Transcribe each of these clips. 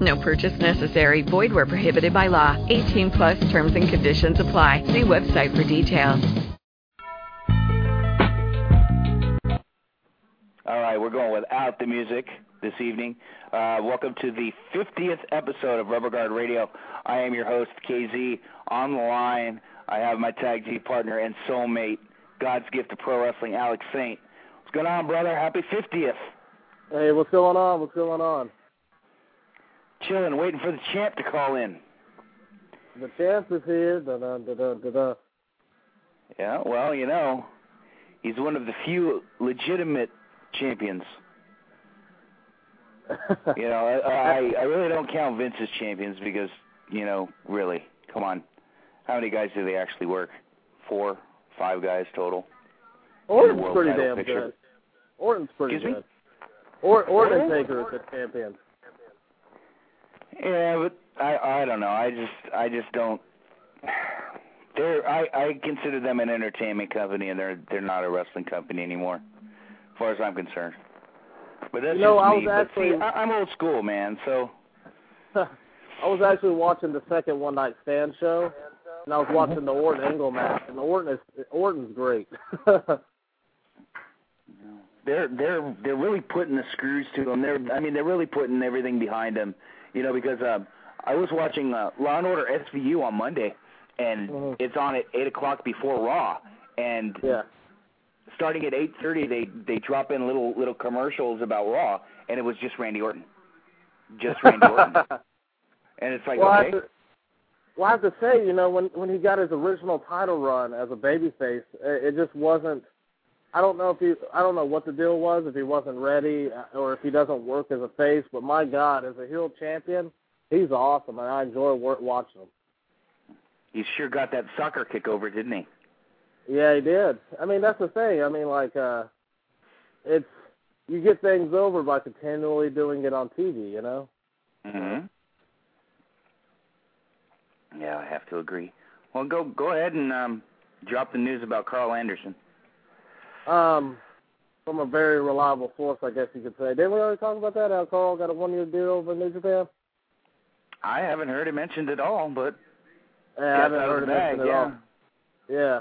No purchase necessary. Void where prohibited by law. 18 plus terms and conditions apply. See website for details. All right, we're going without the music this evening. Uh, welcome to the 50th episode of Rubber Guard Radio. I am your host, KZ. On the line, I have my tag team partner and soulmate, God's gift to pro wrestling, Alex Saint. What's going on, brother? Happy 50th. Hey, what's going on? What's going on? Chilling, waiting for the champ to call in. The champ is here. Da, da, da, da, da, da. Yeah, well, you know, he's one of the few legitimate champions. you know, I, I I really don't count Vince as champions because you know, really, come on, how many guys do they actually work? Four, five guys total. Orton's pretty damn picture. good. Orton's pretty Excuse me? good. Or Orton Taker is the champion. Yeah, but I I don't know. I just I just don't. They're I I consider them an entertainment company, and they're they're not a wrestling company anymore, as far as I'm concerned. But that's You know, just I was but actually- see, I, I'm old school, man. So I was actually watching the second one night stand show, and I was mm-hmm. watching the Orton Angle match, and Orton is Orton's great. they're they're they're really putting the screws to them. They're I mean they're really putting everything behind them. You know because uh, I was watching uh, Law and Order SVU on Monday, and Mhm. it's on at eight o'clock before Raw, and yeah. starting at eight thirty they they drop in little little commercials about Raw, and it was just Randy Orton, just Randy Orton, and it's like well, I okay, have to, well, I have to say, you know, when when he got his original title run as a babyface, it, it just wasn't. I don't know if he, I don't know what the deal was, if he wasn't ready, uh, or if he doesn't work as a face. But my God, as a heel champion, he's awesome, and I enjoy wor- watching him. he sure got that soccer kick over, didn't he? Yeah, he did. I mean, that's the thing. I mean, like, uh, it's you get things over by continually doing it on TV. You know. hmm Yeah, I have to agree. Well, go go ahead and um, drop the news about Karl Anderson. Um, from a very reliable source, I guess you could say. Didn't we already talk about that? How Karl got a one-year deal over in New Japan? I haven't heard it mentioned at all, but Yeah, I haven't Guess out of heard the of bag, it at yeah. all. Yeah.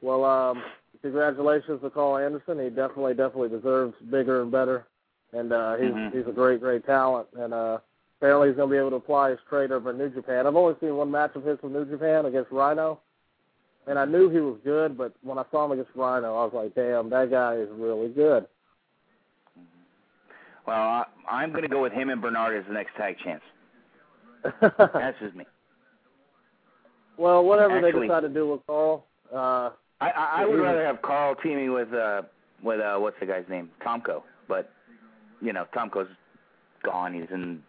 Well, um, congratulations to Karl Anderson. He definitely, definitely deserves bigger and better. And uh, he's Mhm. he's a great, great talent. And uh, apparently he's going to be able to apply his trade over in New Japan. I've only seen one match of his from New Japan against Rhino. And I knew he was good, but when I saw him against Rhino, I was like, damn, that guy is really good. well, I, I'm going to go with him and Bernard as the next tag chance. That's just me. well, whatever Actually- they decide to do with Karl, uh, I, I, I would rather have Karl teaming with uh with uh what's the guy's name Tomko, but you know Tomko's gone. He's in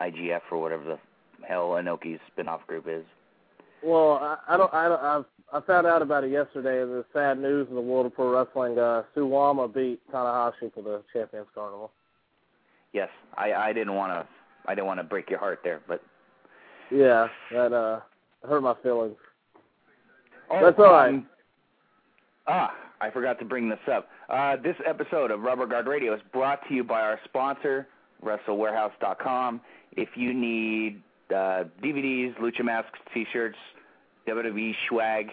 IGF or whatever the hell Inoki's spin-off group is. Well, I, I don't. I don't, I've, I found out about it yesterday. The sad news in the world of pro wrestling. Uh, Suwama beat Tanahashi for the Champions Carnival. Yes, I I didn't want to I didn't want to break your heart there, but Yeah, that uh hurt my feelings. oh, That's all right. um, Ah, I forgot to bring this up. Uh, this episode of Rubber Guard Radio is brought to you by our sponsor, WrestleWarehouse.com. If you need uh, DVDs, lucha masks, T-shirts, WWE swag,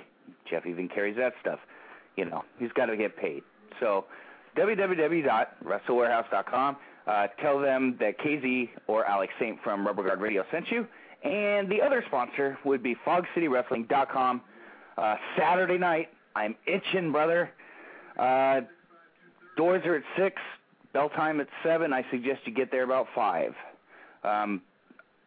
Jeff even carries that stuff. You know, he's got to get paid. So, www.WrestleWarehouse.com. Uh, tell them that KZ or Alex Saint from Rubber Guard Radio sent you. And the other sponsor would be FogCityWrestling.com. Uh, Saturday night, I'm itching, brother. Uh, doors are at six. Bell time at seven. I suggest you get there about five. Um,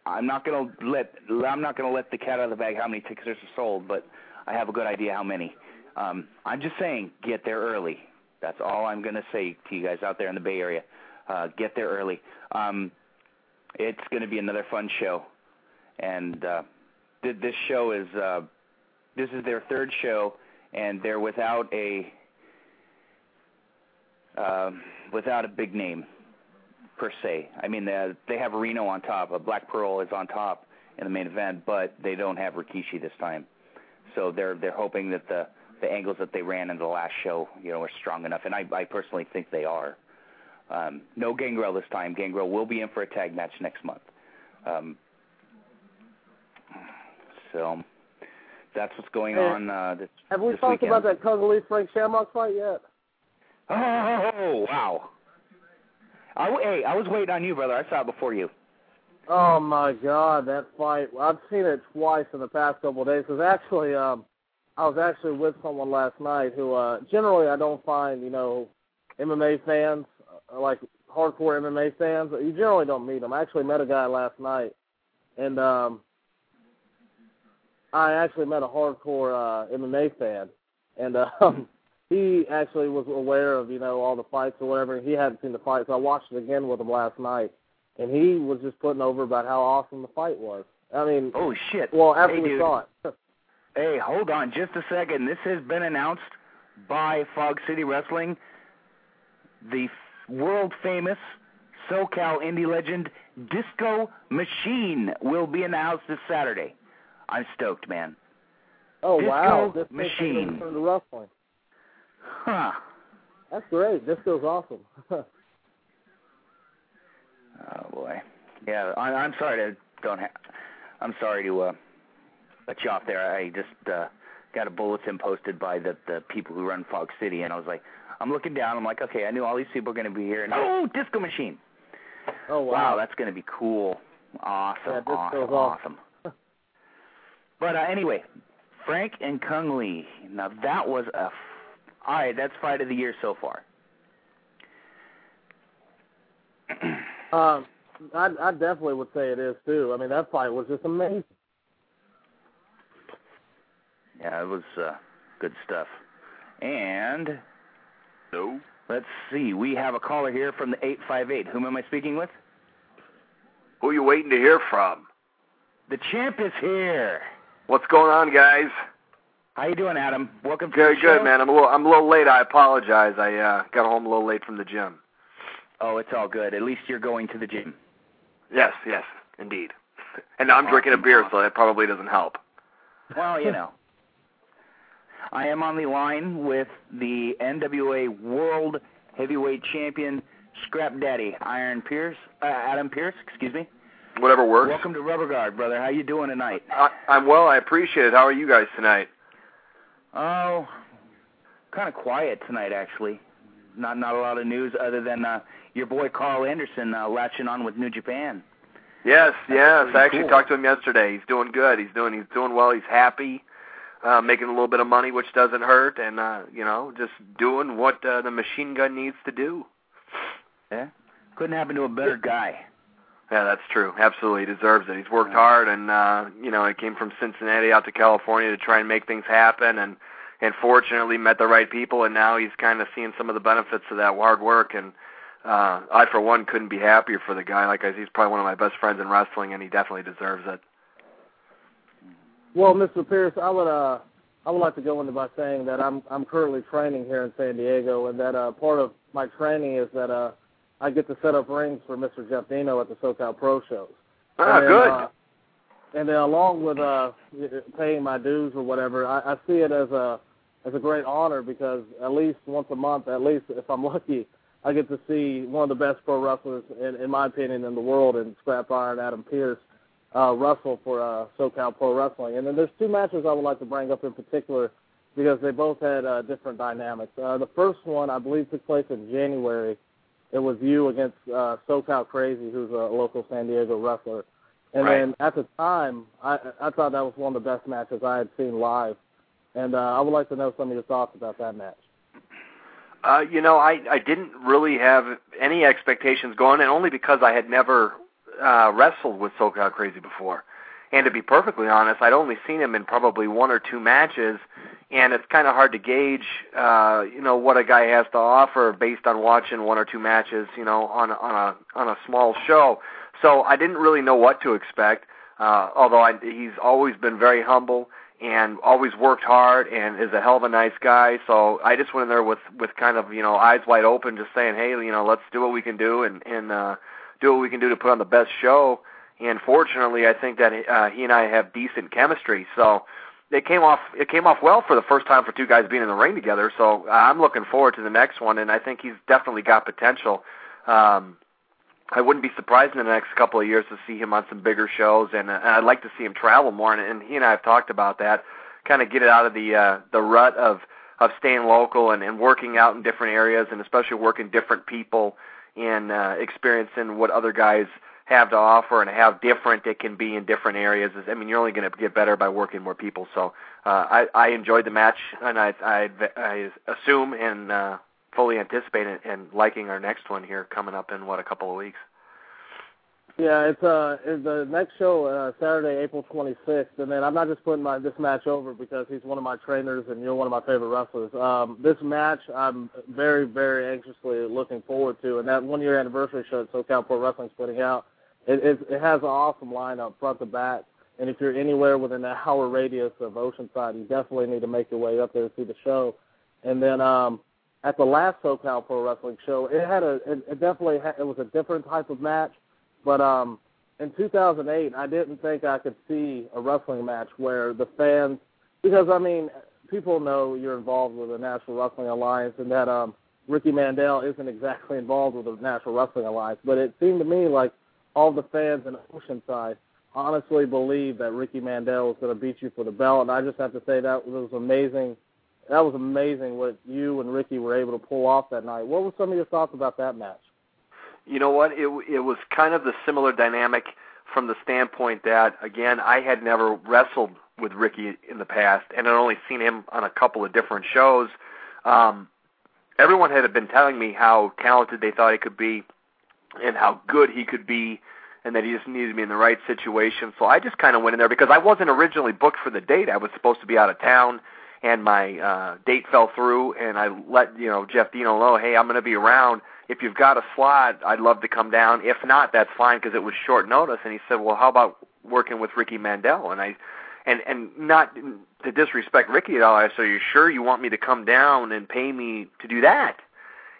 I'm not gonna let I'm not gonna let the cat out of the bag how many tickets are sold, but I have a good idea how many. Um, I'm just saying, get there early. That's all I'm gonna say to you guys out there in the Bay Area. Uh, get there early. Um, it's gonna be another fun show, and uh, th- this show is uh, this is their third show, and they're without a um, without a big name per se. I mean, they, they have Reno on top. A Black Pearl is on top in the main event, but they don't have Rikishi this time. So they're they're hoping that the the angles that they ran in the last show, you know, are strong enough, and I I personally think they are. Um, no Gangrel this time. Gangrel will be in for a tag match next month. Um, so that's what's going Hey, on. Uh, this, Have we this talked weekend. about that Cung Le Frank Shamrock fight yet? Oh wow! I, hey, I was waiting on you, brother. I saw it before you. Oh my God, that fight! I've seen it twice in the past couple of days. Cause actually, um, I was actually with someone last night who, uh, generally I don't find, you know, MMA fans uh, like hardcore MMA fans. You generally don't meet them. I actually met a guy last night, and um, I actually met a hardcore uh, MMA fan, and um, he actually was aware of, you know, all the fights or whatever. He hadn't seen the fight, so I watched it again with him last night and he was just putting over about how awesome the fight was. I mean, Oh shit! well, after hey, we dude. saw it. Hey, hold on just a second. This has been announced by Fog City Wrestling. The f- world famous SoCal indie legend Disco Machine will be in the house this Saturday. I'm stoked, man. oh Disco wow, this me Machine. wrestling. Huh. That's great. This feels awesome. Oh boy. Yeah, I, I'm sorry to don't. Ha- I'm sorry to uh, let you off there. I just uh, got a bulletin posted by the the people who run Fog City, and I was like, I'm looking down. I'm like, okay, I knew all these people were going to be here, and oh, Disco Machine. oh Wow, wow. that's going to be cool. Awesome, Yeah, Disco's awesome, awesome. awesome. but uh, anyway, Frank and Cung Le. Now that was a. F- all right, that's fight of the year so far. um, I, I definitely would say it is too. I mean, that fight was just amazing. Yeah, it was uh, good stuff. And No. let's see, we have a caller here from the 858. Whom am I speaking with? Who are you waiting to hear from? The champ is here. What's going on, guys? How you doing, Adam? Welcome to Good, the show. good, man. I'm a little, I'm a little late. I apologize. I uh, got home a little late from the gym. Oh, it's all good. At least you're going to the gym. Yes, yes, indeed. And I'm drinking a beer, so that probably doesn't help. Well, you know. I am on the line with the NWA World Heavyweight Champion, Scrap Daddy, Iron Pearce, uh, Adam Pearce, excuse me. Whatever works. Welcome to Rubber Guard, brother. How you doing tonight? I, I'm well. I appreciate it. How are you guys tonight? Oh, kind of quiet tonight, actually. Not not a lot of news other than uh, your boy Karl Anderson uh, latching on with New Japan. Yes, yes. I actually cool. talked to him yesterday. He's doing good. He's doing he's doing well. He's happy, uh, making a little bit of money, which doesn't hurt, and uh, you know, just doing what uh, the machine gun needs to do. Yeah, couldn't happen to a better guy. Yeah, that's true. Absolutely, he deserves it. He's worked hard, and uh, you know, he came from Cincinnati out to California to try and make things happen, and and fortunately met the right people, and now he's kind of seeing some of the benefits of that hard work. And uh, I, for one, couldn't be happier for the guy. Like I, he's probably one of my best friends in wrestling, and he definitely deserves it. Well, Mr. Pearce, I would uh, I would like to go into by saying that I'm I'm currently training here in San Diego, and that uh, part of my training is that uh, I get to set up rings for Mr. Jeff Dino at the SoCal Pro shows. Ah, and then, good. Uh, and then along with uh, paying my dues or whatever, I, I see it as a as a great honor because at least once a month, at least if I'm lucky, I get to see one of the best pro wrestlers, in, in my opinion, in the world, in Scrap Iron Adam Pearce, uh, wrestle for uh, SoCal Pro Wrestling. And then there's two matches I would like to bring up in particular because they both had uh, different dynamics. Uh, the first one, I believe, took place in January. It was you against uh, SoCal Crazy, who's a local San Diego wrestler. And Right. then at the time, I, I thought that was one of the best matches I had seen live. And uh, I would like to know some of your thoughts about that match. Uh, you know, I I didn't really have any expectations going, and only because I had never uh, wrestled with SoCal Crazy before. And to be perfectly honest, I'd only seen him in probably one or two matches, and it's kind of hard to gauge, uh, you know, what a guy has to offer based on watching one or two matches, you know, on on a on a small show. So I didn't really know what to expect. Uh, although I, he's always been very humble and always worked hard and is a hell of a nice guy. So I just went in there with with kind of you know eyes wide open, just saying, hey, you know, let's do what we can do and and uh, do what we can do to put on the best show. And fortunately, I think that uh, he and I have decent chemistry. So it came off it came off well for the first time for two guys being in the ring together. So I'm looking forward to the next one, and I think he's definitely got potential. Um, I wouldn't be surprised in the next couple of years to see him on some bigger shows, and, and I'd like to see him travel more. And, and he and I have talked about that, kind of get it out of the uh, the rut of of staying local and, and working out in different areas, and especially working different people and uh, experiencing what other guys have to offer and how different it can be in different areas. I mean, you're only going to get better by working more people. So uh, I, I enjoyed the match, and I, I, I assume and uh, fully anticipate it and liking our next one here coming up in what a couple of weeks. Yeah, it's uh it's the next show uh, Saturday, April 26th, and then I'm not just putting my this match over because he's one of my trainers and you're one of my favorite wrestlers. Um, this match I'm very very anxiously looking forward to, and that one year anniversary show at SoCal Pro Wrestling's putting out it, it, it has an awesome lineup front to back. And if you're anywhere within an hour radius of Oceanside, you definitely need to make your way up there to see the show. And then um, at the last SoCal Pro Wrestling show, it had a it, it definitely had, it was a different type of match. But um, in 2008, I didn't think I could see a wrestling match where the fans, because I mean, people know you're involved with the National Wrestling Alliance, and that um, Ricky Mandel isn't exactly involved with the National Wrestling Alliance. But it seemed to me like all the fans in Oceanside honestly believe that Ricky Mandel was going to beat you for the belt, and I just have to say that was amazing. That was amazing what you and Ricky were able to pull off that night. What were some of your thoughts about that match? You know what? It it was kind of the similar dynamic from the standpoint that again, I had never wrestled with Ricky in the past, and I'd only seen him on a couple of different shows. Um, everyone had been telling me how talented they thought he could be, and how good he could be and that he just needed be in the right situation. So I just kind of went in there because I wasn't originally booked for the date. I was supposed to be out of town and my uh date fell through and I let, you know, Jeff Dino know, "Hey, I'm going to be around. If you've got a slot, I'd love to come down. If not, that's fine because it was short notice." And he said, "Well, how about working with Ricky Mandel?" And I and and not to disrespect Ricky at all, I said, "Are you sure you want me to come down and pay me to do that?"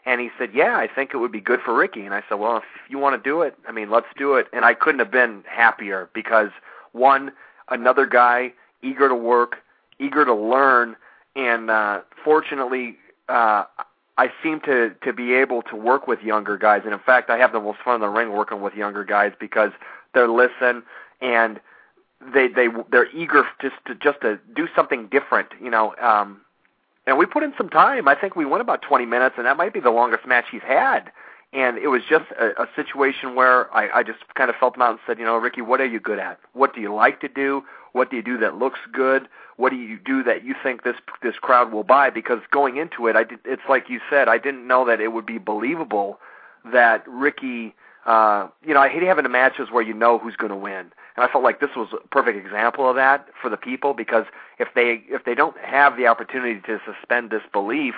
And he said, "Yeah, I think it would be good for Ricky." And I said, "Well, if you want to do it, I mean, let's do it." And I couldn't have been happier because one, another guy eager to work, eager to learn, and uh, fortunately, uh, I seem to to be able to work with younger guys. And in fact, I have the most fun in the ring working with younger guys because they're listen and they they they're eager just to just to do something different. You know, um, and we put in some time. I think we went about 20 minutes, and that might be the longest match he's had. And it was just a, a situation where I, I just kind of felt him out and said, you know, Ricky, what are you good at? What do you like to do? What do you do that looks good? What do you do that you think this this crowd will buy? Because going into it, I did, it's like you said, I didn't know that it would be believable that Ricky. Uh, you know, I hate having the matches where you know who's going to win. And I felt like this was a perfect example of that for the people because if they if they don't have the opportunity to suspend disbelief,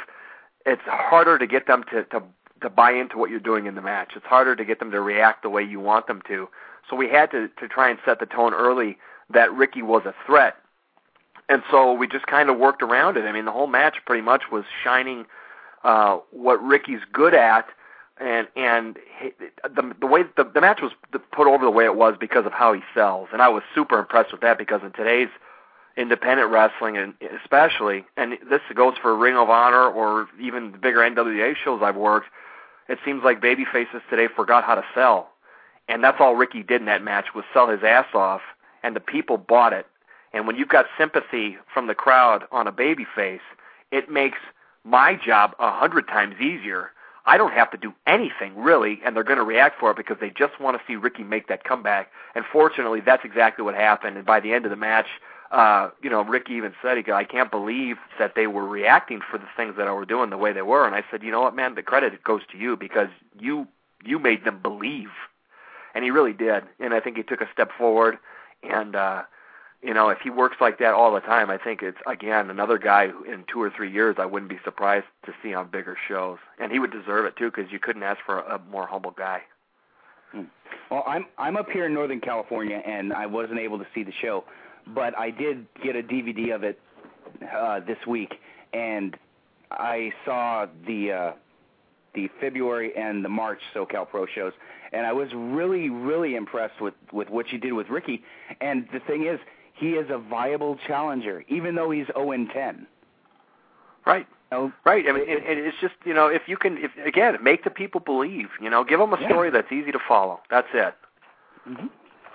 it's harder to get them to to to buy into what you're doing in the match. It's harder to get them to react the way you want them to. So we had to to try and set the tone early that Ricky was a threat. And so we just kind of worked around it. I mean, the whole match pretty much was shining uh what Ricky's good at and and he, the the way the, the match was put over the way it was because of how he sells, and I was super impressed with that because in today's independent wrestling, and especially, and this goes for Ring of Honor or even the bigger NWA shows I've worked, it seems like baby faces today forgot how to sell, and that's all Ricky did in that match was sell his ass off, and the people bought it. And when you've got sympathy from the crowd on a baby face, it makes my job a hundred times easier I don't have to do anything really, and they're going to react for it because they just want to see Ricky make that comeback. And fortunately, that's exactly what happened. And by the end of the match, uh, you know, Ricky even said, he go, I can't believe that they were reacting for the things that I were doing the way they were. And I said, you know what, man, the credit goes to you because you you made them believe. And he really did. And I think he took a step forward. And uh, you know, if he works like that all the time, I think it's again another guy who, in two or three years I wouldn't be surprised to see on bigger shows, and he would deserve it too because you couldn't ask for a, a more humble guy. Hmm. Well, I'm I'm up here in Northern California, and I wasn't able to see the show, but I did get a DVD of it uh, this week, and I saw the uh, the February and the March SoCal Pro shows, and I was really, really impressed with with what you did with Ricky. And the thing is, he is a viable challenger, even though he's 0 and 10. Right. Oh, Right. I mean, and, and it's just you know, if you can, if again, make the people believe. You know, give them a Yeah. story that's easy to follow. That's it. hmm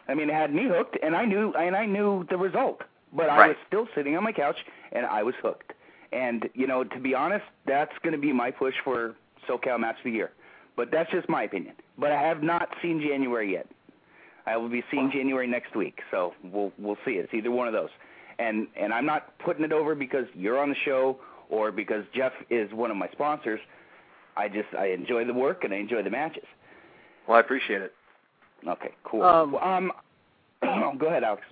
I mean, it had me hooked, and I knew, and I knew the result, but I Right. was still sitting on my couch, and I was hooked. And you know, to be honest, that's going to be my push for SoCal Match of the Year. But that's just my opinion. But I have not seen January yet. I will be seeing January next week, so we'll we'll see. It's either one of those. And and I'm not putting it over because you're on the show or because Jeff is one of my sponsors. I just I enjoy the work and I enjoy the matches. Well, I appreciate it. Okay, cool. Um, um go ahead, Alex.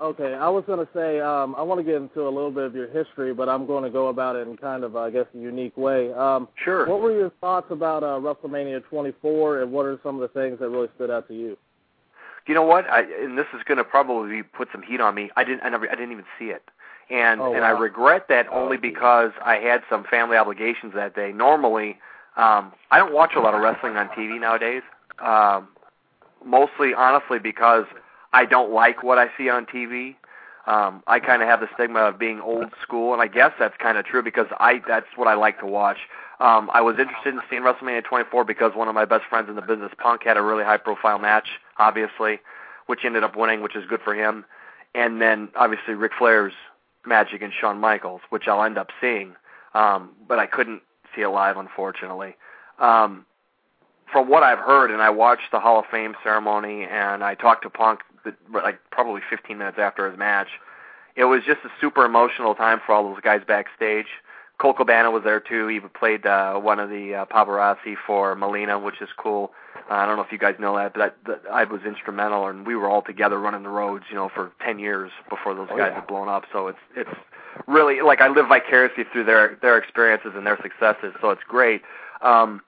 Okay, I was going to say um, I want to get into a little bit of your history, but I'm going to go about it in kind of, I guess, a unique way. Um, Sure. What were your thoughts about uh, WrestleMania 24, and what are some of the things that really stood out to you? You know what? I and this is going to probably put some heat on me. I didn't. I never. I didn't even see it, and Oh, and I regret that only because I had some family obligations that day. Normally, um, I don't watch a lot of wrestling on TV nowadays. Um, mostly, honestly, because I don't like what I see on TV. Um, I kind of have the stigma of being old school, and I guess that's kind of true because I that's what I like to watch. Um, I was interested in seeing WrestleMania 24 because one of my best friends in the business, Punk, had a really high-profile match, obviously, which ended up winning, which is good for him. And then obviously Ric Flair's match against Shawn Michaels, which I'll end up seeing, um, but I couldn't see it live, unfortunately. Um, from what I've heard, and I watched the Hall of Fame ceremony, and I talked to Punk the, like probably 15 minutes after his match. It was just a super emotional time for all those guys backstage. Colt Cabana was there too. He played uh, one of the uh, paparazzi for Melina, which is cool. Uh, I don't know if you guys know that, but that, that I was instrumental, and we were all together running the roads, you know, for 10 years before those Oh, guys yeah. had blown up. So it's it's really like I live vicariously through their their experiences and their successes. So it's great. Um,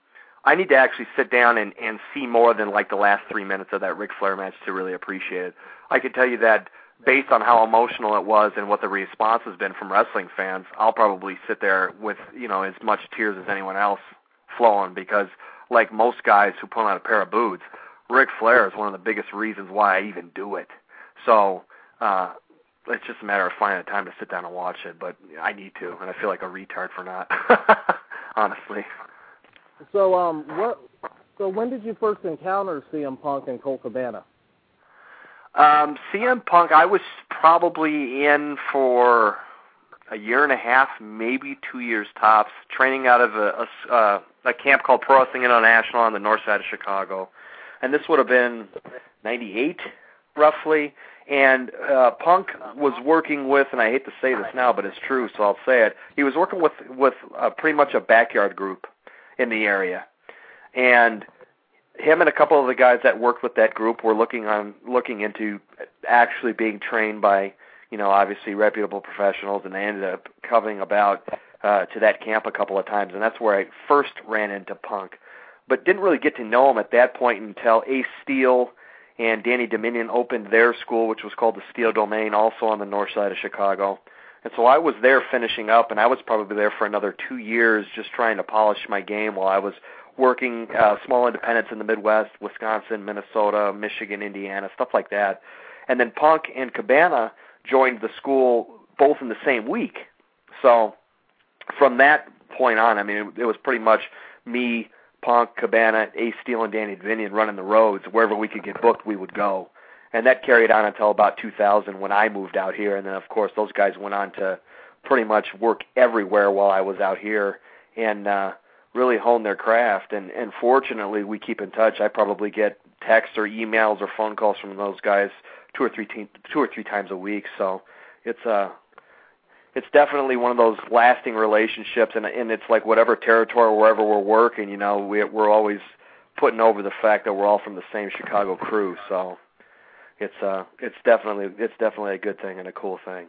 I need to actually sit down and, and see more than like the last three minutes of that Ric Flair match to really appreciate it. I can tell you that based on how emotional it was and what the response has been from wrestling fans, I'll probably sit there with you know as much tears as anyone else flowing because like most guys who put on a pair of boots, Ric Flair is one of the biggest reasons why I even do it. So uh it's just a matter of finding the time to sit down and watch it, but I need to, and I feel like a retard for not. Honestly. So, um, what? So, when did you first encounter CM Punk and Colt Cabana? Um, CM Punk, I was probably in for a year and a half, maybe two years tops, training out of a, a, uh, a camp called Pro Wrestling International on the north side of Chicago. And this would have been 98, roughly. And uh, Punk was working with, and I hate to say this now, but it's true, so I'll say it. He was working with with uh, pretty much a backyard group in the area, and him and a couple of the guys that worked with that group were looking on looking into actually being trained by you know obviously reputable professionals and they ended up coming about uh to that camp a couple of times and that's where I first ran into Punk. But didn't really get to know him at that point until Ace Steel and Danny Dominion opened their school which was called the Steel Domain also on the north side of Chicago. And so I was there finishing up and I was probably there for another 2 years just trying to polish my game while I was working uh, small independents in the Midwest, Wisconsin, Minnesota, Michigan, Indiana, stuff like that. And then Punk and Cabana joined the school both in the same week. So from that point on, I mean, it, it was pretty much me, Punk, Cabana, Ace Steel, and Danny Dominion running the roads. Wherever we could get booked, we would go. And that carried on until about 2000 when I moved out here. And then, of course, those guys went on to pretty much work everywhere while I was out here. And, uh, really hone their craft. And and fortunately we keep in touch. I probably get texts or emails or phone calls from those guys two or three te- two or three times a week. So it's uh it's definitely one of those lasting relationships. And and it's like whatever territory wherever we're working you know we we're always putting over the fact that we're all from the same chicago crew. So it's uh it's definitely it's definitely a good thing and a cool thing.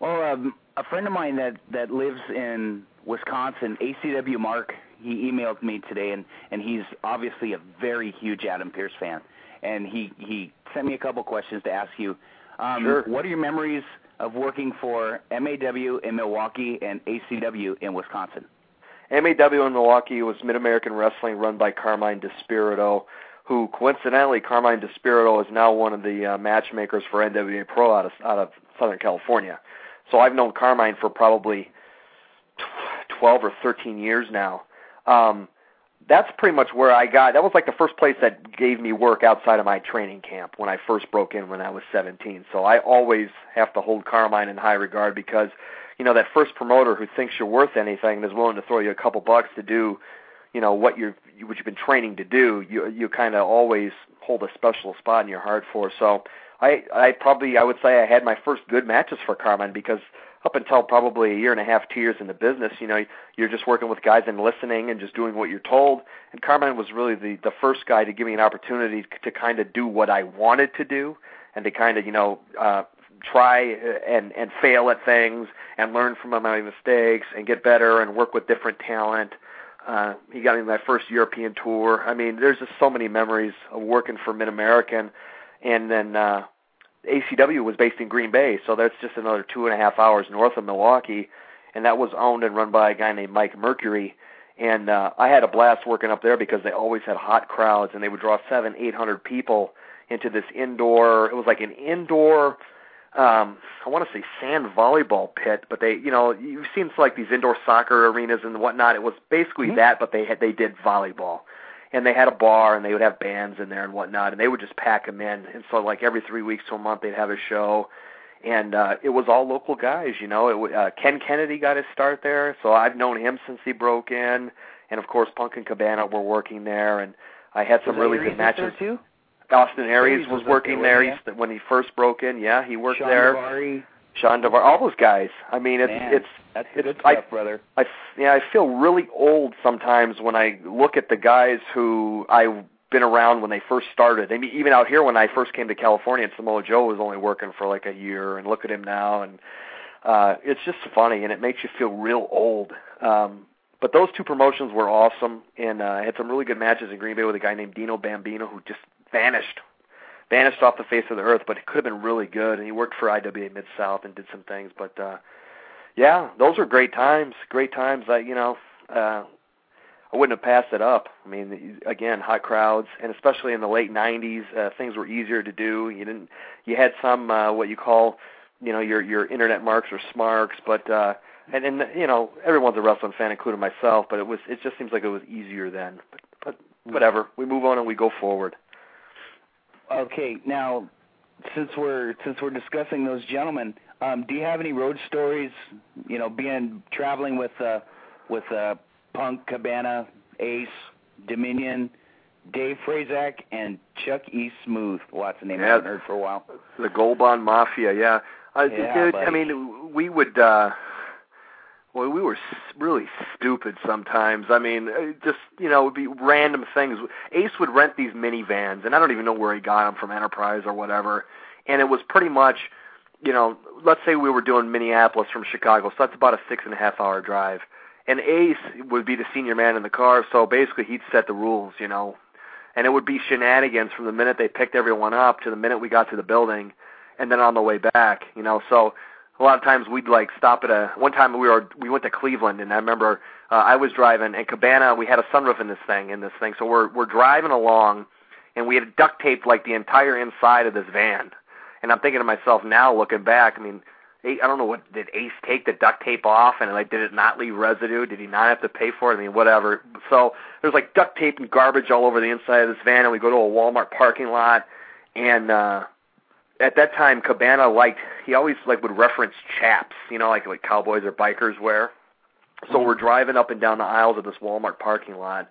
Well, um, a friend of mine that that lives in Wisconsin, ACW Mark, he emailed me today, and and he's obviously a very huge Adam Pearce fan, and he he sent me a couple questions to ask you. Um, Sure. What are your memories of working for MAW in Milwaukee and ACW in Wisconsin? MAW in Milwaukee was Mid American Wrestling, run by Carmine Despirito, who coincidentally Carmine Despirito is now one of the uh, matchmakers for NWA Pro out of out of Southern California. So I've known Carmine for probably 12 or 13 years now. Um, that's pretty much where I got. That was like the first place that gave me work outside of my training camp when I first broke in when I was 17. So I always have to hold Carmine in high regard because, you know, that first promoter who thinks you're worth anything and is willing to throw you a couple bucks to do, you know, what you're what you've been training to do, you you kind of always hold a special spot in your heart for. So I I probably I would say I had my first good matches for Carmine because up until probably a year and a half, two years in the business, you know, you're just working with guys and listening and just doing what you're told. And Carmine was really the the first guy to give me an opportunity to kind of do what I wanted to do and to kind of, you know, uh try and and fail at things and learn from my mistakes and get better and work with different talent. Uh, he got me my first European tour. I mean, there's just so many memories of working for Mid American, and then uh, ACW was based in Green Bay, so that's just another two and a half hours north of Milwaukee, and that was owned and run by a guy named Mike Mercury. And uh, I had a blast working up there because they always had hot crowds, and they would draw seven, eight hundred people into this indoor. It was like an indoor um I want to say sand volleyball pit, but they, you know, you've seen like these indoor soccer arenas and whatnot. It was basically Mhm. that, but they had they did volleyball, and they had a bar and they would have bands in there and whatnot, and they would just pack them in. And so like every three weeks to a month they'd have a show, and uh, it was all local guys. You know, it uh, Ken Kennedy got his start there, so I've known him since he broke in, and of course Punk and Cabana were working there, and I had some Was really Aries good matches. too. Austin Aries Aries was was working there, there he's, when he first broke in. Yeah, he worked Shawn there. Daivari. Shawn Devar, all those guys. I mean, it's Man, it's That's it's good I- stuff, brother. I yeah I feel really old sometimes when I look at the guys who I've been around when they first started. I mean, even out here when I first came to California, and Samoa Joe was only working for like a year, and look at him now, and uh, it's just funny, and it makes you feel real old. Um, but those two promotions were awesome, and uh, I had some really good matches in Green Bay with a guy named Dino Bambino who just vanished, vanished off the face of the earth. But it could have been really good, and he worked for IWA Mid South and did some things. But uh, yeah, those were great times, great times. I you know. Uh, I wouldn't have passed it up. I mean, again, hot crowds, and especially in the late '90s, uh, things were easier to do. You didn't, you had some uh, what you call, you know, your your internet marks or smarks, but uh, and and you know, everyone's a wrestling fan, including myself. But it was, it just seems like it was easier then. But, but whatever, we move on and we go forward. Okay, now since we're since we're discussing those gentlemen, um, do you have any road stories? You know, being traveling with uh, with uh, Punk, Cabana, Ace, Dominion, Dave Prazak, and Chuck E. Smooth. Well, that's a name I Yeah. haven't heard for a while. The Gold Bond Mafia, yeah. Uh, Yeah, dude, I mean, we would. uh Well, we were really stupid sometimes. I mean, uh, just you know, it would be random things. Ace would rent these minivans, and I don't even know where he got them from, Enterprise or whatever. And it was pretty much, you know, let's say we were doing Minneapolis from Chicago, so that's about a six and a half hour drive. And Ace would be the senior man in the car, so basically he'd set the rules, you know. And it would be shenanigans from the minute they picked everyone up to the minute we got to the building, and then on the way back, you know. So a lot of times we'd like stop at a. One time we were we went to Cleveland, and I remember uh, I was driving, and Cabana we had a sunroof in this thing in this thing, so we're we're driving along, and we had duct taped like the entire inside of this van. And I'm thinking to myself now, looking back, I mean, I don't know what did Ace take the duct tape off, and like did it not leave residue? Did he not have to pay for it? I mean, whatever. So there's like duct tape and garbage all over the inside of this van, and we go to a Walmart parking lot, and uh, at that time, Cabana liked he always like would reference chaps, you know, like like cowboys or bikers wear. So we're driving up and down the aisles of this Walmart parking lot,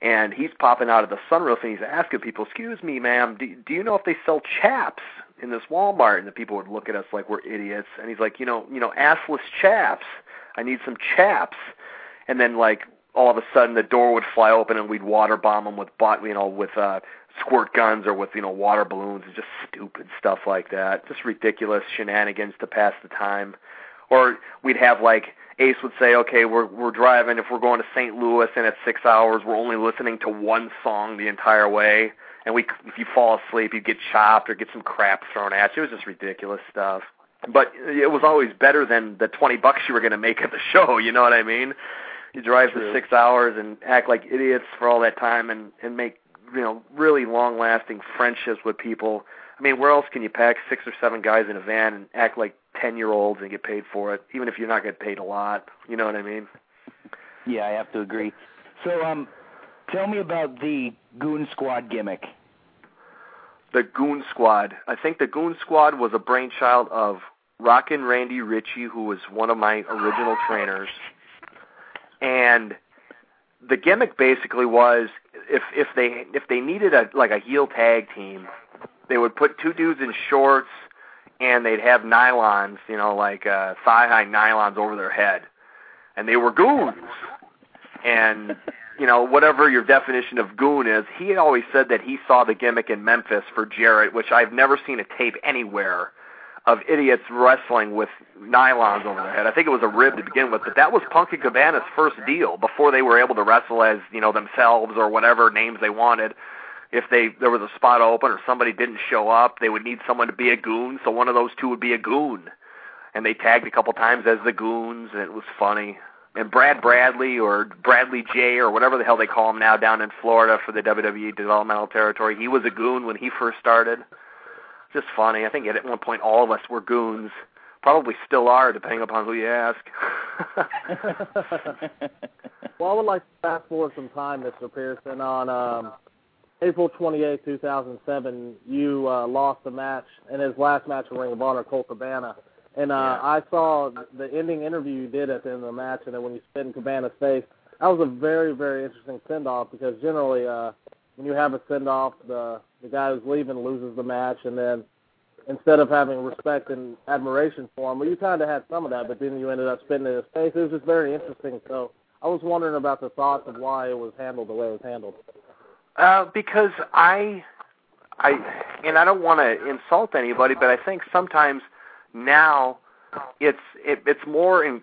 and he's popping out of the sunroof and he's asking people, "Excuse me, ma'am, do, do you know if they sell chaps in this Walmart?" And the people would look at us like we're idiots. And he's like, "You know, you know, assless chaps. I need some chaps." And then like all of a sudden the door would fly open and we'd water bomb them with bot, you know, with uh squirt guns or with you know water balloons and just stupid stuff like that. Just ridiculous shenanigans to pass the time. Or we'd have like Ace would say, "Okay, we're we're driving. If we're going to St. Louis and it's six hours, we're only listening to one song the entire way." and we if you fall asleep, you get chopped or get some crap thrown at you. It was just ridiculous stuff. But it was always better than the twenty bucks you were going to make at the show. You know what I mean? You drive True. for six hours and act like idiots for all that time, and and make you know really long lasting friendships with people. I mean, where else can you pack six or seven guys in a van and act like ten year olds and get paid for it, even if you're not getting paid a lot? You know what I mean? Yeah, I have to agree. So, um, tell me about the Goon Squad gimmick. The Goon Squad. I think the Goon Squad was a brainchild of Rockin' Randy Ritchie, who was one of my original trainers. And the gimmick basically was if if they if they needed a like a heel tag team, they would put two dudes in shorts and they'd have nylons, you know, like uh thigh high nylons over their head. And they were goons. And you know, whatever your definition of goon is, he always said that he saw the gimmick in Memphis for Jarrett, which I've never seen a tape anywhere of idiots wrestling with nylons over their head. I think it was a rib to begin with, but that was Punk and Cabana's first deal before they were able to wrestle as, you know, themselves or whatever names they wanted. If they there was a spot open or somebody didn't show up, they would need someone to be a goon, so one of those two would be a goon. And they tagged a couple times as the goons, and it was funny and Brad Bradley or Bradley J or whatever the hell they call him now down in Florida for the WWE developmental territory. He was a goon when he first started. Just funny. I think at one point all of us were goons. Probably still are, depending upon who you ask. well, I would like to fast forward some time, Mr. Pearson. On um, April 28, 2007, you uh, lost the match in his last match in Ring of Honor, Colt Cabana. And uh, Yeah. I saw the ending interview you did at the end of the match, and then when you spit in Cabana's face, that was a very, very interesting send off because generally, uh, when you have a send off, the the guy who's leaving loses the match, and then instead of having respect and admiration for him, well, you kind of had some of that, but then you ended up spitting in his face. It was just very interesting. So I was wondering about the thoughts of why it was handled the way it was handled. Uh, because I, I, and I don't want to insult anybody, but I think sometimes now it's it, it's more in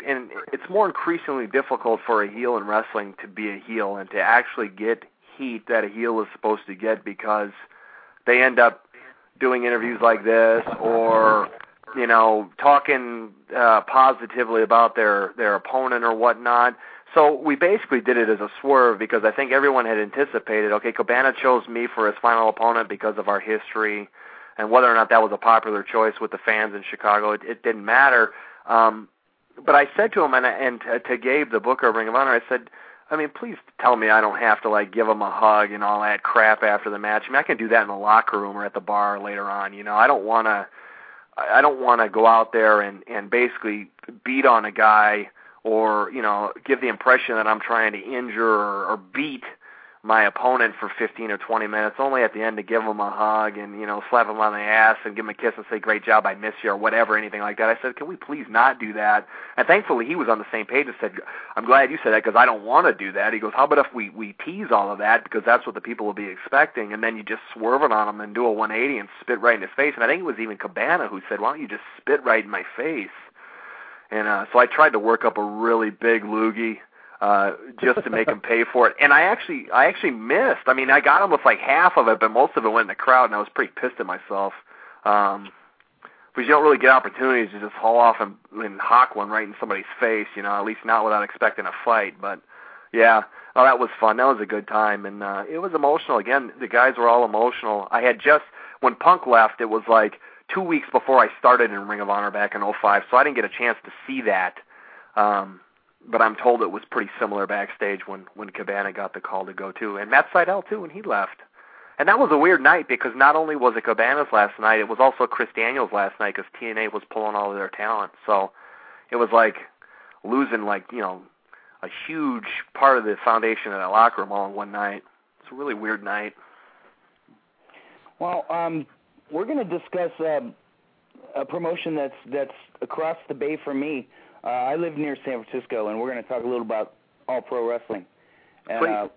it's more increasingly difficult for a heel in wrestling to be a heel and to actually get heat that a heel is supposed to get because they end up doing interviews like this or you know talking uh, positively about their their opponent or whatnot. So we basically did it as a swerve because I think everyone had anticipated. Okay, Cabana chose me for his final opponent because of our history, and whether or not that was a popular choice with the fans in Chicago, it, it didn't matter. Um, but I said to him and, and to, Gabe, the booker of Ring of Honor, I said, I mean, please tell me I don't have to like give him a hug and all that crap after the match. I mean, I can do that in the locker room or at the bar later on. You know, I don't want to. I don't want to go out there and and basically beat on a guy or you know give the impression that I'm trying to injure or, or beat my opponent for 15 or 20 minutes. Only at the end to give him a hug and you know slap him on the ass and give him a kiss and say great job, I miss you or whatever, anything like that. I said, can we please not do that? And thankfully he was on the same page and said, I'm glad you said that because I don't want to do that. He goes, how about if we we tease all of that because that's what the people will be expecting, and then you just swerve it on him and do a 180 and spit right in his face. And I think it was even Cabana who said, why don't you just spit right in my face? And uh, so I tried to work up a really big loogie uh, just to make him pay for it. And I actually, I actually missed. I mean, I got him with like half of it, but most of it went in the crowd, and I was pretty pissed at myself. Um, because you don't really get opportunities to just haul off and, and hawk one right in somebody's face, you know, at least not without expecting a fight. But yeah, oh, that was fun. That was a good time, and uh, it was emotional. Again, the guys were all emotional. I had just when Punk left, it was like two weeks before I started in Ring of Honor back in '05, so I didn't get a chance to see that. Um, but I'm told it was pretty similar backstage when when Cabana got the call to go too, and Matt Sydal too when he left. And that was a weird night because not only was it Cabana's last night, it was also Chris Daniels' last night because TNA was pulling all of their talent. So it was like losing like you know a huge part of the foundation of that locker room all in one night. It's a really weird night. Well, um, we're going to discuss um, a promotion that's that's across the bay from me. Uh, I live near San Francisco, and we're going to talk a little about All Pro Wrestling. And uh,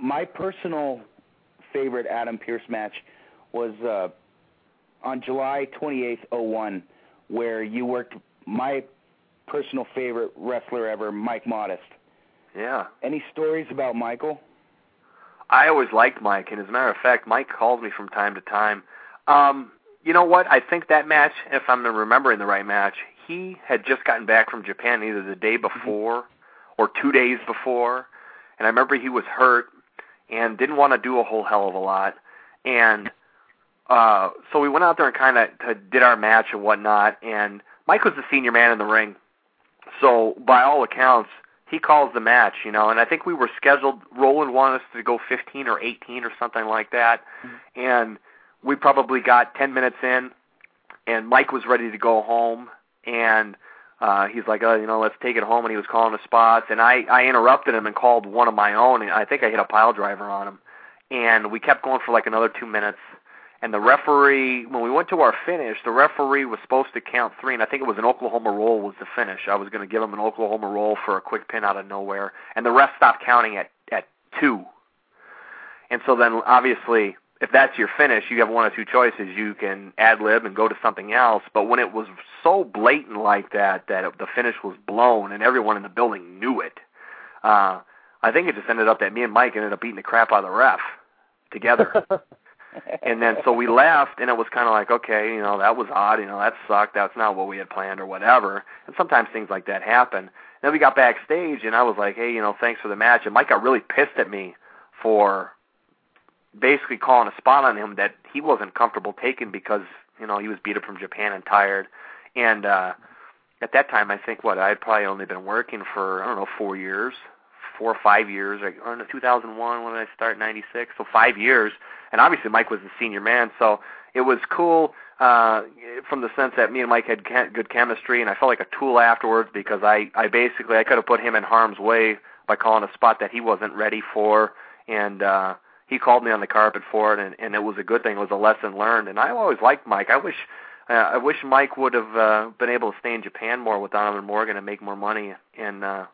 my personal favorite Adam Pearce match was uh, on July 28th, 01, where you worked my personal favorite wrestler ever, Mike Modest. Yeah. Any stories about Michael? I always liked Mike, and as a matter of fact, Mike calls me from time to time. Um, you know what? I think that match, if I'm remembering the right match, he had just gotten back from Japan either the day Mm-hmm. before or two days before, and I remember he was hurt and didn't want to do a whole hell of a lot, and uh, so we went out there and kind of did our match and whatnot, and Mike was the senior man in the ring, so by all accounts, he calls the match, you know, and I think we were scheduled. Roland wanted us to go 15 or 18 or something like that, and we probably got 10 minutes in, and Mike was ready to go home, and uh, he's like, oh, you know, let's take it home, and he was calling the spots, and I I interrupted him and called one of my own, and I think I hit a pile driver on him, and we kept going for like another two minutes. And the referee, when we went to our finish, the referee was supposed to count three, and I think it was an Oklahoma roll was the finish. I was going to give him an Oklahoma roll for a quick pin out of nowhere, and the ref stopped counting at at two. And so then, obviously, if that's your finish, you have one of two choices. You can ad lib and go to something else. But when it was so blatant like that, that the finish was blown and everyone in the building knew it, uh, I think it just ended up that me and Mike ended up beating the crap out of the ref together. and then so we left, and it was kind of like, okay, you know, that was odd. You know, that sucked. That's not what we had planned or whatever. And sometimes things like that happen. And Then we got backstage, and I was like, hey, you know, thanks for the match. And Mike got really pissed at me for basically calling a spot on him that he wasn't comfortable taking because you know he was beat up from Japan and tired. And uh, at that time, I think what I had probably only been working for I don't know four years, four or five years. Like in 2001 when I start? 96, so five years. And obviously, Mike was the senior man, so it was cool uh, from the sense that me and Mike had ca- good chemistry, and I felt like a tool afterwards because I I basically I could have put him in harm's way by calling a spot that he wasn't ready for, and uh, he called me on the carpet for it, and, and it was a good thing. It was a lesson learned, and I always liked Mike. I wish uh, I wish Mike would have uh, been able to stay in Japan more with Donovan Morgan and make more money. And uh,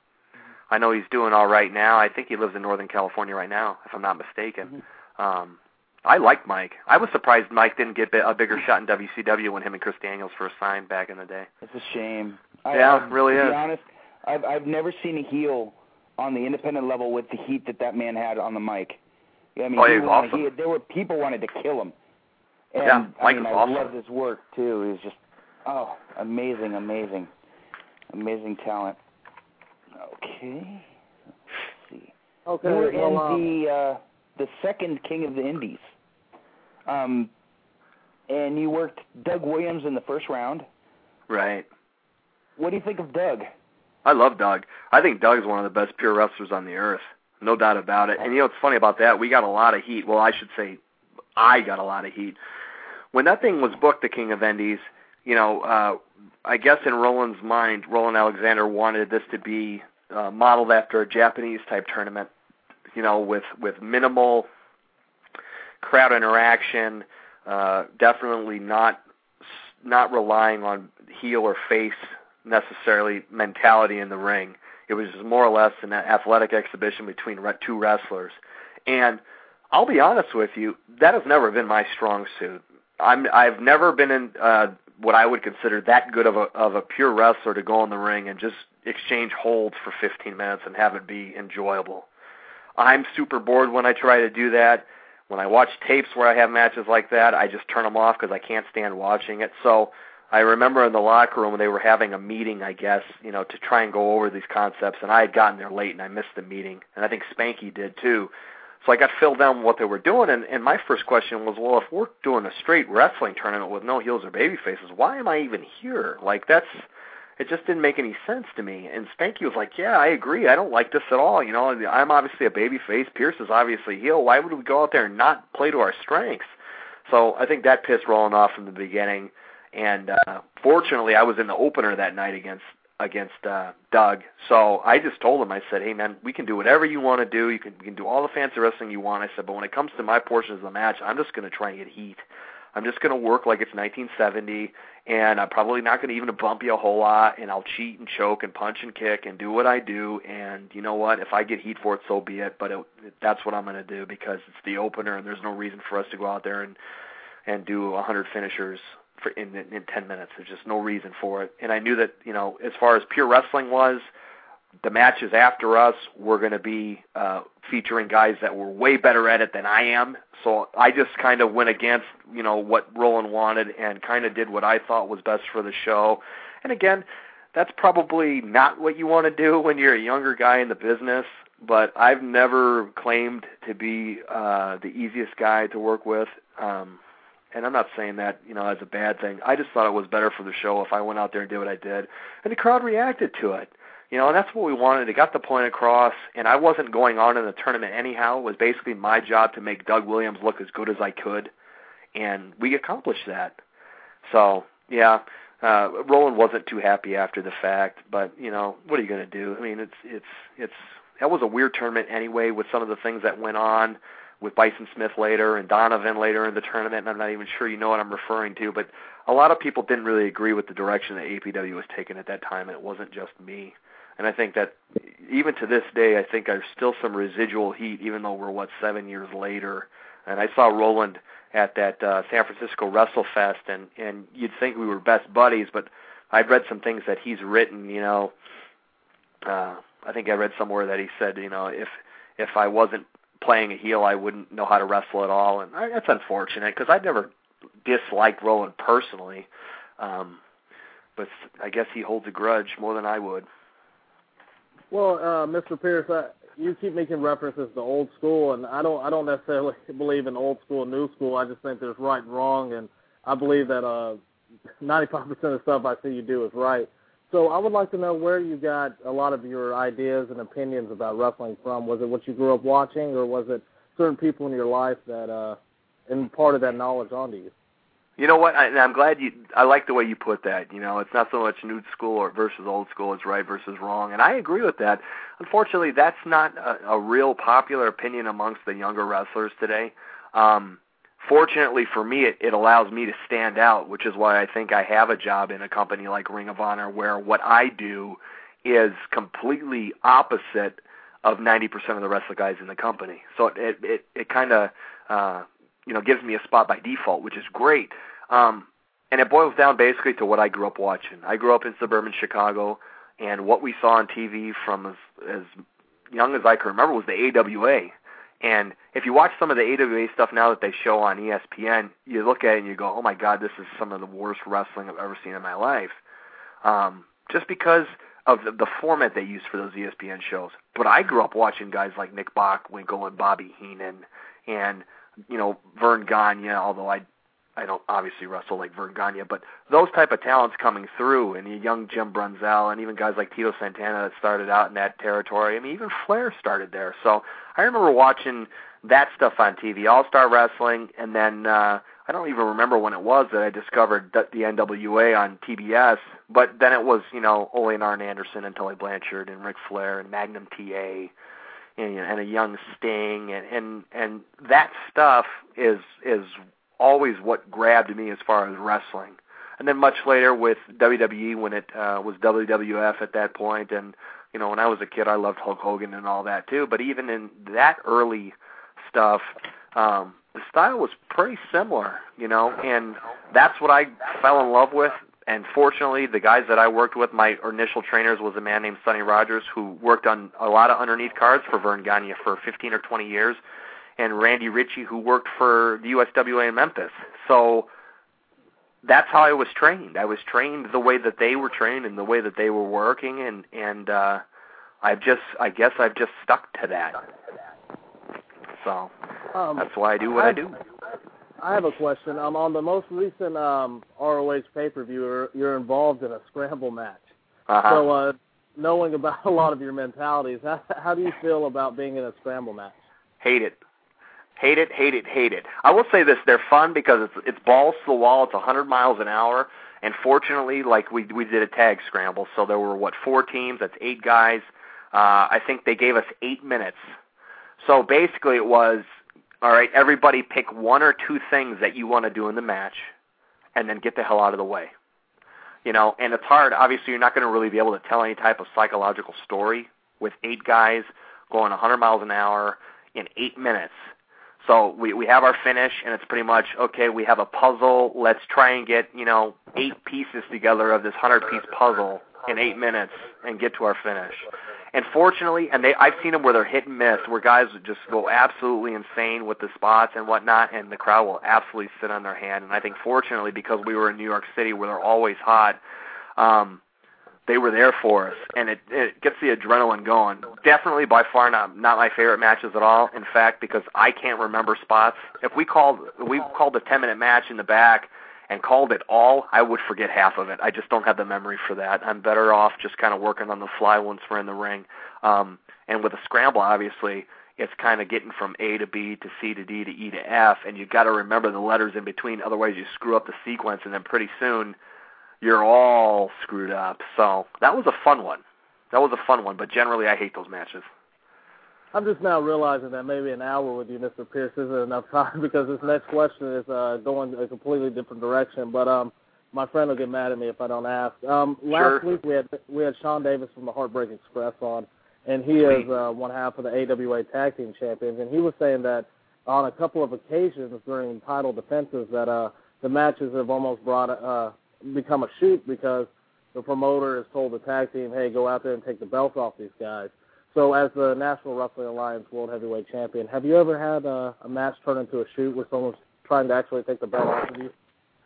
I know he's doing all right now. I think he lives in Northern California right now, if I'm not mistaken. Um, I like Mike. I was surprised Mike didn't get a bigger shot in WCW when him and Chris Daniels first signed back in the day. It's a shame. I, Yeah, I, it really to is. be honest, I've I've never seen a heel on the independent level with the heat that that man had on the mic. Yeah, I mean, Oh, he he was awesome. he- there were people wanted to kill him. And, Yeah, I Mike mean, was I awesome. loved his work too. He was just oh, amazing, amazing, amazing talent. Okay, let's see. Okay, you were well, um, in the uh, the second King of the Indies. Um, and you worked Doug Williams in the first round. Right. What do you think of Doug? I love Doug. I think Doug's one of the best pure wrestlers on the earth. No doubt about it. And you know what's funny about that? We got a lot of heat. Well, I should say I got a lot of heat. When that thing was booked, the King of Indies, you know, uh I guess in Roland's mind, Roland Alexander wanted this to be uh, modeled after a Japanese type tournament, you know, with with minimal crowd interaction, uh definitely not not relying on heel or face necessarily mentality in the ring. It was more or less an athletic exhibition between two wrestlers. And I'll be honest with you, that has never been my strong suit. I'm I've never been in uh what I would consider that good of a of a pure wrestler to go in the ring and just exchange holds for 15 minutes and have it be enjoyable. I'm super bored when I try to do that. When I watch tapes where I have matches like that, I just turn them off because I can't stand watching it. So I remember in the locker room they were having a meeting, I guess, you know, to try and go over these concepts, and I had gotten there late and I missed the meeting, and I think Spanky did too. So I got filled down what they were doing, and, and my first question was, well, if we're doing a straight wrestling tournament with no heels or baby faces, why am I even here? Like that's it just didn't make any sense to me. And Spanky was like, "Yeah, I agree. I don't like this at all. You know, I'm obviously a baby face. Pearce is obviously heel. Why would we go out there and not play to our strengths?" So I think that pissed Roland off from the beginning. And uh, fortunately, I was in the opener that night against against uh, Doug. So I just told him, I said, "Hey man, we can do whatever you want to do. You can we can do all the fancy wrestling you want." I said, "But when it comes to my portions of the match, I'm just going to try and get heat. I'm just going to work like it's 1970, and I'm probably not going to even bump you a whole lot, and I'll cheat and choke and punch and kick and do what I do. And you know what? If I get heat for it, so be it. But it, that's what I'm going to do because it's the opener, and there's no reason for us to go out there and and do 100 finishers for in, in in 10 minutes. There's just no reason for it. And I knew that you know, as far as pure wrestling was, the matches after us were going to be uh, featuring guys that were way better at it than I am. So I just kind of went against, you know, what Roland wanted and kind of did what I thought was best for the show. And again, that's probably not what you want to do when you're a younger guy in the business. But I've never claimed to be uh, the easiest guy to work with. Um, and I'm not saying that you know as a bad thing. I just thought it was better for the show if I went out there and did what I did, and the crowd reacted to it. You know, and that's what we wanted. It got the point across, and I wasn't going on in the tournament anyhow. It was basically my job to make Doug Williams look as good as I could, and we accomplished that. So yeah, uh, Roland wasn't too happy after the fact, but you know, what are you going to do? I mean, it's it's it's that was a weird tournament anyway with some of the things that went on with Bison Smith later and Donovan later in the tournament, and I'm not even sure you know what I'm referring to, but a lot of people didn't really agree with the direction that APW was taking at that time, and it wasn't just me. And I think that even to this day, I think there's still some residual heat, even though we're what seven years later. And I saw Roland at that uh, San Francisco WrestleFest, and and you'd think we were best buddies, but I've read some things that he's written. You know, uh, I think I read somewhere that he said, you know, if if I wasn't playing a heel, I wouldn't know how to wrestle at all, and I, that's unfortunate because I'd never disliked Roland personally, um, but I guess he holds a grudge more than I would. Well, uh, Mr. Pearce, I, you keep making references to old school, and I don't I don't necessarily believe in old school, new school. I just think there's right and wrong, and I believe that uh, 95% of the stuff I see you do is right. So I would like to know where you got a lot of your ideas and opinions about wrestling from. Was it what you grew up watching, or was it certain people in your life that uh, imparted that knowledge onto you? You know what? I, I'm glad you. I like the way you put that. You know, it's not so much new school or versus old school. It's right versus wrong, and I agree with that. Unfortunately, that's not a, a real popular opinion amongst the younger wrestlers today. Um, fortunately for me, it, it allows me to stand out, which is why I think I have a job in a company like Ring of Honor, where what I do is completely opposite of 90% of the wrestler guys in the company. So it it it kind of uh, you know gives me a spot by default, which is great. Um, and it boils down basically to what I grew up watching. I grew up in suburban Chicago, and what we saw on TV from as, as young as I can remember was the AWA. And if you watch some of the AWA stuff now that they show on ESPN, you look at it and you go, "Oh my God, this is some of the worst wrestling I've ever seen in my life." Um, just because of the, the format they use for those ESPN shows. But I grew up watching guys like Nick Bockwinkel and Bobby Heenan, and you know Verne Gagne. Although I I don't obviously wrestle like Verne Gagne, but those type of talents coming through, and young Jim Brunzell, and even guys like Tito Santana that started out in that territory. I mean, even Flair started there. So I remember watching that stuff on TV, All Star Wrestling, and then uh, I don't even remember when it was that I discovered the, NWA on TBS. But then it was you know Ole and Arn Anderson and Tully Blanchard and Ric Flair and Magnum TA. And, and a young Sting, and and and that stuff is is always what grabbed me as far as wrestling. And then much later with WWE when it uh, was WWF at that point, and you know when I was a kid I loved Hulk Hogan and all that too. But even in that early stuff, um, the style was pretty similar, you know, and that's what I fell in love with. And fortunately, the guys that I worked with, my initial trainers was a man named Sonny Rogers who worked on a lot of underneath cards for Verne Gagne for 15 or 20 years and Randy Ritchie, who worked for the USWA in Memphis. So that's how I was trained. I was trained the way that they were trained and the way that they were working, and and uh, I've just, I guess, I've just stuck to that. So um, that's why I do what I, I do. I have a question. Um, on the most recent um, ROH pay per view, you're, you're involved in a scramble match. Uh-huh. So, uh, knowing about a lot of your mentalities, how, how do you feel about being in a scramble match? Hate it. Hate it, hate it, hate it. I will say this: they're fun because it's it's balls to the wall. It's 100 miles an hour, and fortunately, like we we did a tag scramble, so there were what four teams. That's eight guys. Uh, I think they gave us eight minutes. So basically, it was all right. Everybody pick one or two things that you want to do in the match, and then get the hell out of the way. You know, and it's hard. Obviously, you're not going to really be able to tell any type of psychological story with eight guys going 100 miles an hour in eight minutes so we we have our finish, and it's pretty much okay. We have a puzzle. Let's try and get you know eight pieces together of this hundred piece puzzle in eight minutes and get to our finish. And fortunately, and they I've seen them where they're hit and miss, where guys would just go absolutely insane with the spots and whatnot, and the crowd will absolutely sit on their hand. And I think fortunately, because we were in New York City, where they're always hot, um, they were there for us, and it, it gets the adrenaline going. Definitely, by far, not not my favorite matches at all. In fact, because I can't remember spots. If we called we called a ten minute match in the back and called it all, I would forget half of it. I just don't have the memory for that. I'm better off just kind of working on the fly once we're in the ring. Um, and with a scramble, obviously, it's kind of getting from A to B to C to D to E to F, and you've got to remember the letters in between. Otherwise, you screw up the sequence, and then pretty soon you're all screwed up. So that was a fun one. That was a fun one, but generally, I hate those matches. I'm just now realizing that maybe an hour with you, Mr. Pearce, isn't enough time because this next question is uh, going a completely different direction. But um, my friend will get mad at me if I don't ask. Um, last sure. week we had we had Sean Davis from the Heartbreak Express on, and he is uh, one half of the AWA Tag Team Champions, and he was saying that on a couple of occasions during title defenses that uh, the matches have almost brought uh, become a shoot because the promoter has told the tag team, "Hey, go out there and take the belts off these guys." So, as the National Wrestling Alliance World Heavyweight Champion, have you ever had a, a match turn into a shoot where someone's trying to actually take the belt off of you?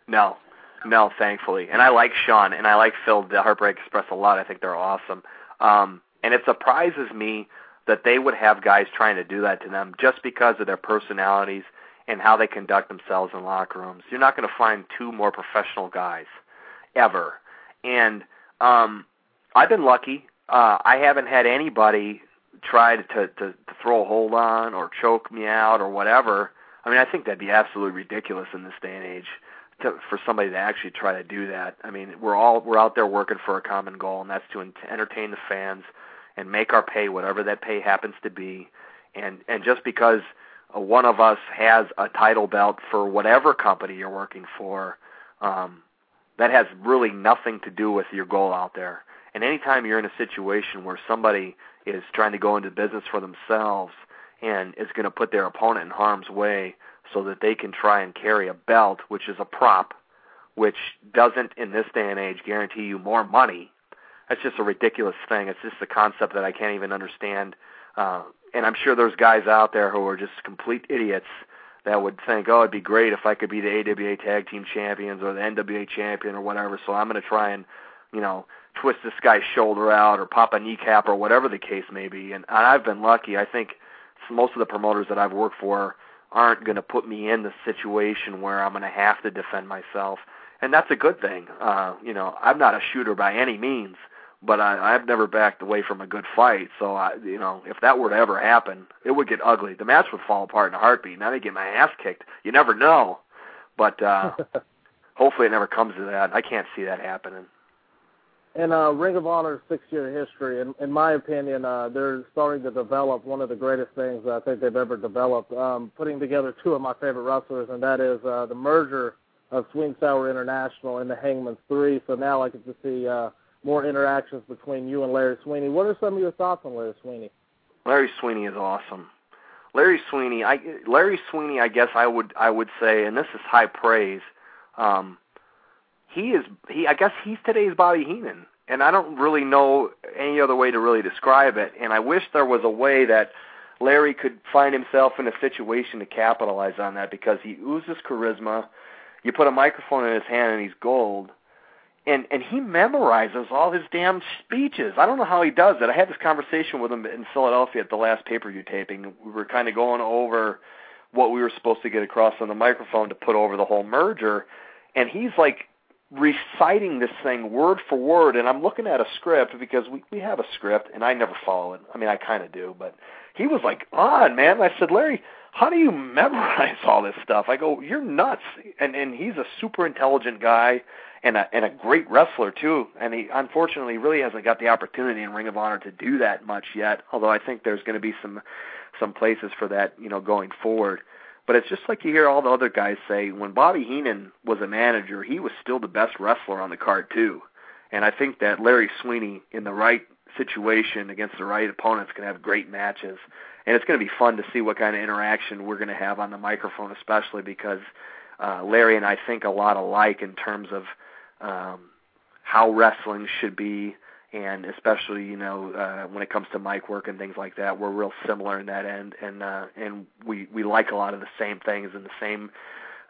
No, no, thankfully. And I like Sean and I like Phil the Heartbreak Express a lot. I think they're awesome. Um, and it surprises me that they would have guys trying to do that to them just because of their personalities and how they conduct themselves in locker rooms. You're not going to find two more professional guys ever. And um, I've been lucky uh, I haven't had anybody try to, to to throw a hold on or choke me out or whatever. I mean, I think that'd be absolutely ridiculous in this day and age to, for somebody to actually try to do that. I mean, we're all we're out there working for a common goal, and that's to entertain the fans and make our pay whatever that pay happens to be. And and just because one of us has a title belt for whatever company you're working for, um, that has really nothing to do with your goal out there. And anytime you're in a situation where somebody is trying to go into business for themselves and is going to put their opponent in harm's way so that they can try and carry a belt, which is a prop, which doesn't in this day and age guarantee you more money. That's just a ridiculous thing. It's just a concept that I can't even understand. Uh, and I'm sure there's guys out there who are just complete idiots that would think, oh, it'd be great if I could be the AWA Tag Team Champions or the NWA Champion or whatever. So I'm going to try and, you know, twist this guy's shoulder out or pop a kneecap or whatever the case may be. And, I've been lucky. I think most of the promoters that I've worked for aren't going to put me in the situation where I'm going to have to defend myself, and that's a good thing. Uh, you know, I'm not a shooter by any means, but I, I've never backed away from a good fight. So, I, you know, if that were to ever happen, it would get ugly. The match would fall apart in a heartbeat. Now they get my ass kicked. You never know, but uh, hopefully it never comes to that. I can't see that happening in uh, Ring of Honor's six-year history, in, in my opinion, uh, they're starting to develop one of the greatest things I think they've ever developed, um, putting together two of my favorite wrestlers, and that is uh, the merger of and Sour International and the Hangman's Three. So now I get to see uh, more interactions between you and Larry Sweeney. What are some of your thoughts on Larry Sweeney? Larry Sweeney is awesome. Larry Sweeney, I Larry Sweeney, I guess I would I would say, and this is high praise. Um, he is he I guess he's today's Bobby Heenan, and I don't really know any other way to really describe it. And I wish there was a way that Larry could find himself in a situation to capitalize on that because he oozes charisma. You put a microphone in his hand and he's gold. And and he memorizes all his damn speeches. I don't know how he does it. I had this conversation with him in Philadelphia at the last pay-per-view taping. We were kind of going over what we were supposed to get across on the microphone to put over the whole merger and he's like reciting this thing word for word and I'm looking at a script because we we have a script and I never follow it. I mean I kind of do, but he was like on, man. I said, "Larry, how do you memorize all this stuff?" I go, "You're nuts." And and he's a super intelligent guy and a and a great wrestler too. And he unfortunately really hasn't got the opportunity in Ring of Honor to do that much yet, although I think there's going to be some some places for that, you know, going forward. But it's just like you hear all the other guys say when Bobby Heenan was a manager, he was still the best wrestler on the card too. And I think that Larry Sweeney in the right situation against the right opponents can have great matches. And it's going to be fun to see what kind of interaction we're going to have on the microphone, especially because uh, Larry and I think a lot alike in terms of um, how wrestling should be and especially you know uh, when it comes to mic work and things like that, we're real similar in that end, and uh, and we we like a lot of the same things and the same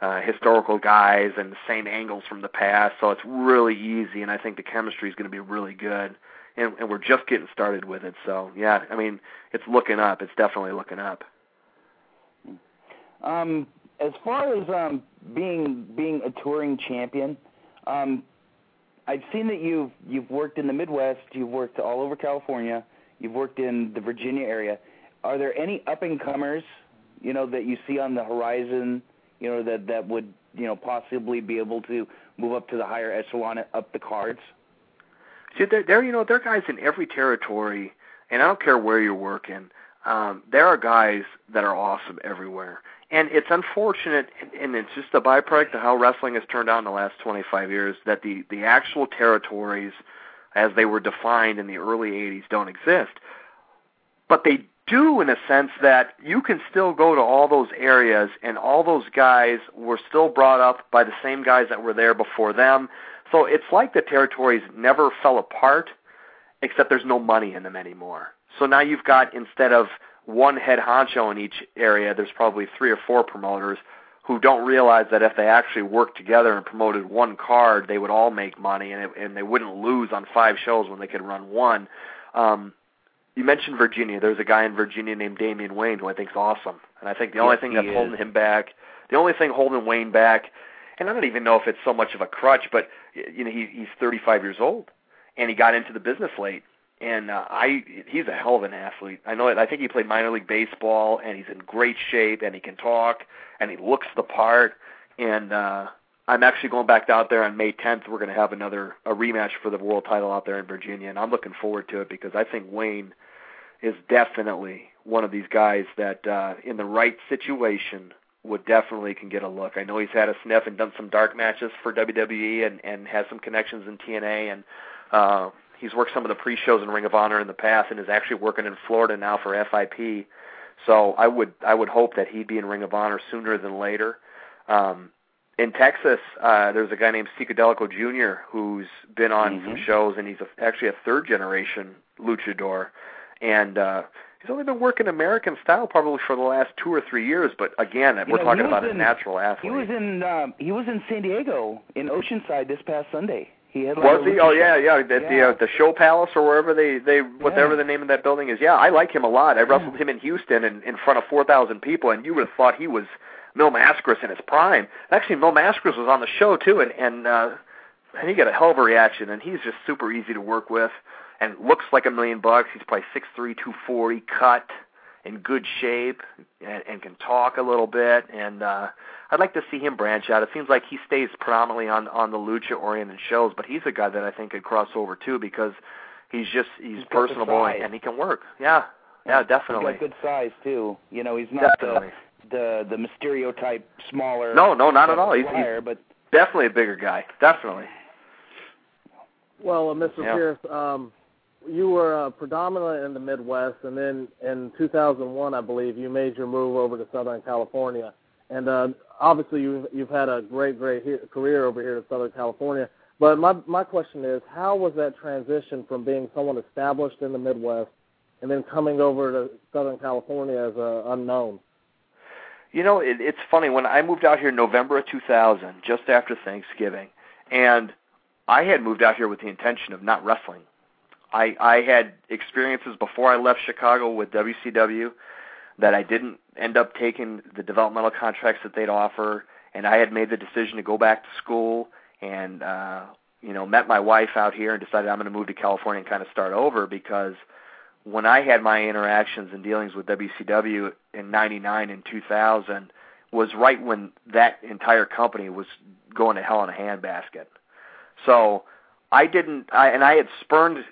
uh, historical guys and the same angles from the past. So it's really easy, and I think the chemistry is going to be really good. And, and we're just getting started with it. So yeah, I mean, it's looking up. It's definitely looking up. Um, as far as um, being being a touring champion, um, I've seen that you've you've worked in the Midwest, you've worked all over California, you've worked in the Virginia area. Are there any up and comers, you know, that you see on the horizon, you know, that that would you know possibly be able to move up to the higher echelon up the cards? See, there, there you know, there are guys in every territory, and I don't care where you're working. Um, there are guys that are awesome everywhere and it's unfortunate, and it's just a byproduct of how wrestling has turned out in the last 25 years that the the actual territories, as they were defined in the early 80s, don't exist. But they do in a sense that you can still go to all those areas, and all those guys were still brought up by the same guys that were there before them. So it's like the territories never fell apart, except there's no money in them anymore. So now you've got instead of one head honcho in each area, there's probably three or four promoters who don't realize that if they actually worked together and promoted one card, they would all make money and it, and they wouldn't lose on five shows when they could run one. Um, you mentioned Virginia. There's a guy in Virginia named Damian Wayne who I think is awesome, and I think the yes, only thing that's is. holding him back, the only thing holding Wayne back, and I don't even know if it's so much of a crutch, but you know he, he's 35 years old and he got into the business late and uh, I he's a hell of an athlete. I know it. I think he played minor league baseball, and he's in great shape, and he can talk, and he looks the part. And uh, I'm actually going back out there on May 10th. We're going to have another a rematch for the world title out there in Virginia, and I'm looking forward to it because I think Wayne is definitely one of these guys that, uh, in the right situation, would definitely can get a look. I know he's had a sniff and done some dark matches for WWE and and has some connections in TNA and. uh he's worked some of the pre-shows in Ring of Honor in the past, and is actually working in Florida now for FIP. So I would I would hope that he'd be in Ring of Honor sooner than later. Um, in Texas, uh, there's a guy named Psicodelico Jr. who's been on mm-hmm. some shows, and he's a, actually a third generation luchador, and uh, he's only been working American style probably for the last two or three years. But again, You we're know, talking about in- a natural athlete. He was in um, he was in San Diego in Oceanside this past Sunday. He had like Was he? Oh yeah, yeah. At the Yeah. uh, the Show Palace or wherever they they whatever Yeah. the name of that building is. Yeah, I like him a lot. I wrestled him in Houston in in front of four thousand people, and you would have thought he was Mil Mascaras in his prime. Actually, Mil Mascaras was on the show too, and and uh, and he got a hell of a reaction. And he's just super easy to work with, and looks like a million bucks. He's probably six three, two forty, cut, in good shape, and, and can talk a little bit. And uh, I'd like to see him branch out. It seems like he stays predominantly on on the lucha oriented shows, but he's a guy that I think could cross over too because he's just he's, He's got the personable and, he can work. Yeah, yeah, definitely. He's definitely, got good size too. You know, he's not definitely. the the the Mysterio type smaller. No, no, not at all. He's, he's but definitely a bigger guy. Definitely. Well, uh, Mr. Yeah. Pearce, um, you were uh, predominantly in the Midwest, and then in 2001, I believe, you made your move over to Southern California. And uh, obviously, you've you've had a great, great he- career over here in Southern California. But my my question is, how was that transition from being someone established in the Midwest and then coming over to Southern California as a unknown? You know, it, it's funny when I moved out here in November of 2000, just after Thanksgiving, and I had moved out here with the intention of not wrestling. I I had experiences before I left Chicago with WCW that I didn't end up taking the developmental contracts that they'd offer, and I had made the decision to go back to school and uh you know met my wife out here and decided I'm going to move to California and kind of start over because when I had my interactions and dealings with WCW in 99 and 2000 was right when that entire company was going to hell in a handbasket. So I didn't, I, and I had spurned.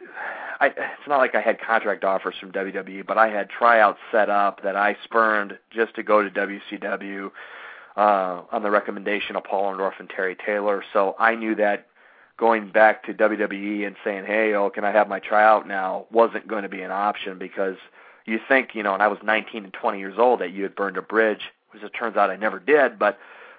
I, it's not like I had contract offers from WWE, but I had tryouts set up that I spurned just to go to WCW uh, on the recommendation of Paul Orndorff and Terry Taylor. So I knew that going back to WWE and saying, "Hey, oh, can I have my tryout now?" wasn't going to be an option because you think, you know, and I was 19 and 20 years old that you had burned a bridge, which it turns out I never did. But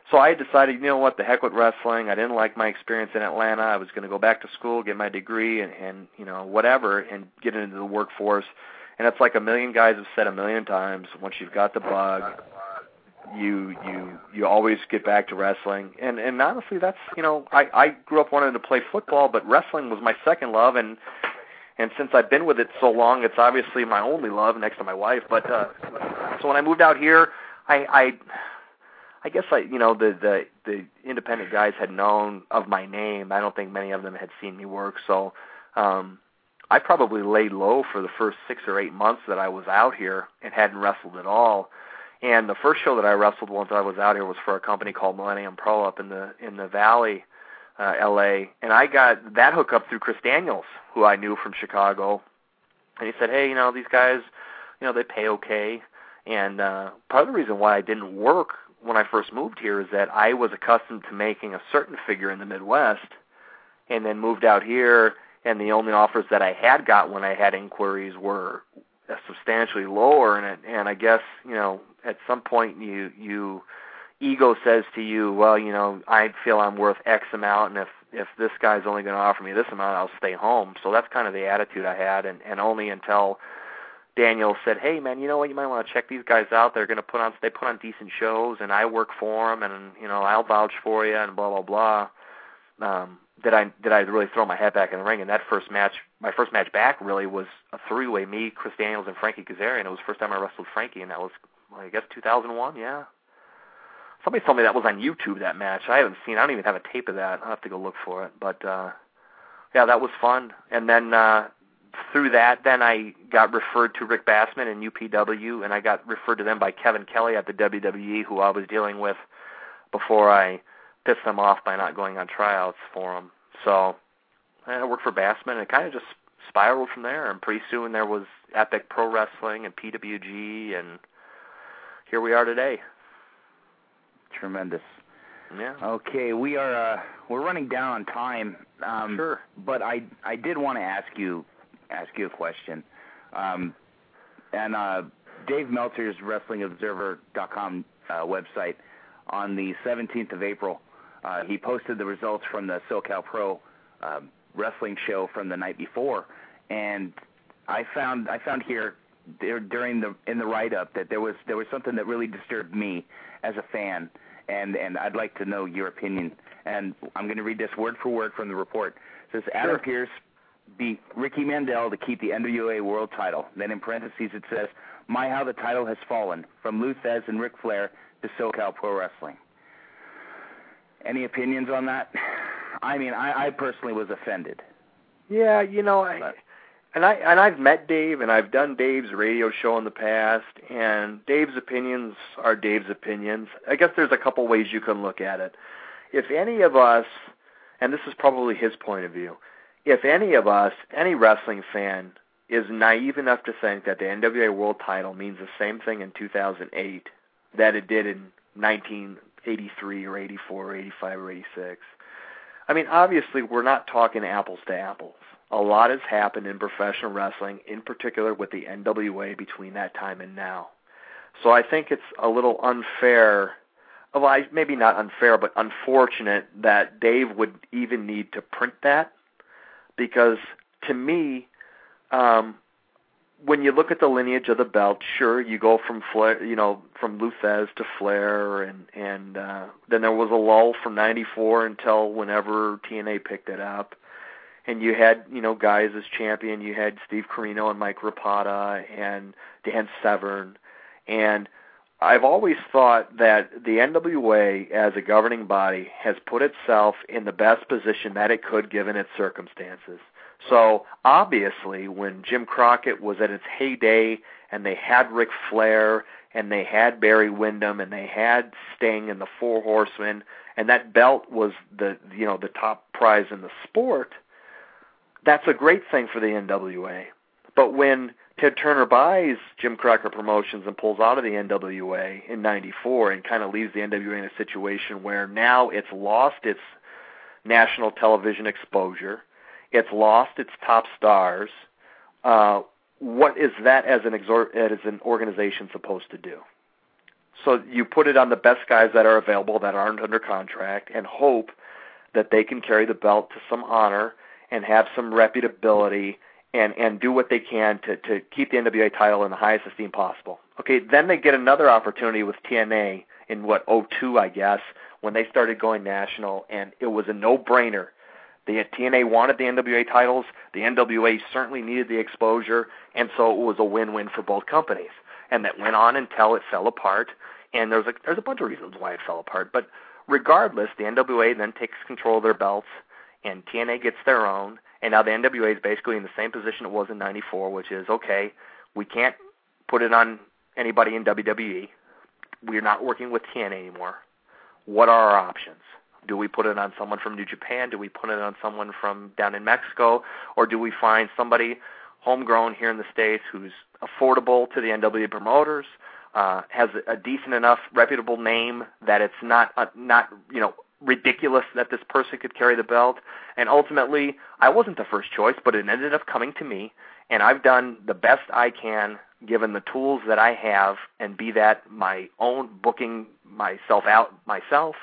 so I decided, you know what, the heck with wrestling. I didn't like my experience in Atlanta. I was going to go back to school, get my degree, and, and you know whatever, and get into the workforce. And it's like a million guys have said a million times. Once you've got the bug, you you you always get back to wrestling. And and honestly, that's you know I I grew up wanting to play football, but wrestling was my second love, and and since I've been with it so long, it's obviously my only love next to my wife. But uh, so when I moved out here, I I I guess I, you know, the the the independent guys had known of my name. I don't think many of them had seen me work, so um I probably laid low for the first 6 or 8 months that I was out here and hadn't wrestled at all. And the first show that I wrestled once I was out here was for a company called Millennium Pro up in the in the Valley, uh LA, and I got that hookup through Chris Daniels, who I knew from Chicago. And he said, "Hey, you know, these guys, you know, they pay okay." And uh part of the reason why I didn't work when I first moved here is that I was accustomed to making a certain figure in the Midwest, and then moved out here, and the only offers that I had got when I had inquiries were substantially lower, and it, and I guess you know at some point you you ego says to you, well, you know, I feel I'm worth X amount, and if if this guy's only going to offer me this amount, I'll stay home. So that's kind of the attitude I had, and and only until Daniel said, "Hey, man, you know what? You might want to check these guys out. They're going to put on they put on decent shows, and I work for them, and you know I'll vouch for you, and blah blah blah." Um, did I did I really throw my head back in the ring? And that first match, my first match back, really was a three way: me, Chris Daniels, and Frankie Kazarian. It was the first time I wrestled Frankie, and that was I guess 2001. Yeah. Somebody told me that was on YouTube. That match I haven't seen. I don't even have a tape of that. I'll have to go look for it. But uh, yeah, that was fun. And then uh, through that, then I got referred to Rick Bassman and UPW, and I got referred to them by Kevin Kelly at the WWE, who I was dealing with before I pissed them off by not going on tryouts for them. So I worked for Bassman, and it kind of just spiraled from there. And pretty soon there was Epic Pro Wrestling and PWG, and here we are today. Tremendous. Yeah. Okay, we are uh, we're running down on time. Um, sure. But I I did want to ask you ask you a question. Um, and uh, Dave Meltzer's WrestlingObserver.com uh, website on the 17th of April, uh, he posted the results from the SoCal Pro uh, wrestling show from the night before, and I found I found here there, during the in the write up that there was there was something that really disturbed me as a fan, and and I'd like to know your opinion. And I'm going to read this word for word from the report. It says Adam Sure. Pearce beat Ricky Mandel to keep the NWA World Title. Then in parentheses it says, "My how the title has fallen from Lou Thesz and Ric Flair to SoCal Pro Wrestling." Any opinions on that? I mean, I, I personally was offended. Yeah, you know, I and I and I've met Dave and I've done Dave's radio show in the past and Dave's opinions are Dave's opinions. I guess there's a couple ways you can look at it. If any of us and this is probably his point of view, if any of us, any wrestling fan is naive enough to think that the NWA World Title means the same thing in 2008 that it did in 1983 or 84 or 85 or 86. I mean, obviously, we're not talking apples to apples. A lot has happened in professional wrestling, in particular with the NWA between that time and now. So I think it's a little unfair. Well, maybe not unfair, but unfortunate that Dave would even need to print that, because to me, um, when you look at the lineage of the belt, sure, you go from Flair, you know, from Lou Thesz to Flair, and and uh, then there was a lull from '94 until whenever TNA picked it up, and you had you know guys as champion. You had Steve Corino and Mike Rapada and Dan Severn, and I've always thought that the NWA as a governing body has put itself in the best position that it could given its circumstances. So obviously, when Jim Crockett was at its heyday, and they had Ric Flair, and they had Barry Windham, and they had Sting and the Four Horsemen, and that belt was the you know the top prize in the sport. That's a great thing for the NWA. But when Ted Turner buys Jim Crockett Promotions and pulls out of the NWA in '94 and kind of leaves the NWA in a situation where now it's lost its national television exposure it's lost its top stars. Uh, what is that as an exor- as an organization supposed to do? So you put it on the best guys that are available that aren't under contract and hope that they can carry the belt to some honor and have some reputability and and do what they can to to keep the NWA title in the highest esteem possible. Okay, then they get another opportunity with TNA in what 02 I guess when they started going national and it was a no-brainer. The TNA wanted the NWA titles, the NWA certainly needed the exposure, and so it was a win-win for both companies. And that went on until it fell apart and there's a there's a bunch of reasons why it fell apart, but regardless, the NWA then takes control of their belts and TNA gets their own and now the NWA is basically in the same position it was in 94, which is okay, we can't put it on anybody in WWE. We're not working with TNA anymore. What are our options? Do we put it on someone from New Japan? Do we put it on someone from down in Mexico? Or do we find somebody homegrown here in the States who's affordable to the NWA promoters, uh, has a decent enough reputable name that it's not uh, not you know ridiculous that this person could carry the belt. And ultimately, I wasn't the first choice, but it ended up coming to me, and I've done the best I can given the tools that I have, and be that my own booking myself out myself,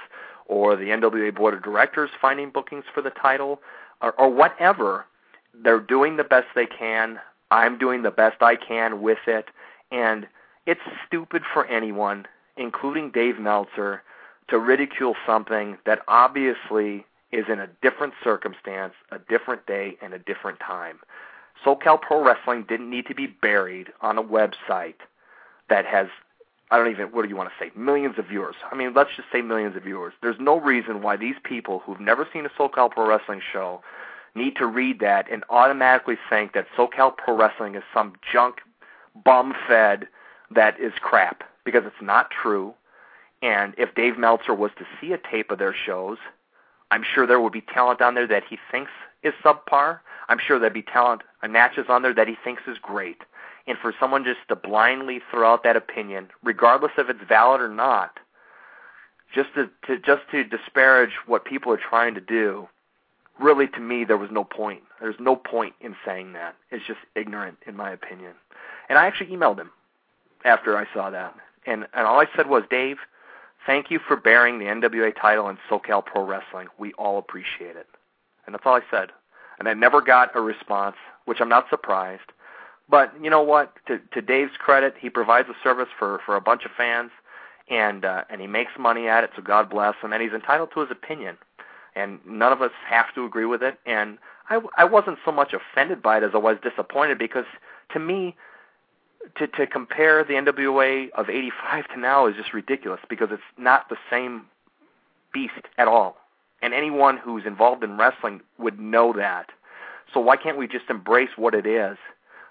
or the NWA board of directors finding bookings for the title, or, or whatever. They're doing the best they can. I'm doing the best I can with it, and it's stupid for anyone, including Dave Meltzer, to ridicule something that obviously is in a different circumstance, a different day, and a different time. SoCal Pro Wrestling didn't need to be buried on a website that has, I don't even, what do you want to say, millions of viewers. I mean, let's just say millions of viewers. There's no reason why these people who've never seen a SoCal Pro Wrestling show need to read that and automatically think that SoCal Pro Wrestling is some junk, bum fed that is crap because it's not true. And if Dave Meltzer was to see a tape of their shows, I'm sure there would be talent on there that he thinks is subpar. I'm sure there'd be talent and matches on there that he thinks is great. And for someone just to blindly throw out that opinion, regardless if it's valid or not, just to, to just to disparage what people are trying to do, really to me there was no point. There's no point in saying that. It's just ignorant in my opinion. And I actually emailed him after I saw that. And and all I said was, Dave, thank you for bearing the NWA title in SoCal Pro Wrestling. We all appreciate it. And that's all I said. And I never got a response, which I'm not surprised. But you know what? To to Dave's credit, he provides a service for for a bunch of fans, and uh, and he makes money at it. So God bless him, and he's entitled to his opinion. And none of us have to agree with it. And I I wasn't so much offended by it as I was disappointed because to me to to compare the NWA of '85 to now is just ridiculous because it's not the same beast at all. And anyone who's involved in wrestling would know that. So why can't we just embrace what it is?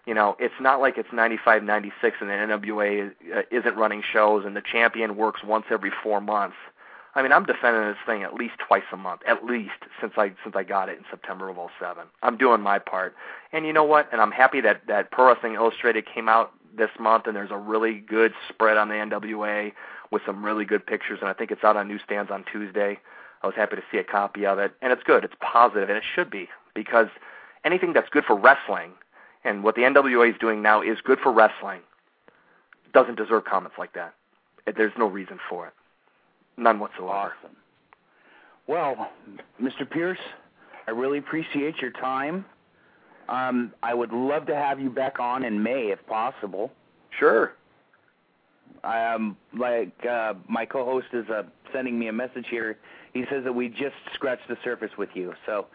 You know, it's not like it's 95, 96 and the NWA uh, isn't running shows and the champion works once every 4 months. I mean, I'm defending this thing at least twice a month, at least since I since I got it in September of '07. I'm doing my part, and you know what? And I'm happy that that Pro Wrestling Illustrated came out this month, and there's a really good spread on the NWA with some really good pictures, and I think it's out on newsstands on Tuesday. I was happy to see a copy of it, and it's good. It's positive, and it should be because anything that's good for wrestling, and what the NWA is doing now is good for wrestling, doesn't deserve comments like that. There's no reason for it, none whatsoever. Awesome. Well, Mr. Pearce, I really appreciate your time. Um, I would love to have you back on in May if possible. Sure. Um, like uh, my co-host is uh, sending me a message here. He says that we just scratched the surface with you. So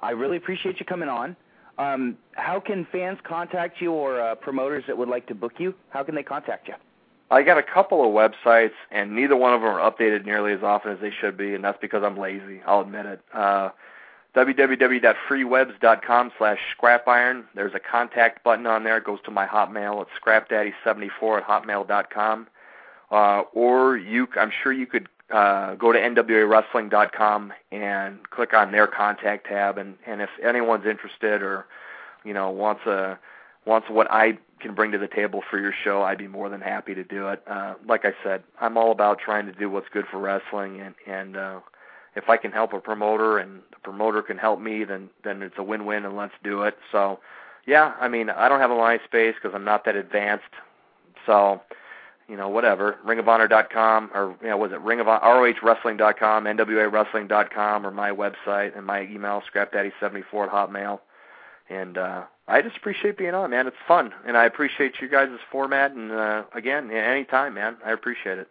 I really appreciate you coming on. Um, how can fans contact you or uh, promoters that would like to book you? How can they contact you? I got a couple of websites, and neither one of them are updated nearly as often as they should be, and that's because I'm lazy. I'll admit it. Uh, www.freewebs.com slash scrapiron. There's a contact button on there. It goes to my Hotmail. It's scrapdaddy74 at hotmail.com. Uh, or you, I'm sure you could uh, go to nwawrestling.com and click on their contact tab. And, and if anyone's interested or you know wants a wants what I can bring to the table for your show, I'd be more than happy to do it. Uh, like I said, I'm all about trying to do what's good for wrestling, and and uh, if I can help a promoter and the promoter can help me, then then it's a win-win, and let's do it. So, yeah, I mean, I don't have a MySpace because I'm not that advanced. So, you know, whatever, ringofhonor.com or you know, was it ring of ROHwrestling.com, NWAwrestling.com, or my website and my email scrapdaddy74 at hotmail. And uh, I just appreciate being on, man. It's fun, and I appreciate you guys' format. And uh, again, anytime, man, I appreciate it.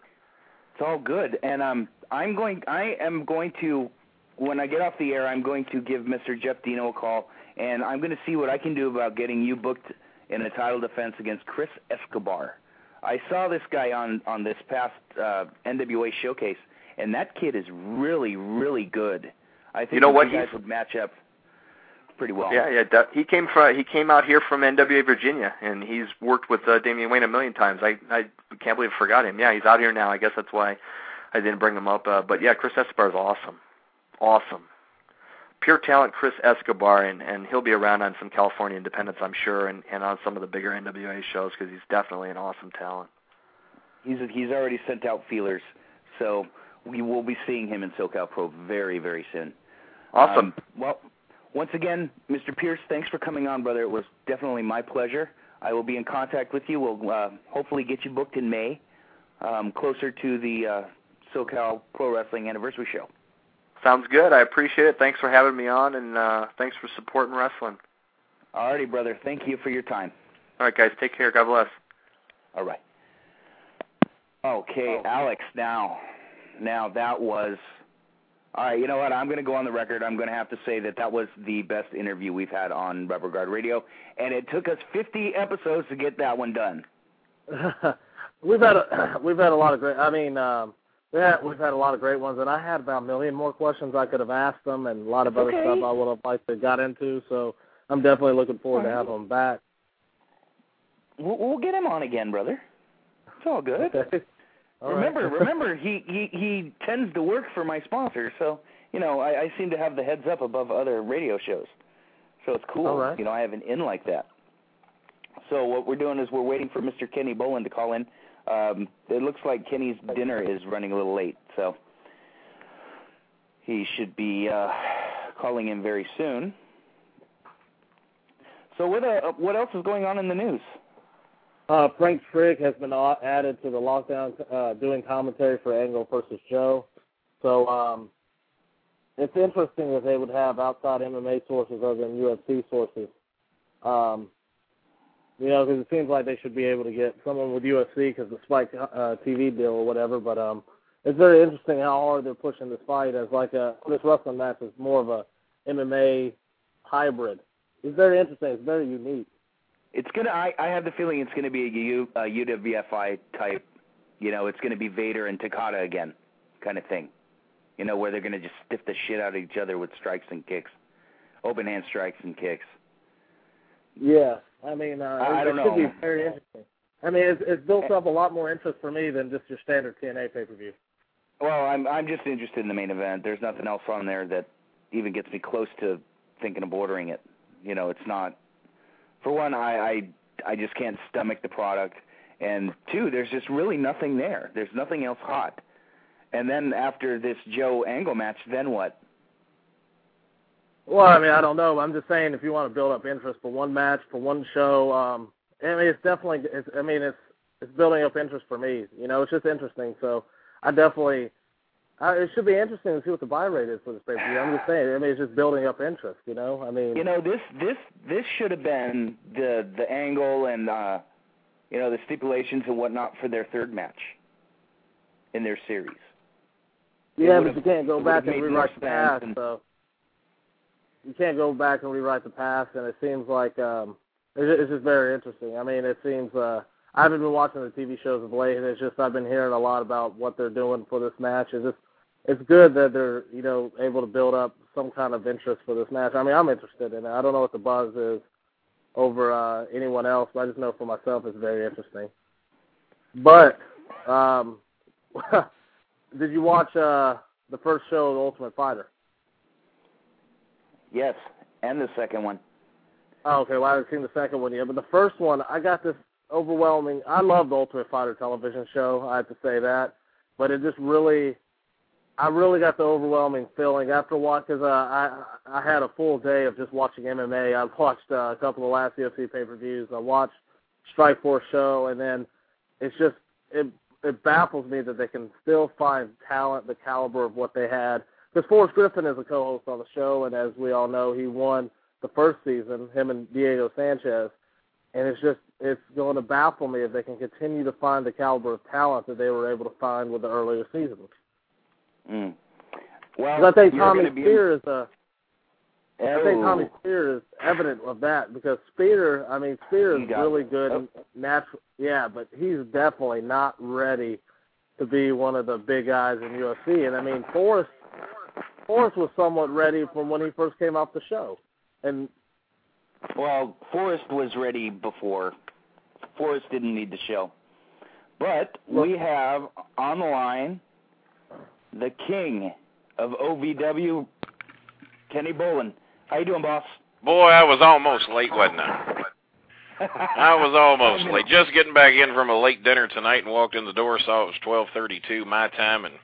It's all good, and um, I'm going. I am going to when I get off the air, I'm going to give Mr. Jeff Dino a call, and I'm going to see what I can do about getting you booked in a title defense against Chris Escobar. I saw this guy on on this past uh, NWA showcase, and that kid is really, really good. I think you know what guys would match up pretty well. Yeah, yeah. He came from he came out here from NWA Virginia, and he's worked with uh, Damien Wayne a million times. I I can't believe I forgot him. Yeah, he's out here now. I guess that's why I didn't bring him up. Uh, but yeah, Chris Escobar is awesome, awesome, pure talent. Chris Escobar, and and he'll be around on some California Independents, I'm sure, and and on some of the bigger NWA shows because he's definitely an awesome talent. He's he's already sent out feelers, so we will be seeing him in SoCal Pro very very soon. Awesome. Um, well, once again, Mr. Pearce, thanks for coming on, brother. It was definitely my pleasure. I will be in contact with you. We'll uh, hopefully get you booked in May, um, closer to the uh, SoCal Pro Wrestling Anniversary Show. Sounds good. I appreciate it. Thanks for having me on, and uh, thanks for supporting wrestling. Alrighty, brother. Thank you for your time. All right, guys. Take care. God bless. All right. Okay, Alex. Now, now that was all right, you know what? I'm going to go on the record. I'm going to have to say that that was the best interview we've had on Rubber Guard Radio, and it took us 50 episodes to get that one done. we've had a we've had a lot of great. I mean, um, we had, we've had a lot of great ones, and I had about a million more questions I could have asked them, and a lot of other okay. stuff I would have liked to got into. So I'm definitely looking forward right. to having them back. We'll, we'll get him on again, brother. It's all good. Okay. All remember, right. remember, he, he he tends to work for my sponsor, so you know I, I seem to have the heads up above other radio shows, so it's cool. Right. You know, I have an in like that. So what we're doing is we're waiting for Mr. Kenny Bolin to call in. Um, it looks like Kenny's dinner is running a little late, so he should be uh, calling in very soon. So what uh, what else is going on in the news? Uh, Frank Trigg has been added to the lockdown, uh, doing commentary for Angle versus Joe. So um, it's interesting that they would have outside MMA sources other than UFC sources. Um, you know, because it seems like they should be able to get someone with UFC because the Spike uh, TV deal or whatever. But um, it's very interesting how hard they're pushing this fight as like a this wrestling match is more of a MMA hybrid. It's very interesting. It's very unique. It's gonna. I, I have the feeling it's gonna be a, U, a UWFI type. You know, it's gonna be Vader and Takada again, kind of thing. You know, where they're gonna just stiff the shit out of each other with strikes and kicks, open hand strikes and kicks. Yeah, I mean, uh, I, I don't it know. should be very interesting. I mean, it's, it's built up a lot more interest for me than just your standard TNA pay per view. Well, I'm I'm just interested in the main event. There's nothing else on there that even gets me close to thinking of ordering it. You know, it's not for one, I, I I just can't stomach the product, and two, there's just really nothing there. There's nothing else hot. And then after this Joe Angle match, then what? Well, I mean, I don't know. I'm just saying, if you want to build up interest for one match, for one show, um, I mean, it's definitely. It's, I mean, it's it's building up interest for me. You know, it's just interesting. So I definitely. Uh, it should be interesting to see what the buy rate is for this pay per view. I'm just saying. I mean, it's just building up interest. You know, I mean. You know, this this this should have been the the angle and uh, you know the stipulations and whatnot for their third match in their series. Yeah, but you can't go back and rewrite the past. and- So you can't go back and rewrite the past, and it seems like um, it's, it's just very interesting. I mean, it seems uh, I haven't been watching the TV shows of late, and it's just I've been hearing a lot about what they're doing for this match. It's just it's good that they're you know able to build up some kind of interest for this match. I mean, I'm interested in it. I don't know what the buzz is over uh, anyone else, but I just know for myself it's very interesting. But um, did you watch uh, the first show of the Ultimate Fighter? Yes, and the second one. Oh, okay. Well, I haven't seen the second one yet, but the first one, I got this overwhelming. I love the Ultimate Fighter television show. I have to say that, but it just really, I really got the overwhelming feeling after watching. Cause uh, I I had a full day of just watching MMA. I watched uh, a couple of last UFC pay per views. I watched Strike Force show, and then it's just it it baffles me that they can still find talent the caliber of what they had. Because Forrest Griffin is a co-host on the show, and as we all know, he won the first season, him and Diego Sanchez. And it's just it's going to baffle me if they can continue to find the caliber of talent that they were able to find with the earlier seasons. Mm. Well, I think Tommy gonna be- Speer is a I think Oh. Tommy Speer is evident of that because Speer, I mean, Speer is got- really good, oh. natural. Yeah, but he's definitely not ready to be one of the big guys in UFC. And I mean, Forrest, Forrest was somewhat ready from when he first came off the show, and Well, Forrest was ready before. Forrest didn't need the show. But we have on the line the king of OVW, Kenny Bolin. How you doing, boss? Boy, I was almost late, wasn't I? I was almost late. Just getting back in from a late dinner tonight and walked in the door, saw it was twelve thirty two my time and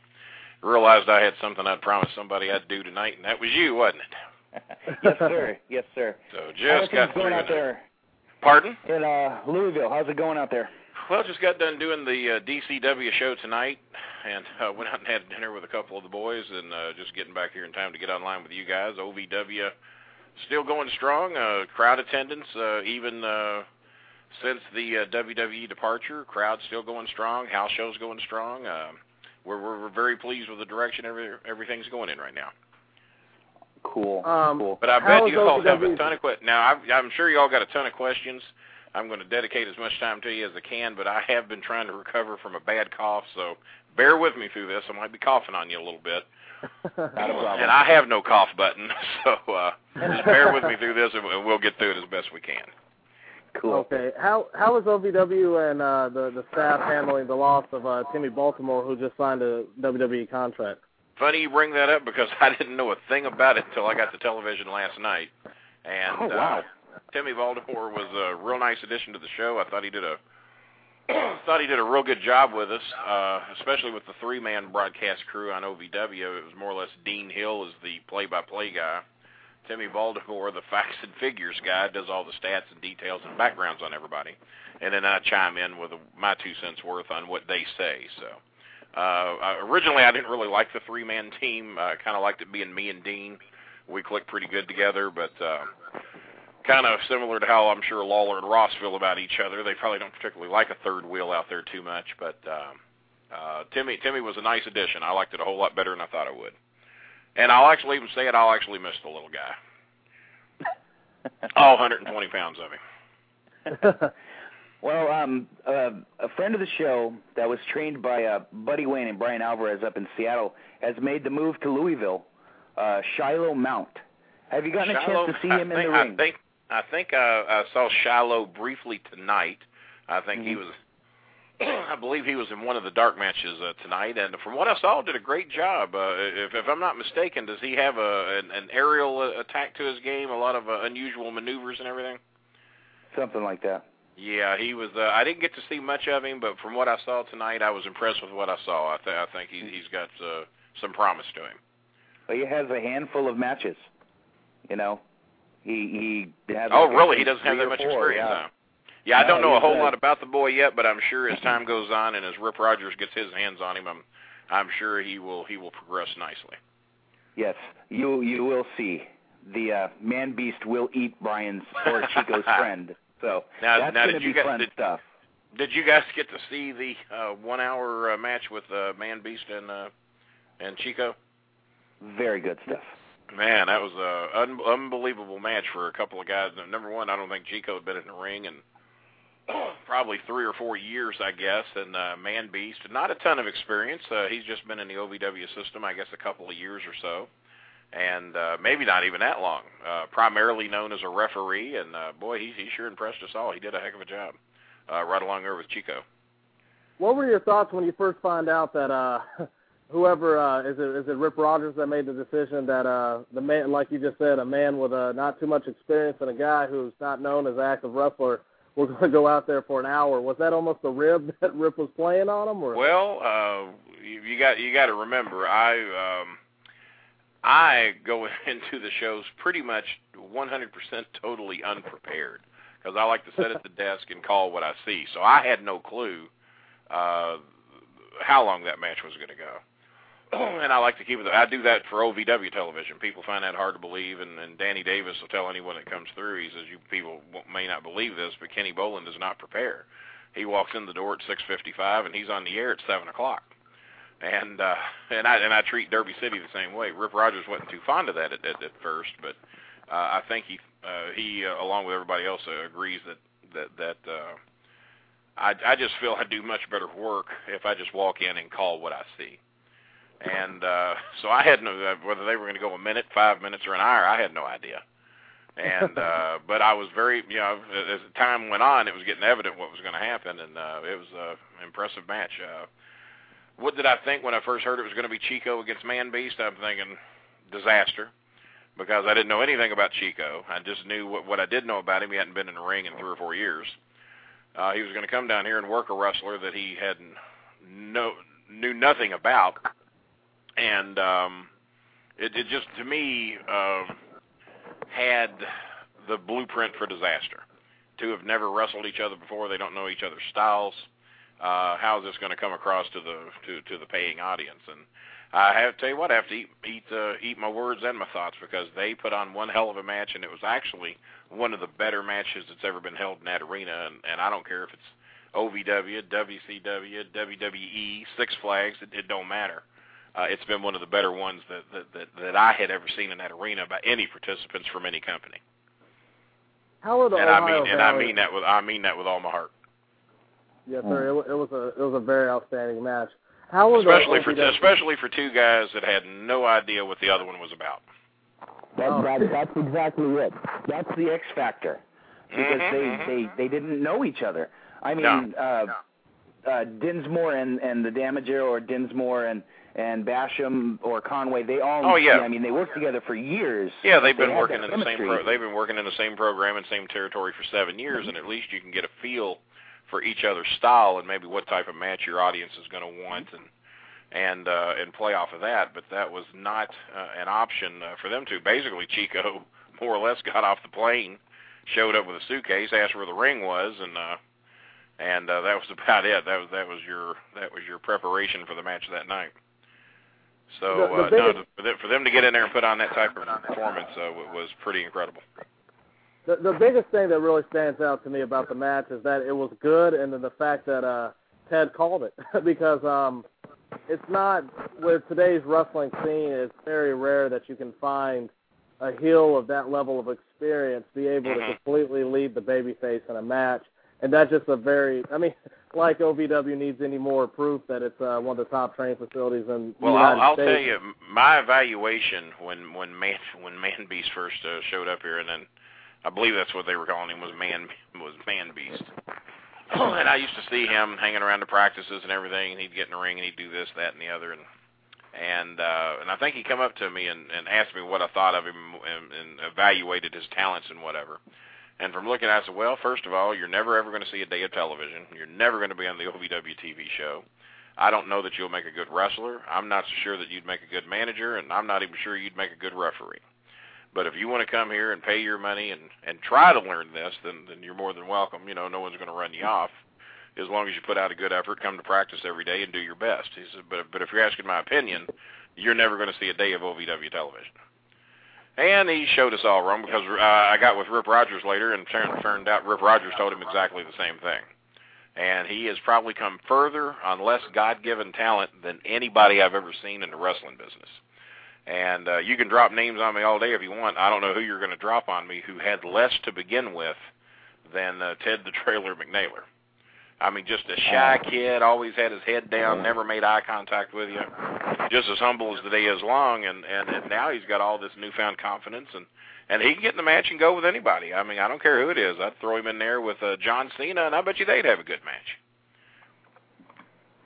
realized I had something I'd promised somebody I'd do tonight and that was you, wasn't it? yes, sir. Yes, sir. So just got going out there Pardon? in uh, Louisville? How's it going out there? Well, just got done doing the uh, DCW show tonight, and uh, went out and had dinner with a couple of the boys, and uh, just getting back here in time to get online with you guys. OVW still going strong. Uh, crowd attendance, uh, even uh, since the uh, WWE departure, crowd still going strong. House shows going strong. Uh, we're, we're we're very pleased with the direction every, everything's going in right now. Cool. Um, cool. But I bet you all have a ton of questions. Now, I've, I'm sure you all got a ton of questions. I'm going to dedicate as much time to you as I can, but I have been trying to recover from a bad cough, so bear with me through this. I might be coughing on you a little bit. Not a problem. And I have no cough button, so uh, just bear with me through this, and and we'll get through it as best we can. cool. okay, how how is OVW and uh, the the staff handling the loss of uh, Timmy Baltimore, who just signed a WWE contract? Funny you bring that up because I didn't know a thing about it until I got the television last night. And Oh, wow. uh, Timmy Baltimore was a real nice addition to the show. I thought he did a thought he did a real good job with us, uh, especially with the three man broadcast crew on OVW. It was more or less Dean Hill as the play by play guy. Timmy Baltimore, the facts and figures guy, does all the stats and details and backgrounds on everybody. And then I chime in with my two cents worth on what they say. So uh, originally, I didn't really like the three-man team. I kind of liked it being me and Dean. We clicked pretty good together, but uh, kind of similar to how I'm sure Lawler and Ross feel about each other. They probably don't particularly like a third wheel out there too much, but um, uh, Timmy Timmy was a nice addition. I liked it a whole lot better than I thought I would. And I'll actually even say it. I'll actually miss the little guy. All 120 pounds of him. Well, um, uh, a friend of the show that was trained by uh, Buddy Wayne and Brian Alvarez up in Seattle has made the move to Louisville. Uh, Shiloh Mount. Have you gotten a chance to see I him in think, the I ring? think I think uh, I saw Shiloh briefly tonight. I think he Mhm. was. I believe he was in one of the dark matches uh, tonight, and from what I saw, did a great job. Uh, if, if I'm not mistaken, does he have a an, an aerial uh, attack to his game? A lot of uh, unusual maneuvers and everything. Something like that. Yeah, he was. Uh, I didn't get to see much of him, but from what I saw tonight, I was impressed with what I saw. I, th- I think he, he's got uh, some promise to him. But he has a handful of matches. You know, he he has. Oh, like, really? He doesn't have that much four, experience. Yeah. Yeah, I don't know a whole lot about the boy yet, but I'm sure as time goes on and as Rip Rogers gets his hands on him, I'm I'm sure he will he will progress nicely. Yes, you you will see. The uh, man beast will eat Brian's or Chico's friend. So Now- that's now, going to did you be guys- fun did- stuff. Did you guys get to see the uh, one hour uh, match with uh, Man Beast and uh, and Chico? Very good stuff. Man, that was a un- unbelievable match for a couple of guys. Number one, I don't think Chico had been in the ring in probably three or four years, I guess. And uh, Man Beast, not a ton of experience. Uh, he's just been in the OVW system, I guess, a couple of years or so, and uh, maybe not even that long. Uh, primarily known as a referee, and uh, boy, he he sure impressed us all. He did a heck of a job, uh, right along there with Chico. What were your thoughts when you first found out that uh whoever uh is it is it Rip Rogers that made the decision that uh the man like you just said, a man with uh not too much experience and a guy who's not known as an active wrestler were going to go out there for an hour. Was that almost a rib that Rip was playing on him or Well, uh, you, you got you got to remember, I um, I go into the shows pretty much 100% totally unprepared because I like to sit at the desk and call what I see. So I had no clue uh, how long that match was going to go. and I like to keep it. I do that for OVW television. People find that hard to believe, and, and Danny Davis will tell anyone that comes through. He says, "You people may not believe this, but Kenny Bolin does not prepare. He walks in the door at 6:55, and he's on the air at seven o'clock." And uh, and I and I treat Derby City the same way. Rip Rogers wasn't too fond of that at, at, at first, but uh, I think he uh, he uh, along with everybody else uh, agrees that that that uh, I I just feel I do much better work if I just walk in and call what I see and uh, so I had no uh, whether they were going to go a minute, five minutes, or an hour. I had no idea. And uh, but I was very, you know, as time went on, it was getting evident what was going to happen, and uh, it was an impressive match. Uh, what did I think when I first heard it was going to be Chico against Man Beast? I'm thinking disaster because I didn't know anything about Chico. I just knew what what I did know about him. He hadn't been in the ring in three or four years. Uh, he was going to come down here and work a wrestler that he had no knew nothing about and um, it, it just to me uh, had the blueprint for disaster. Two have never wrestled each other before; they don't know each other's styles. Uh, how is this going to come across to the to to the paying audience? And I have to tell you what, I have to eat eat uh, eat my words and my thoughts because they put on one hell of a match, and it was actually one of the better matches that's ever been held in that arena. And, and I don't care if it's OVW, WCW, WWE, Six Flags, it, it don't matter uh, it's been one of the better ones that, that that that I had ever seen in that arena by any participants from any company. How are the and Ohio I mean, Valley? and I mean that with I mean that with all my heart. Yes, sir. It, it was a it was a very outstanding match. How were especially for OVW especially for two guys that had no idea what the other one was about. That, Oh. that, that's exactly it. That's the X factor because Mhm, they they they didn't know each other. I mean, No. uh, uh, Dinsmore and and the Damager, or Dinsmore and and Basham or Conway, they all. Oh, yeah. I mean, they worked together for years. Yeah, they've been had working in the same pro- they've been working in the same program and same territory for seven years, and at least you can get a feel for each other's style and maybe what type of match your audience is going to want and and uh, and play off of that. But that was not uh, an option uh, for them to. Basically, Chico more or less got off the plane, showed up with a suitcase, asked where the ring was, and uh, and uh, that was about it. That was that was your that was your preparation for the match that night. So The- the uh, no, for them- for them to get in there and put on that type of performance uh, was pretty incredible. the, the biggest thing that really stands out to me about the match is that it was good, and then the fact that uh, Ted called it because um, it's not with today's wrestling scene. It's very rare that you can find a heel of that level of experience be able to Mhm. completely lead the babyface in a match, and that's just a very. I mean, like OVW needs any more proof that it's uh, one of the top training facilities in the United I'll, I'll States. tell you, my evaluation when when man when Man Beast first uh, showed up here, and then I believe that's what they were calling him was Man was Man Beast. and I used to see him hanging around the practices and everything, and he'd get in the ring and he'd do this, that, and the other, and and uh, and I think he come up to me and, and asked me what I thought of him and, and evaluated his talents and whatever. And from looking at it, I said, well, first of all, you're never ever going to see a day of television. You're never going to be on the OVW TV show. I don't know that you'll make a good wrestler. I'm not so sure that you'd make a good manager, and I'm not even sure you'd make a good referee. But if you want to come here and pay your money and and try to learn this, then then you're more than welcome. You know, no one's going to run you off as long as you put out a good effort, come to practice every day, and do your best. He said, but but if you're asking my opinion, you're never going to see a day of OVW television. And he showed us all wrong because uh, I got with Rip Rogers later, and turned turned out Rip Rogers told him exactly the same thing. And he has probably come further on less God-given talent than anybody I've ever seen in the wrestling business. And uh, you can drop names on me all day if you want. I don't know who you're going to drop on me who had less to begin with than uh, Ted the Trailer McNailer. I mean, just a shy kid, always had his head down, never made eye contact with you, just as humble as the day is long. And and, and now he's got all this newfound confidence, and and he can get in the match and go with anybody. I mean, I don't care who it is. I'd throw him in there with uh, John Cena, and I bet you they'd have a good match.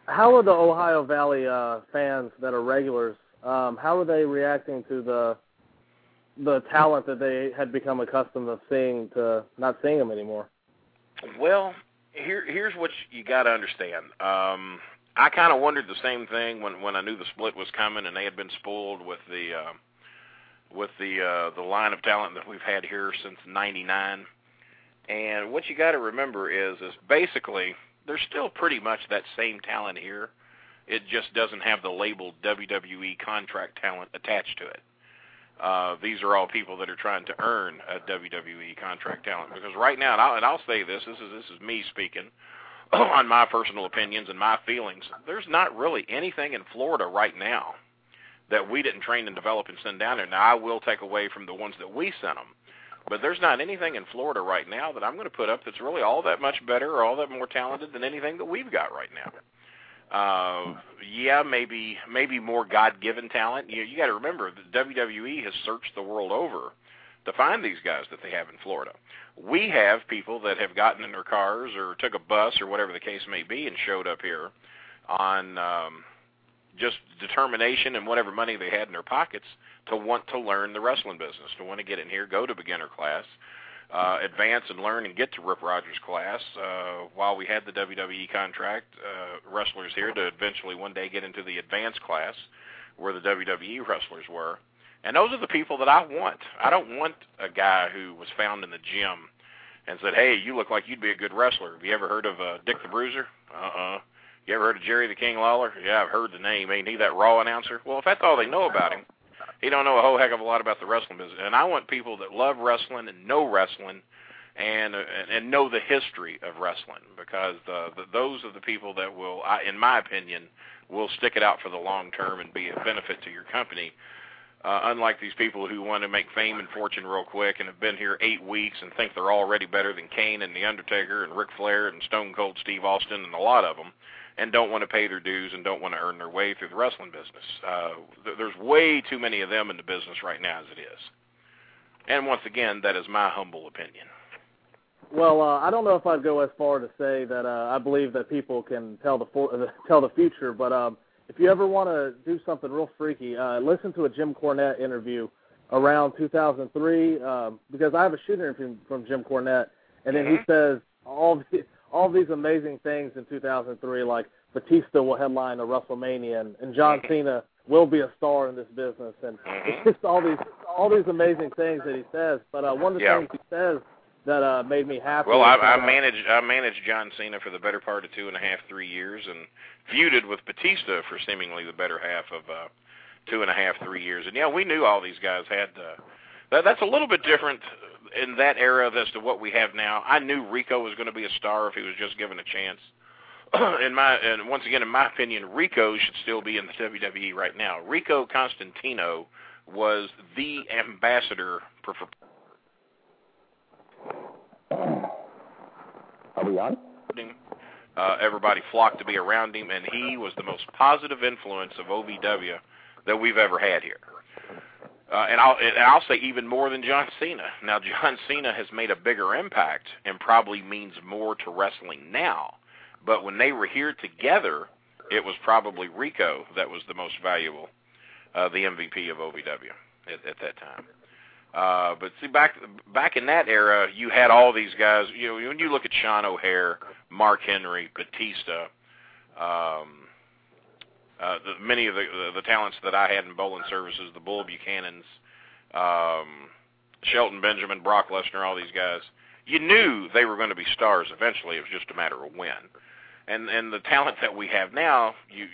How are the Ohio Valley uh, fans that are regulars? Um, how are they reacting to the the talent that they had become accustomed to seeing to not seeing them anymore? Well, here here's what you got to understand. Um, I kind of wondered the same thing when when I knew the split was coming, and they had been spoiled with the uh, with the uh, the line of talent that we've had here since '99. And what you got to remember is is basically there's still pretty much that same talent here. It just doesn't have the label WWE contract talent attached to it. Uh, these are all people that are trying to earn a WWE contract talent because right now, and I'll, and I'll say this: this is this is me speaking on my personal opinions and my feelings. There's not really anything in Florida right now that we didn't train and develop and send down there. Now I will take away from the ones that we sent them, but there's not anything in Florida right now that I'm going to put up that's really all that much better or all that more talented than anything that we've got right now. Uh, yeah, maybe maybe more God-given talent. You you got to remember the WWE has searched the world over to find these guys that they have in Florida. We have people that have gotten in their cars or took a bus or whatever the case may be and showed up here on um, just determination and whatever money they had in their pockets to want to learn the wrestling business, to want to get in here, go to beginner class, uh, advance and learn and get to Rip Rogers class. Uh, while we had the WWE contract, uh, wrestlers here to eventually one day get into the advanced class where the WWE wrestlers were. And those are the people that I want. I don't want a guy who was found in the gym and said, "Hey, you look like you'd be a good wrestler." Have you ever heard of uh, Dick the Bruiser? Uh-uh. You ever heard of Jerry the King Lawler? Yeah, I've heard the name. Ain't he that Raw announcer? Well, if that's all they know about him, he don't know a whole heck of a lot about the wrestling business. And I want people that love wrestling and know wrestling and and, know the history of wrestling because the, the, those are the people that will, I, in my opinion, will stick it out for the long term and be a benefit to your company. Uh, unlike these people who want to make fame and fortune real quick and have been here eight weeks and think they're already better than Kane and The Undertaker and Ric Flair and Stone Cold Steve Austin and a lot of them and don't want to pay their dues and don't want to earn their way through the wrestling business. Uh, th- there's way too many of them in the business right now as it is. And once again, that is my humble opinion. Well, uh, I don't know if I'd go as far to say that uh, I believe that people can tell the for- tell the future, but um, if you ever want to do something real freaky, uh, listen to a Jim Cornette interview around 2003 um, because I have a shooter interview from Jim Cornette, and then he Mhm. says all the, all these amazing things in 2003, like Batista will headline a WrestleMania, and, and John Mhm. Cena will be a star in this business, and it's just all these all these amazing things that he says. But uh, one of the Yeah. things he says that uh, made me happy. Well, I, I uh, managed I managed John Cena for the better part of two and a half, three years, and feuded with Batista for seemingly the better half of uh, two and a half, three years. And yeah, we knew all these guys had. Uh, that, that's a little bit different in that era as to what we have now. I knew Rico was going to be a star if he was just given a chance. in my and once again, in my opinion, Rico should still be in the WWE right now. Rico Constantino was the ambassador for, for Are we on? Uh, everybody flocked to be around him, and he was the most positive influence of OVW that we've ever had here. Uh, and I'll and I'll say even more than John Cena. Now John Cena has made a bigger impact and probably means more to wrestling now. But when they were here together, it was probably Rico that was the most valuable, uh, the MVP of OVW at, at that time. Uh, but see, back back in that era, you had all these guys. You know, when you look at Sean O'Haire, Mark Henry, Batista, um, uh, the, many of the, the the talents that I had in Bolin Services, the Bull Buchanans, um, Shelton Benjamin, Brock Lesnar, all these guys. You knew they were going to be stars eventually. It was just a matter of when. And and the talent that we have now, you,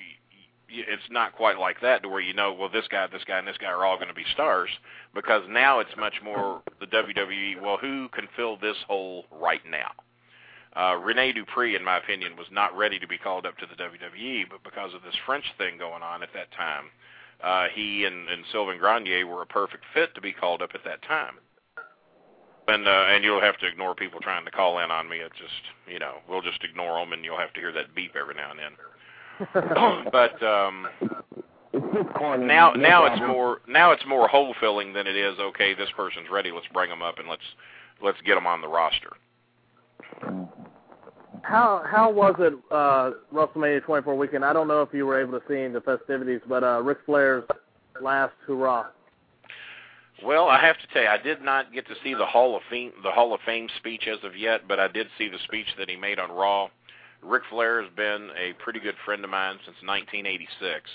you it's not quite like that to where you know, well, this guy, this guy, and this guy are all going to be stars because now it's much more the WWE. Well, who can fill this hole right now? Uh, Rene Dupree, in my opinion, was not ready to be called up to the WWE, but because of this French thing going on at that time, uh, he and, and Sylvain Grenier were a perfect fit to be called up at that time. And uh, and you'll have to ignore people trying to call in on me. It just you know we'll just ignore them, and you'll have to hear that beep every now and then. but um, It's now now it's more now it's more hole filling than it is okay this person's ready let's bring them up and let's let's get them on the roster How how was it uh, WrestleMania 24 weekend? I don't know if you were able to see the festivities, but uh, Ric Flair's last hurrah. well i have to tell you i did not get to see the hall of fame the hall of fame speech as of yet but i did see the speech that he made on raw Ric Flair has been a pretty good friend of mine since 1986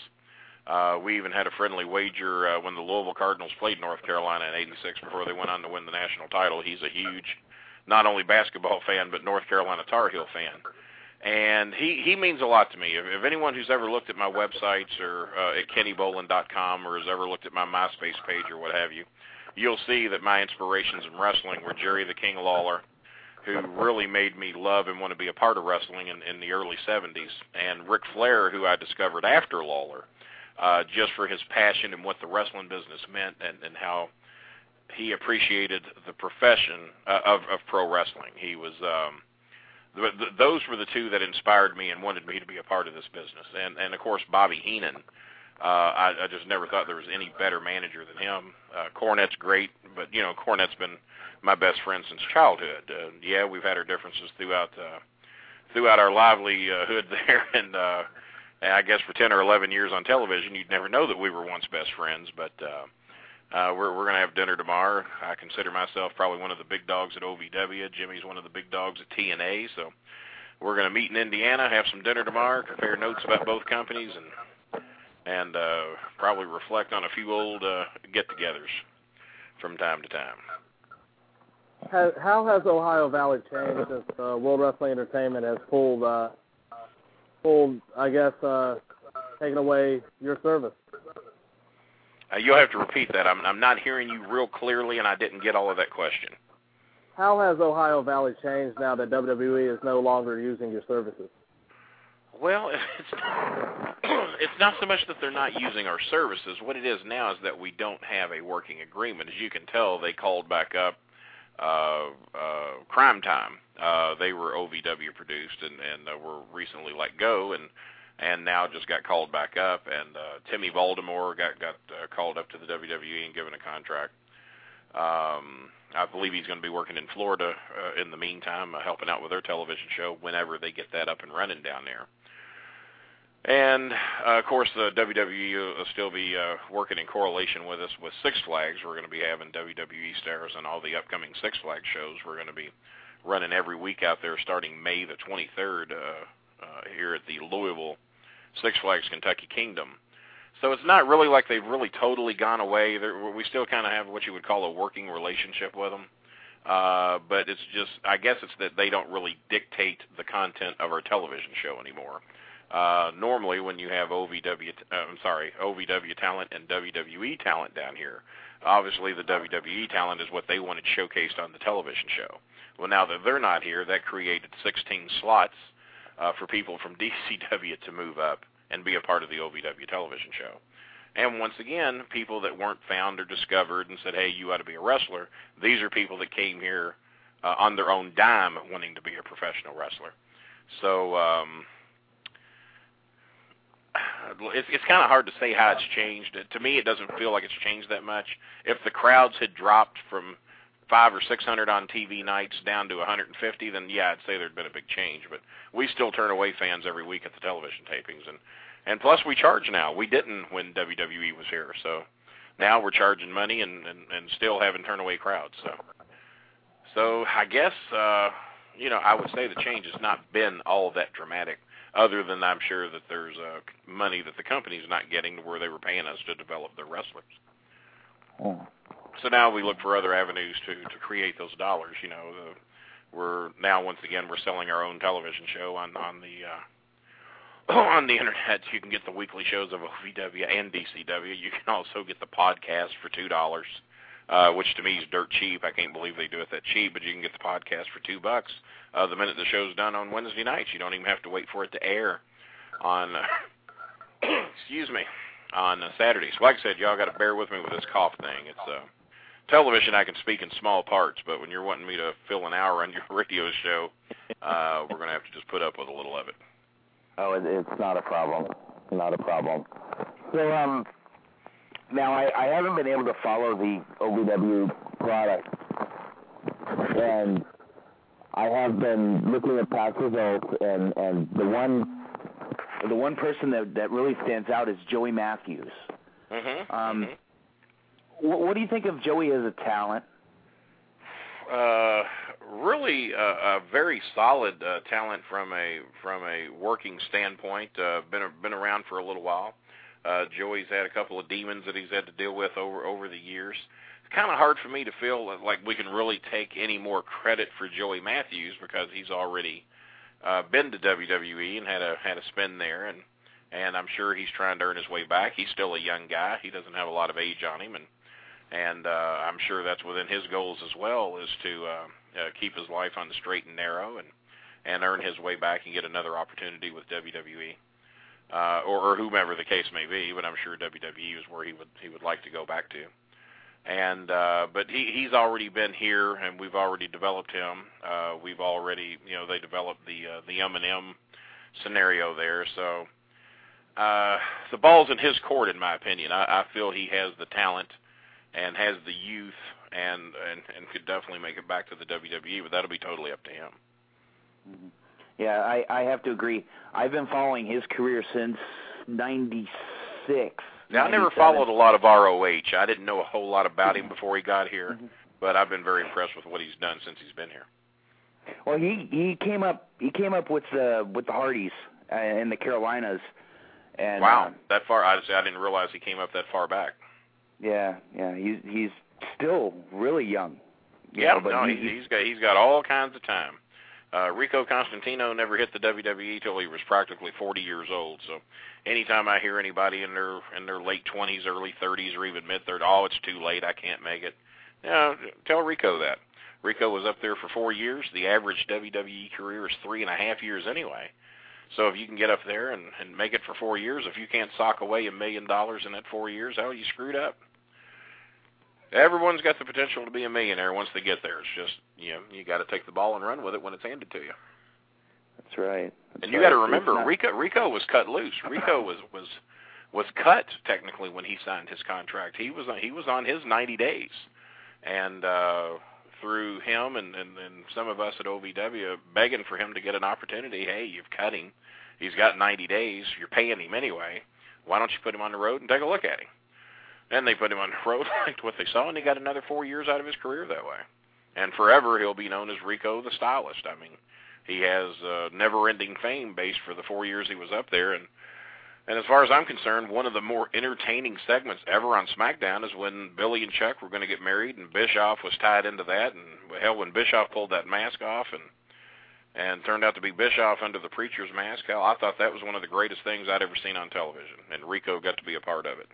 uh, we even had a friendly wager uh, when the Louisville Cardinals played North Carolina in '86 before they went on to win the national title. He's a huge, not only basketball fan but North Carolina Tar Heel fan, and he he means a lot to me. If, if anyone who's ever looked at my websites or uh, at KennyBolin.com or has ever looked at my MySpace page or what have you, you'll see that my inspirations in wrestling were Jerry the King Lawler, who really made me love and want to be a part of wrestling in, in the early 70s, and Ric Flair, who I discovered after Lawler, uh, just for his passion and what the wrestling business meant and, and how he appreciated the profession uh, of, of pro wrestling. He was. Um, th- th- those were the two that inspired me and wanted me to be a part of this business. And and of course Bobby Heenan, uh, I, I just never thought there was any better manager than him. Uh, Cornette's great, but you know Cornette's been my best friend since childhood. Uh, yeah, we've had our differences throughout uh, throughout our livelihood there, and uh, I guess for ten or eleven years on television, you'd never know that we were once best friends. But uh, uh, we're we're gonna have dinner tomorrow. I consider myself probably one of the big dogs at OVW. Jimmy's one of the big dogs at TNA. So we're gonna meet in Indiana, have some dinner tomorrow, compare notes about both companies, and and uh, probably reflect on a few old uh, get-togethers from time to time. How has Ohio Valley changed since uh, World Wrestling Entertainment has pulled, uh, pulled, I guess, uh, taken away your service? Uh, you'll have to repeat that. I'm, I'm not hearing you real clearly, and I didn't get all of that question. How has Ohio Valley changed now that WWE is no longer using your services? Well, it's it's not so much that they're not using our services. What it is now is that we don't have a working agreement. As you can tell, they called back up uh, uh, Crime Time. Uh, they were OVW produced and and uh, were recently let go and and now just got called back up. And uh, Timmy Baltimore got got uh, called up to the WWE and given a contract. Um, I believe he's going to be working in Florida uh, in the meantime, uh, helping out with their television show whenever they get that up and running down there. And uh, of course, the WWE will still be uh, working in correlation with us with Six Flags. We're going to be having WWE stars and all the upcoming Six Flags shows. We're going to be running every week out there starting May the 23rd uh, uh, here at the Louisville Six Flags Kentucky Kingdom. So it's not really like they've really totally gone away. They're, we still kind of have what you would call a working relationship with them. Uh, but it's just, I guess it's that they don't really dictate the content of our television show anymore. Uh, normally, when you have OVW, uh, I'm sorry, OVW talent and WWE talent down here, obviously the WWE talent is what they wanted showcased on the television show. Well, now that they're not here, that created 16 slots uh, for people from DCW to move up and be a part of the OVW television show. And once again, people that weren't found or discovered and said, "Hey, you ought to be a wrestler." These are people that came here uh, on their own dime, wanting to be a professional wrestler. So um, it's it's kind of hard to say how it's changed. To me, it doesn't feel like it's changed that much. If the crowds had dropped from five or six hundred on TV nights down to 150, then yeah, I'd say there'd been a big change. But we still turn away fans every week at the television tapings, and and plus we charge now. We didn't when WWE was here, so now we're charging money and and, and still having turn away crowds. So so I guess uh, you know I would say the change has not been all that dramatic other than I'm sure that there's uh, money that the company's not getting to where they were paying us to develop their wrestlers. Oh. So now we look for other avenues to to create those dollars. You know, the, we're now once again we're selling our own television show on on the uh, on the internet. You can get the weekly shows of OVW and DCW. You can also get the podcast for two dollars uh, which to me is dirt cheap. I can't believe they do it that cheap, but you can get the podcast for two bucks uh, the minute the show's done on Wednesday nights. You don't even have to wait for it to air on, uh, excuse me, on uh, Saturdays. Like I said, y'all got to bear with me with this cough thing. It's uh, television. I can speak in small parts, but when you're wanting me to fill an hour on your radio show, uh, we're going to have to just put up with a little of it. Oh, it, it's not a problem. Not a problem. So, um, now I, I haven't been able to follow the OVW product, and I have been looking at past results, and and the one the one person that that really stands out is Joey Matthews. Mm-hmm. Um, mm-hmm. What, do you think of Joey as a talent? Uh, really a, a very solid uh, talent from a from a working standpoint. Uh, been been around for a little while. Uh, Joey's had a couple of demons that he's had to deal with over over the years. It's kind of hard for me to feel like we can really take any more credit for Joey Matthews because he's already uh, been to WWE and had a had a spin there, and and I'm sure he's trying to earn his way back. He's still a young guy. He doesn't have a lot of age on him, and and uh, I'm sure that's within his goals as well, is to uh, uh, keep his life on the straight and narrow and and earn his way back and get another opportunity with WWE. Uh, or, or whomever the case may be, but I'm sure WWE is where he would he would like to go back to. And uh but he he's already been here and we've already developed him. Uh we've already you know they developed the uh, the M and M scenario there. So uh the ball's in his court in my opinion. I i feel he has the talent and has the youth and and and could definitely make it back to the WWE but that'll be totally up to him mm-hmm. yeah i i have to agree i've been following his career since 96 now, I never followed a lot of ROH. I didn't know a whole lot about him before he got here, mm-hmm. but I've been very impressed with what he's done since he's been here. Well, he he came up he came up with the with the Hardys uh, in the Carolinas, and wow, uh, that far! I I didn't realize he came up that far back. Yeah, yeah, he's he's still really young. Yeah, know, but no, he, he's got he's got all kinds of time. Uh, Rico Constantino never hit the WWE till he was practically 40 years old. So, anytime I hear anybody in their in their late 20s, early 30s, or even mid 30s, oh, it's too late, I can't make it. Yeah, tell Rico that. Rico was up there for four years. The average WWE career is three and a half years anyway. So if you can get up there and, and make it for four years, if you can't sock away a million dollars in that four years, oh, you screwed up everyone's got the potential to be a millionaire once they get there. It's just you know you got to take the ball and run with it when it's handed to you. That's right. That's and you right. got to remember, Rico Rico was cut loose. Rico was was was cut technically when he signed his contract. He was on, he was on his 90 days, and uh, through him and, and and some of us at OVW begging for him to get an opportunity. Hey, you've cut him. He's got 90 days. You're paying him anyway. Why don't you put him on the road and take a look at him? And they put him on the road, liked what they saw, and he got another four years out of his career that way. And forever he'll be known as Rico the Stylist. I mean, he has uh, never-ending fame based for the four years he was up there. And and as far as I'm concerned, one of the more entertaining segments ever on SmackDown is when Billy and Chuck were going to get married, and Bischoff was tied into that. And hell, when Bischoff pulled that mask off and and turned out to be Bischoff under the preacher's mask, hell, I thought that was one of the greatest things I'd ever seen on television. And Rico got to be a part of it.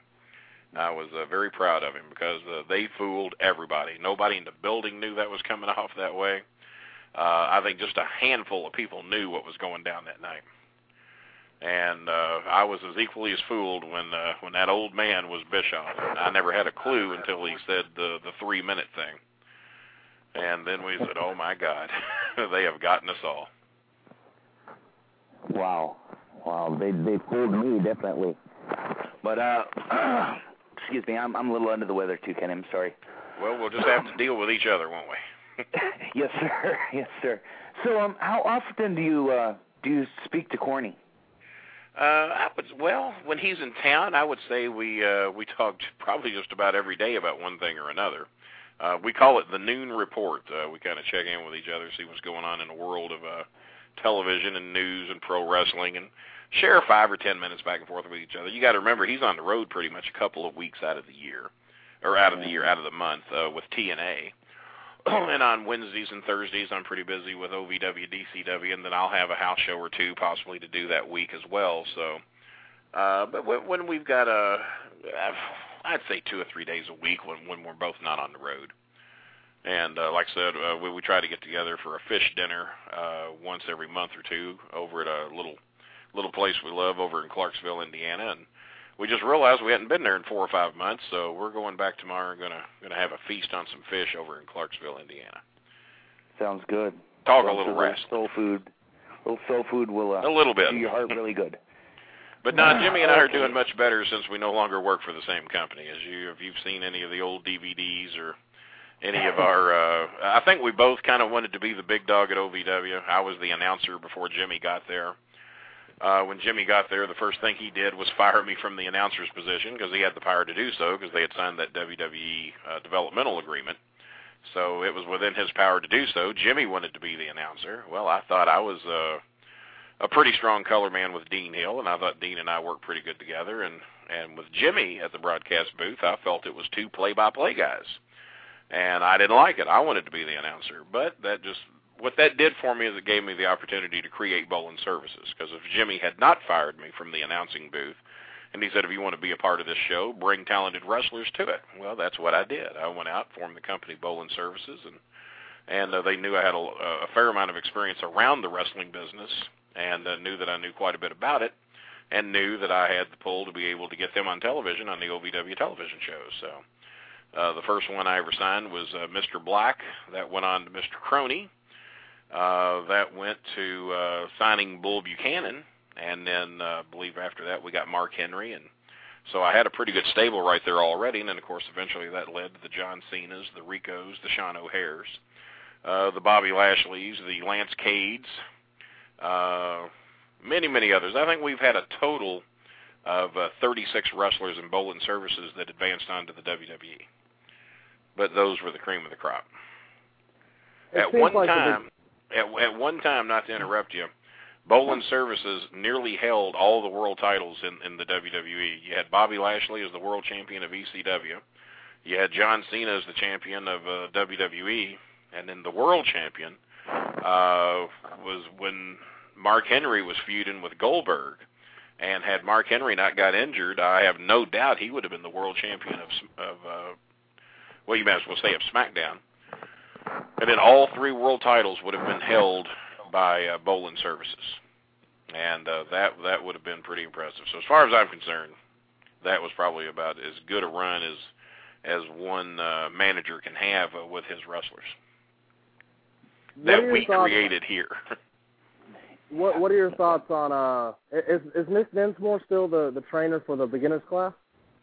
I was uh, very proud of him because uh, they fooled everybody. Nobody in the building knew that was coming off that way. Uh, I think just a handful of people knew what was going down that night. And uh, I was as equally as fooled when uh, when that old man was Bischoff. I never had a clue until he said the the three minute thing. And then we said, "Oh my God, they have gotten us all." Wow, wow, they they fooled me definitely. But uh excuse me, I'm I'm a little under the weather too, Ken. I'm sorry. Well, we'll just have to deal with each other, won't we? yes, sir. Yes, sir. So, um, how often do you uh, do you speak to Corny? Uh, I would, well, when he's in town, I would say we uh, we talk probably just about every day about one thing or another. Uh, we call it the noon report. Uh, we kind of check in with each other, see what's going on in the world of uh, television and news and pro wrestling, and share five or ten minutes back and forth with each other. You got to remember he's on the road pretty much a couple of weeks out of the year, or out of the year, out of the month uh, with TNA. and on Wednesdays and Thursdays, I'm pretty busy with OVW, DCW, and then I'll have a house show or two possibly to do that week as well. So, uh, but when we've got a, I'd say two or three days a week when when we're both not on the road. And uh, like I said, uh, we, we try to get together for a fish dinner uh, once every month or two over at a little little place we love over in Clarksville, Indiana, and we just realized we hadn't been there in four or five months, so we're going back tomorrow and gonna gonna have a feast on some fish over in Clarksville, Indiana. Sounds good. Talk Sounds a little rest. Soul food. A little soul food will uh, a little bit do your heart really good. But now Jimmy and I are doing much better since we no longer work for the same company. As you, if you've seen any of the old DVDs or any of our, uh, I think we both kind of wanted to be the big dog at OVW. I was the announcer before Jimmy got there uh, when Jimmy got there, the first thing he did was fire me from the announcer's position because he had the power to do so because they had signed that WWE uh, developmental agreement. So it was within his power to do so. Jimmy wanted to be the announcer. Well, I thought I was uh, a pretty strong color man with Dean Hill, and I thought Dean and I worked pretty good together. And and with Jimmy at the broadcast booth, I felt it was two play-by-play guys, and I didn't like it. I wanted to be the announcer, but that just what that did for me is it gave me the opportunity to create Bolin Services. Because if Jimmy had not fired me from the announcing booth, and he said, if you want to be a part of this show, bring talented wrestlers to it. Well, that's what I did. I went out, formed the company Bolin Services, and and uh, they knew I had a, a fair amount of experience around the wrestling business, and uh, knew that I knew quite a bit about it, and knew that I had the pull to be able to get them on television on the OVW television shows. So. Uh, the first one I ever signed was uh, Mr. Black. That went on to Mr. Crony. Uh, that went to uh, signing Bull Buchanan, and then uh, I believe after that we got Mark Henry, and so I had a pretty good stable right there already. And then of course eventually that led to the John Cena's, the Ricos, the Sean O'Hares, uh, the Bobby Lashleys, the Lance Cades, uh, many many others. I think we've had a total of uh, 36 wrestlers in Bolin Services that advanced onto the WWE. But those were the cream of the crop. It at one like time, at, at one time, not to interrupt you, Bolin Services nearly held all the world titles in, in the WWE. You had Bobby Lashley as the world champion of ECW. You had John Cena as the champion of uh, WWE, and then the world champion uh, was when Mark Henry was feuding with Goldberg. And had Mark Henry not got injured, I have no doubt he would have been the world champion of, of uh, well, you might as well say of SmackDown. And then all three world titles would have been held by uh, Bolin Services, and uh, that that would have been pretty impressive. So as far as I'm concerned, that was probably about as good a run as as one uh, manager can have uh, with his wrestlers that we created here. What What are your thoughts on uh? Is is Nick Dinsmore still the the trainer for the beginners class?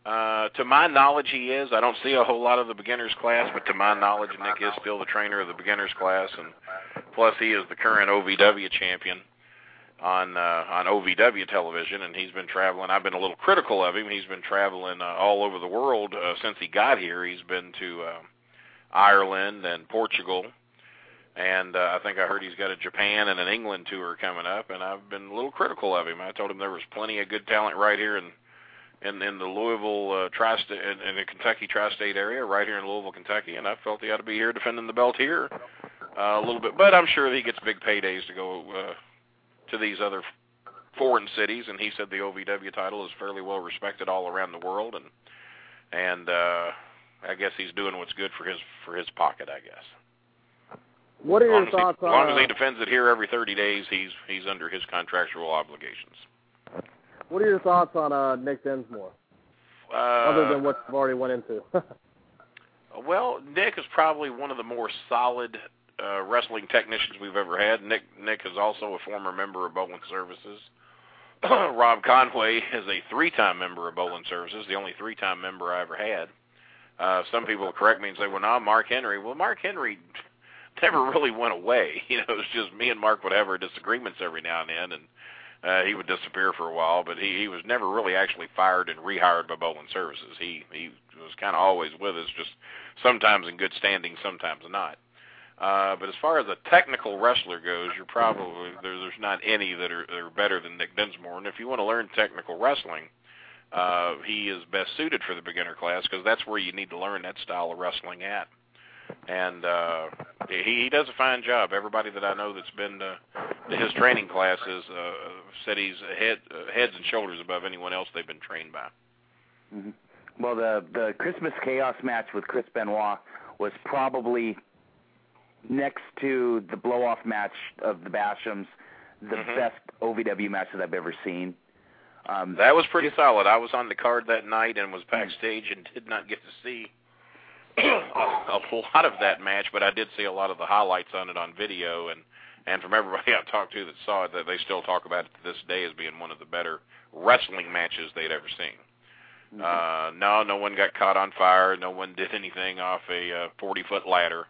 Uh, to my knowledge, he is. I don't see a whole lot of the beginners class, but to my knowledge, Nick is still the trainer of the beginners class, and plus he is the current OVW champion on uh, on OVW television, and he's been traveling. I've been a little critical of him. He's been traveling uh, all over the world uh, since he got here. He's been to uh, Ireland and Portugal, and uh, I think I heard he's got a Japan and an England tour coming up. And I've been a little critical of him. I told him there was plenty of good talent right here in in in the Louisville uh, tri-state in, in the Kentucky tri-state area, right here in Louisville, Kentucky, and I felt he ought to be here defending the belt here uh, a little bit. But I'm sure he gets big paydays to go uh, to these other foreign cities, and he said the OVW title is fairly well respected all around the world, and and uh, I guess he's doing what's good for his for his pocket, I guess. What are your as he- thoughts as long on? as he uh, defends it here every 30 days, he's he's under his contractual obligations. What are your thoughts on uh Nick Dinsmore? Uh, other than what you've already went into? Well, Nick is probably one of the more solid uh, wrestling technicians we've ever had. Nick Nick is also a former member of Bolin Services. Rob Conway is a three-time member of Bolin Services, the only three-time member I ever had. Uh, some people will correct me and say, "Well, no, Mark Henry." Well, Mark Henry never really went away. You know, it was just me and Mark would have our disagreements every now and then, and uh, he would disappear for a while. But he he was never really actually fired and rehired by Bolin Services. He he was kind of always with us, just sometimes in good standing, sometimes not. Uh, but as far as a technical wrestler goes, you're probably there, there's not any that are, that are better than Nick Dinsmore. And if you want to learn technical wrestling, uh, he is best suited for the beginner class because that's where you need to learn that style of wrestling at. And uh, he, he does a fine job. Everybody that I know that's been to, to his training classes uh, said he's head, uh, heads and shoulders above anyone else they've been trained by. hmm Well, the the Christmas Chaos match with Chris Benoit was probably next to the blow off match of the Bashams, the Mhm. best OVW match that I've ever seen. Um, That was pretty solid. I was on the card that night and was backstage and did not get to see a, a lot of that match, but I did see a lot of the highlights on it on video and and from everybody I talked to that saw it, that they still talk about it to this day as being one of the better wrestling matches they'd ever seen. Uh, no, no one got caught on fire. No one did anything off a uh, 40 foot ladder.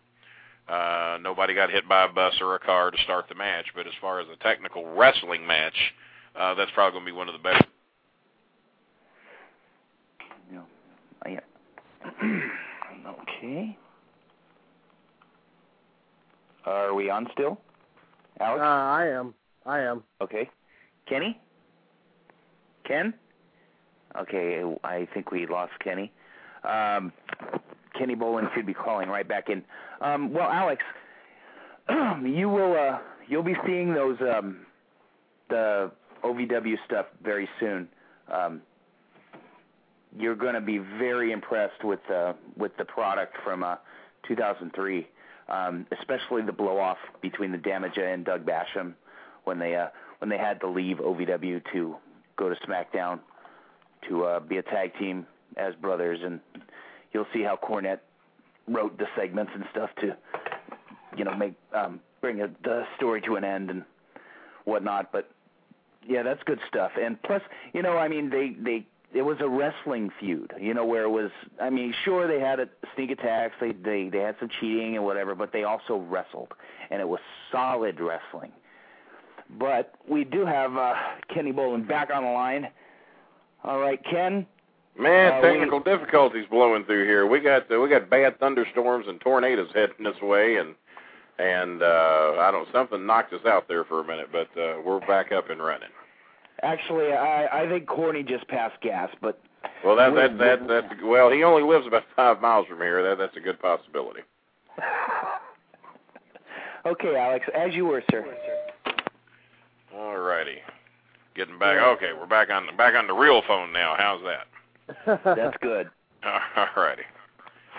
Uh, nobody got hit by a bus or a car to start the match. But as far as a technical wrestling match, uh, that's probably going to be one of the better. Yeah. Uh, yeah. okay. Are we on still? uh, Alex? I am. I am. Okay. Kenny? Ken? Okay, I think we lost Kenny. Um, Kenny Bolin should be calling right back in. Um, well, Alex, you will uh, you'll be seeing those um, the OVW stuff very soon. Um, you're going to be very impressed with the with the product from uh, 2003, um, especially the blow off between the Damaja and Doug Basham when they uh, when they had to leave OVW to go to SmackDown to uh, be a tag team as brothers, and you'll see how Cornette wrote the segments and stuff to you know make um, bring a, the story to an end and whatnot. But yeah, that's good stuff. And plus, you know, I mean, they they it was a wrestling feud, you know, where it was. I mean, sure they had a sneak attacks, they they they had some cheating and whatever, but they also wrestled, and it was solid wrestling. But we do have uh, Kenny Bolin back on the line. All right, Ken. Man, Uh, technical difficulties blowing through here. We got uh, we got bad thunderstorms and tornadoes heading this way, and and uh, I don't something knocked us out there for a minute, but uh, we're back up and running. Actually, I I think Corny just passed gas, but Well, that that that that well, he only lives about five miles from here. That that's a good possibility. okay, Alex, as you were, sir. All righty, getting back. Okay, we're back on back on the real phone now. How's that? That's good. All righty.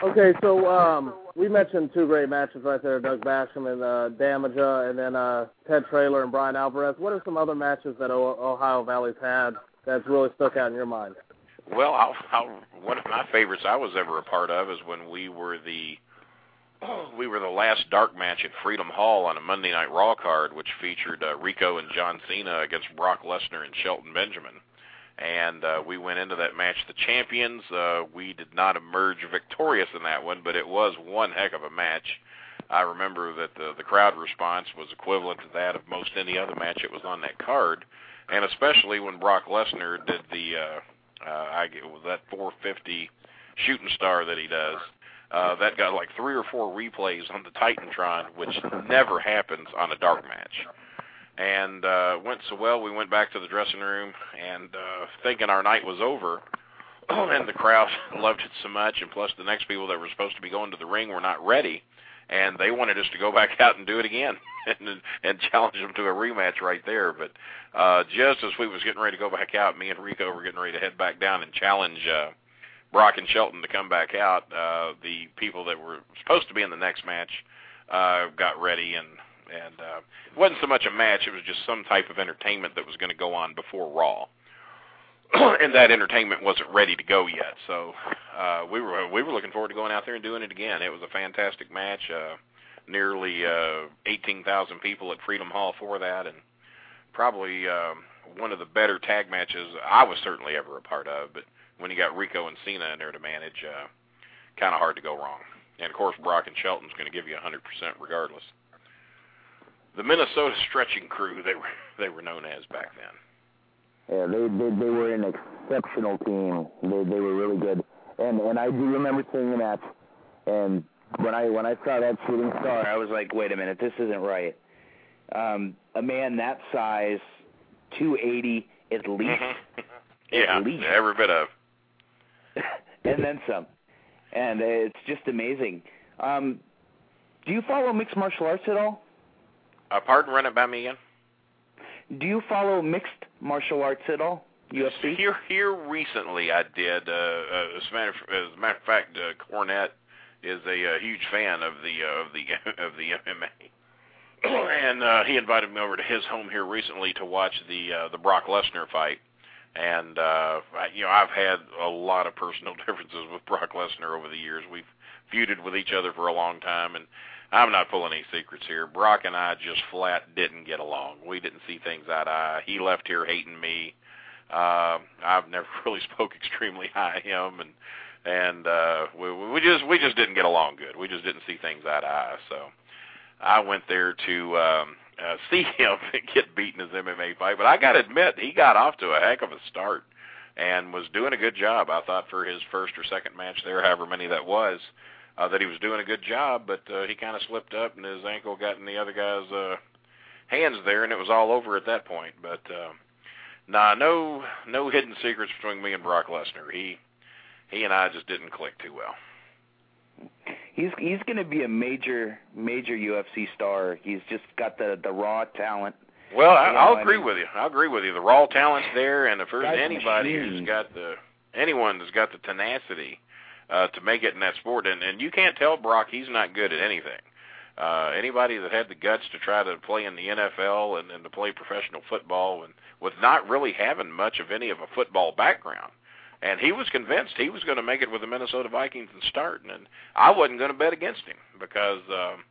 Okay, so um, we mentioned two great matches right there, Doug Basham and uh, Damaja, and then uh, Ted Traylor and Brian Alvarez. What are some other matches that o- Ohio Valley's had that's really stuck out in your mind? Well, I'll, I'll, one of my favorites I was ever a part of is when we were the we were the last dark match at Freedom Hall on a Monday Night Raw card, which featured uh, Rico and John Cena against Brock Lesnar and Shelton Benjamin. And uh, we went into that match the champions. Uh, we did not emerge victorious in that one, but it was one heck of a match. I remember that the, the crowd response was equivalent to that of most any other match that was on that card, and especially when Brock Lesnar did the uh, uh, I get that 450 shooting star that he does. Uh, that got like three or four replays on the Titantron, which never happens on a dark match. And uh, went so well, we went back to the dressing room and uh, thinking our night was over. and the crowd loved it so much, and plus the next people that were supposed to be going to the ring were not ready, and they wanted us to go back out and do it again and and challenge them to a rematch right there. But uh, just as we was getting ready to go back out, me and Rico were getting ready to head back down and challenge uh, Brock and Shelton to come back out. Uh, the people that were supposed to be in the next match uh, got ready and and uh, it wasn't so much a match; it was just some type of entertainment that was going to go on before Raw. and that entertainment wasn't ready to go yet, so uh, we were we were looking forward to going out there and doing it again. It was a fantastic match. Uh, nearly uh, 18,000 people at Freedom Hall for that, and probably um, one of the better tag matches I was certainly ever a part of. But when you got Rico and Cena in there to manage, uh, kind of hard to go wrong. And of course, Brock and Shelton's going to give you 100% regardless. The Minnesota Stretching Crew, they were they were known as back then. Yeah, they they they were an exceptional team. They they were really good. And and I do remember seeing the match. And when I when I saw that shooting star, I was like, wait a minute, this isn't right. Um, a man that size, 280 at least, yeah, least. every bit of. and then some. And it's just amazing. Um, do you follow mixed martial arts at all? Uh, pardon, run it by me again. Do you follow mixed martial arts at all? UFC? Here, here recently, I did. Uh, uh, as, a matter of, as a matter of fact, uh, Cornette is a, uh huge fan of the uh, of the of the MMA, and uh, he invited me over to his home here recently to watch the uh, the Brock Lesnar fight. And uh, I, you know, I've had a lot of personal differences with Brock Lesnar over the years. We've feuded with each other for a long time, and I'm not pulling any secrets here. Brock and I just flat didn't get along. We didn't see things eye to eye. He left here hating me. Uh, I've never really spoke extremely high of him, and and uh, we we just we just didn't get along good. We just didn't see things eye to eye. So I went there to um, uh, see him get beaten his MMA fight. But I got to admit, he got off to a heck of a start and was doing a good job. I thought for his first or second match there, however many that was, that he was doing a good job. But uh, he kind of slipped up and his ankle got in the other guy's uh, hands there, and it was all over at that point. But uh, nah, no no hidden secrets between me and Brock Lesnar. He he and I just didn't click too well. he's he's going to be a major major UFC star. He's just got the the raw talent. Well, I, You know, I'll I agree mean- with you. I'll agree with you. The raw talent's there, and if there's anybody machine. who's got the anyone that's got the tenacity uh, to make it in that sport, and and you can't tell Brock he's not good at anything. Uh, anybody that had the guts to try to play in the NFL and, and to play professional football, and with not really having much of any of a football background, and he was convinced he was going to make it with the Minnesota Vikings and start, and I wasn't going to bet against him because. Um,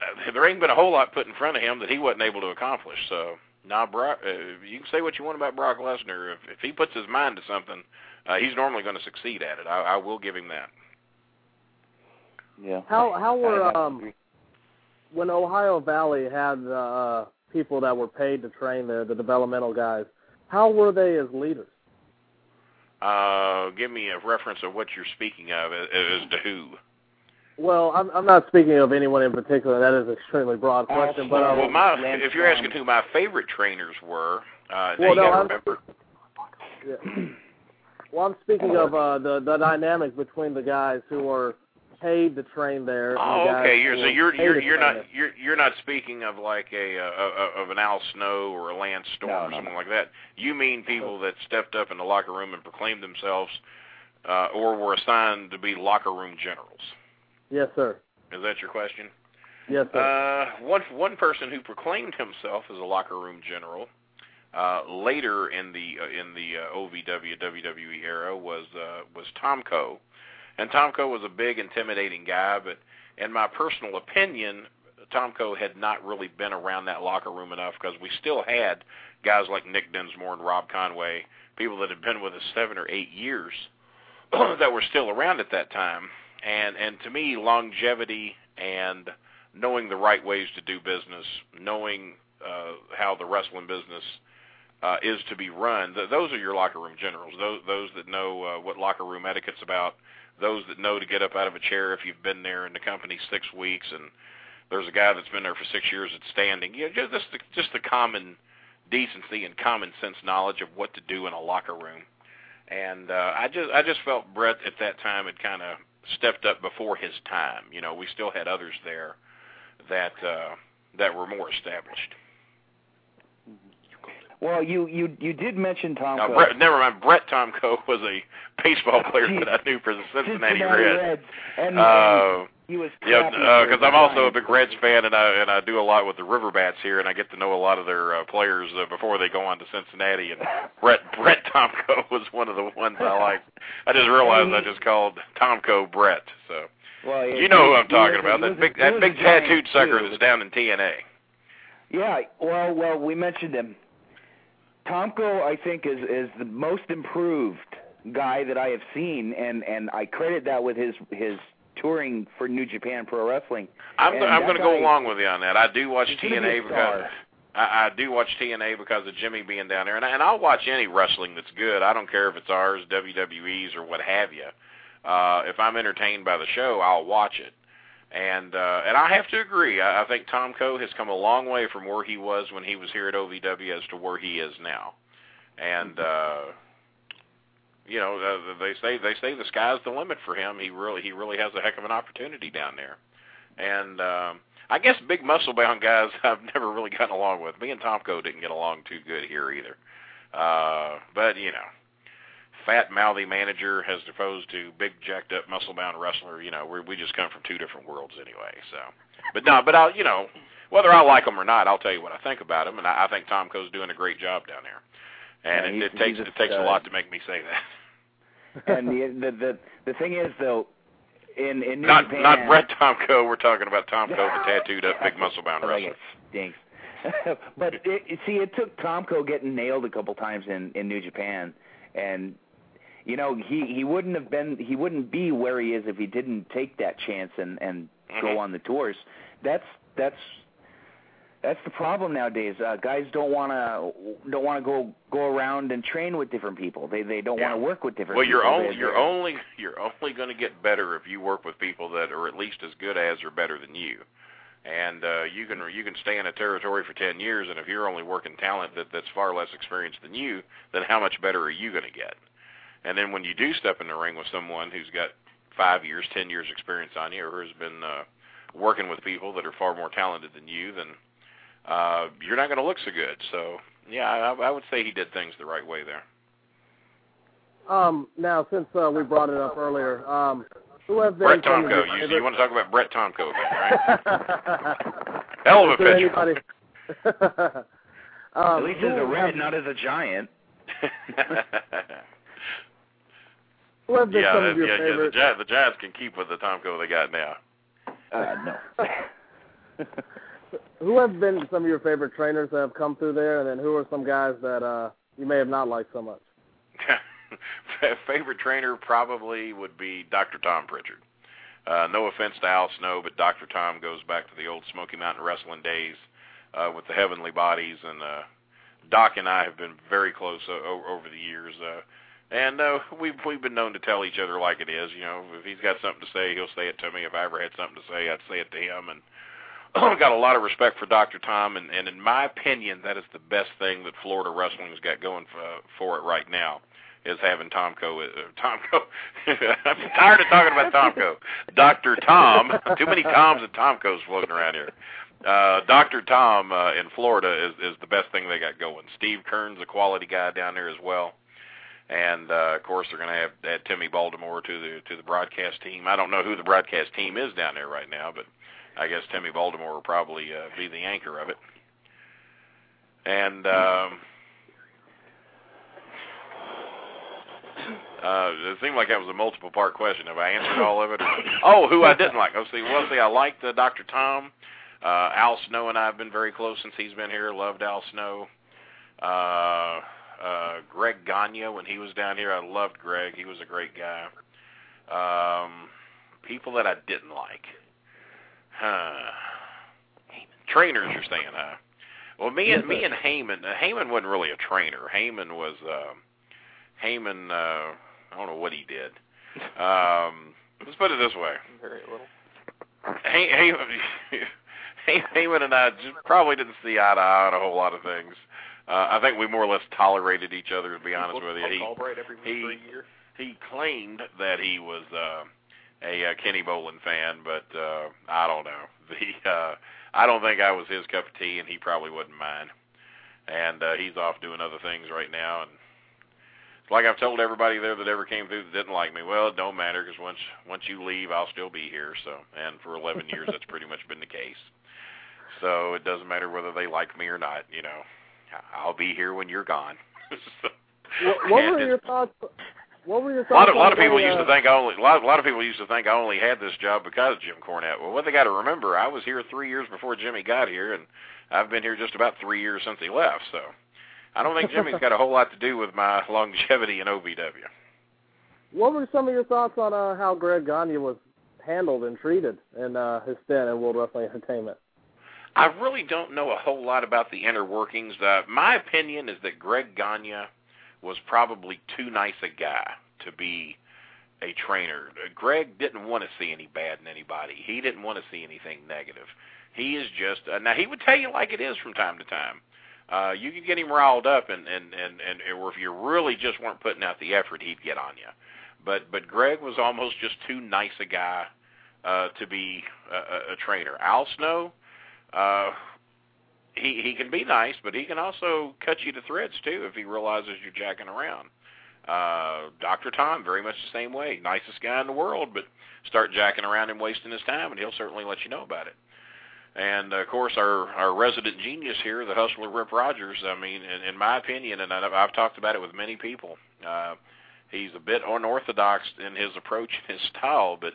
uh, there ain't been a whole lot put in front of him that he wasn't able to accomplish. So, now, Brock, uh, you can say what you want about Brock Lesnar. If, if he puts his mind to something, uh, he's normally going to succeed at it. I, I will give him that. Yeah. How how were um when Ohio Valley had uh, people that were paid to train there, the developmental guys? How were they as leaders? Uh, give me a reference of what you're speaking of as, as to who. Well, I'm I'm not speaking of anyone in particular. That is an extremely broad question, but um, well, my if you're asking who my favorite trainers were, uh, now Well, you no, got to I'm- remember. Yeah. Well, I'm speaking of uh, the the dynamic between the guys who are paid to train there. the Oh, guys okay. You're so you're you're you're not there. you're you're not speaking of like a uh, uh, of an Al Snow or a Lance Storm No, or no, something no. like that. You mean people that stepped up in the locker room and proclaimed themselves uh, or were assigned to be locker room generals. Yes, sir. Is that your question? Yes, sir. Uh, one one person who proclaimed himself as a locker room general uh, later in the uh, in the uh, OVW WWE era was uh, was Tomko, and Tomko was a big, intimidating guy. But in my personal opinion, Tomko had not really been around that locker room enough because we still had guys like Nick Dinsmore and Rob Conway, people that had been with us seven or eight years that were still around at that time. And and to me, longevity and knowing the right ways to do business, knowing uh, how the wrestling business uh, is to be run, th- those are your locker room generals. Those those that know uh, what locker room etiquette's about. Those that know to get up out of a chair if you've been there in the company six weeks, and there's a guy that's been there for six years that's standing. You know, just just the, just the common decency and common sense knowledge of what to do in a locker room. And uh, I just I just felt Brett at that time had kind of stepped up before his time. You know, we still had others there that uh, that were more established. Well, you you you did mention Tom. Coe. Brett, never mind. Brett Tomko was a baseball player that I knew for the Cincinnati, Reds. Reds. And, Uh, he was yeah, because for I'm also a big Reds fan, and I and I do a lot with the Riverbats here, and I get to know a lot of their uh, players uh, before they go on to Cincinnati. And Brett Brett Tomko was one of the ones I liked. I just realized I just called Tomko Brett. So Well, you know who I'm talking about? That big that big tattooed sucker that's down in TNA. Yeah, well, well, we mentioned him. Tomko, I think, is is the most improved guy that I have seen, and and I credit that with his his touring for New Japan Pro Wrestling. I'm And I'm going to go along with you on that. I do watch He's gonna be TNA because. I, I do watch TNA because of Jimmy being down there, and I, and I'll watch any wrestling that's good. I don't care if it's ours, WWE's, or what have you. Uh, if I'm entertained by the show, I'll watch it. And uh, and I have to agree. I, I think Tomko has come a long way from where he was when he was here at OVW as to where he is now. And uh, you know, uh, they say they say the sky's the limit for him. He really he really has a heck of an opportunity down there. And um, I guess big muscle bound guys I've never really gotten along with. Me and Tomko didn't get along too good here either. Uh, but you know, fat mouthy manager as opposed to big jacked up muscle bound wrestler. You know, we we just come from two different worlds anyway. So, but no, but I'll you know whether I like him or not, I'll tell you what I think about him, and I, I think Tomko's doing a great job down there. And Yeah, it, it takes he's it takes a lot to make me say that. and the, the the the thing is though, in in New Not Japan, not Brett Tomko. We're talking about Tomko, the tattooed up big muscle bound I like wrestler. it. Stinks. but it, it- see, it took Tomko getting nailed a couple times in in New Japan, and you know he he wouldn't have been he wouldn't be where he is if he didn't take that chance and and Mhm. go on the tours. That's that's that's the problem nowadays. Uh, guys don't want to don't want to go go around and train with different people. They they don't Yeah. want to work with different. Well, you're people. only you're only you're only going to get better if you work with people that are at least as good as or better than you. And uh, you can you can stay in a territory for ten years, and if you're only working talent that that's far less experienced than you, then how much better are you going to get? And then when you do step in the ring with someone who's got five years, ten years experience on you, or has been uh, working with people that are far more talented than you, then uh, you're not going to look so good. So yeah, I, I would say he did things the right way there. Um, now, since uh, we brought it up earlier, um, who have been Brett Tomko. You, you want to talk about Brett Tomko right? Hell of a pitcher. Anybody... um, At least as a red, not as a giant. Who yeah, some of your yeah, favorite? yeah. The Giants, the Giants can keep with the Tomko they got now. Uh, no. who have been some of your favorite trainers that have come through there, and then who are some guys that uh, you may have not liked so much? favorite trainer probably would be Dr. Tom Pritchard. Uh, no offense to Al Snow, but Dr. Tom goes back to the old Smoky Mountain Wrestling days uh, with the Heavenly Bodies, and uh, Doc and I have been very close uh, over the years. Uh, and uh, we've we've been known to tell each other like it is. You know, if he's got something to say, he'll say it to me. If I ever had something to say, I'd say it to him. And I've got a lot of respect for Dr. Tom, and, and in my opinion, that is the best thing that Florida wrestling's got going for, for it right now is having Tomko. Uh, Tomko. I'm tired of talking about Tomko. Dr. Tom. Too many Toms and Tomkos floating around here. Uh, Dr. Tom uh, in Florida is is the best thing they got going. Steve Keirn, a quality guy down there as well. And uh, of course, they're going to have add Timmy Baltimore to the to the broadcast team. I don't know who the broadcast team is down there right now, but I guess Timmy Baltimore will probably uh, be the anchor of it. And um, uh, it seemed like that was a multiple part question. Have I answered all of it? Or, oh, who I didn't like. Oh, see, well, see, I liked uh, Dr. Tom. Uh, Al Snow and I have been very close since he's been here. Loved Al Snow. Uh, uh, Greg Gagne when he was down here. I loved Greg. He was a great guy. Um, people that I didn't like. Huh. Trainers, you're saying, huh? Well, me and me and Heyman. Uh, Heyman wasn't really a trainer. Heyman was. Uh, Heyman. Uh, I don't know what he did. Um, let's put it this way. Very little. Hey, Hey, Heyman and I just probably didn't see eye to eye on a whole lot of things. Uh, I think we more or less tolerated each other. To be honest with you, he he- year. he claimed that he was uh, a uh, Kenny Bolin fan, but uh, I don't know. The uh, I don't think I was his cup of tea, and he probably wouldn't mine. And uh, he's off doing other things right now. And it's like I've told everybody there that ever came through that didn't like me. Well, it don't matter because once once you leave, I'll still be here. So, and for 11 years, that's pretty much been the case. So it doesn't matter whether they like me or not. You know, I'll be here when you're gone. so, What, what were your thoughts? What were your a lot thoughts? of, a lot of people the, used to uh, think I only a lot, a lot of people used to think I only had this job because of Jim Cornette. Well, what they got to remember, I was here three years before Jimmy got here, and I've been here just about three years since he left. So I don't think Jimmy's got a whole lot to do with my longevity in OVW. What were some of your thoughts on uh, how Greg Gagne was handled and treated in uh, his stint in World Wrestling Entertainment? I really don't know a whole lot about the inner workings. Uh, my opinion is that Greg Gagne was probably too nice a guy to be a trainer. Greg didn't want to see any bad in anybody. He didn't want to see anything negative. He is just uh, now he would tell you like it is from time to time. Uh, you could get him riled up, and and and and or if you really just weren't putting out the effort, he'd get on you. But but Greg was almost just too nice a guy uh, to be a, a, a trainer. Al Snow, he he can be nice, but he can also cut you to threads too if he realizes you're jacking around. Uh, Dr. Tom, very much the same way. Nicest guy in the world, but start jacking around and wasting his time, and he'll certainly let you know about it. And of course, our our resident genius here, the hustler Rip Rogers. I mean, in, in my opinion, and I've, I've talked about it with many people, uh, he's a bit unorthodox in his approach and his style, but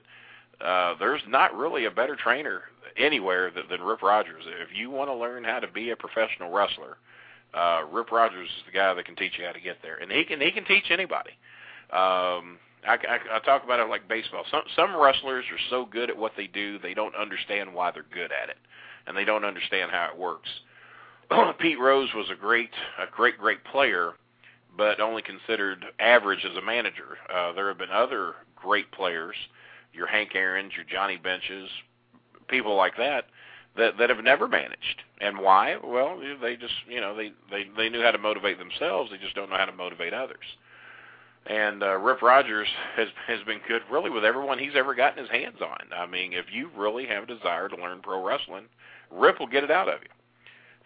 uh, there's not really a better trainer anywhere than, than Rip Rogers. If you want to learn how to be a professional wrestler, uh, Rip Rogers is the guy that can teach you how to get there, and he can he can teach anybody. Um, I, I, I talk about it like baseball. Some some wrestlers are so good at what they do, they don't understand why they're good at it, and they don't understand how it works. Pete Rose was a great a great great player, but only considered average as a manager. Uh, there have been other great players, your Hank Aaron's, your Johnny Benches, people like that that that have never managed. And why? Well, they just you know they they they knew how to motivate themselves. They just don't know how to motivate others. And uh, Rip Rogers has has been good really with everyone he's ever gotten his hands on. I mean, if you really have a desire to learn pro wrestling, Rip will get it out of you.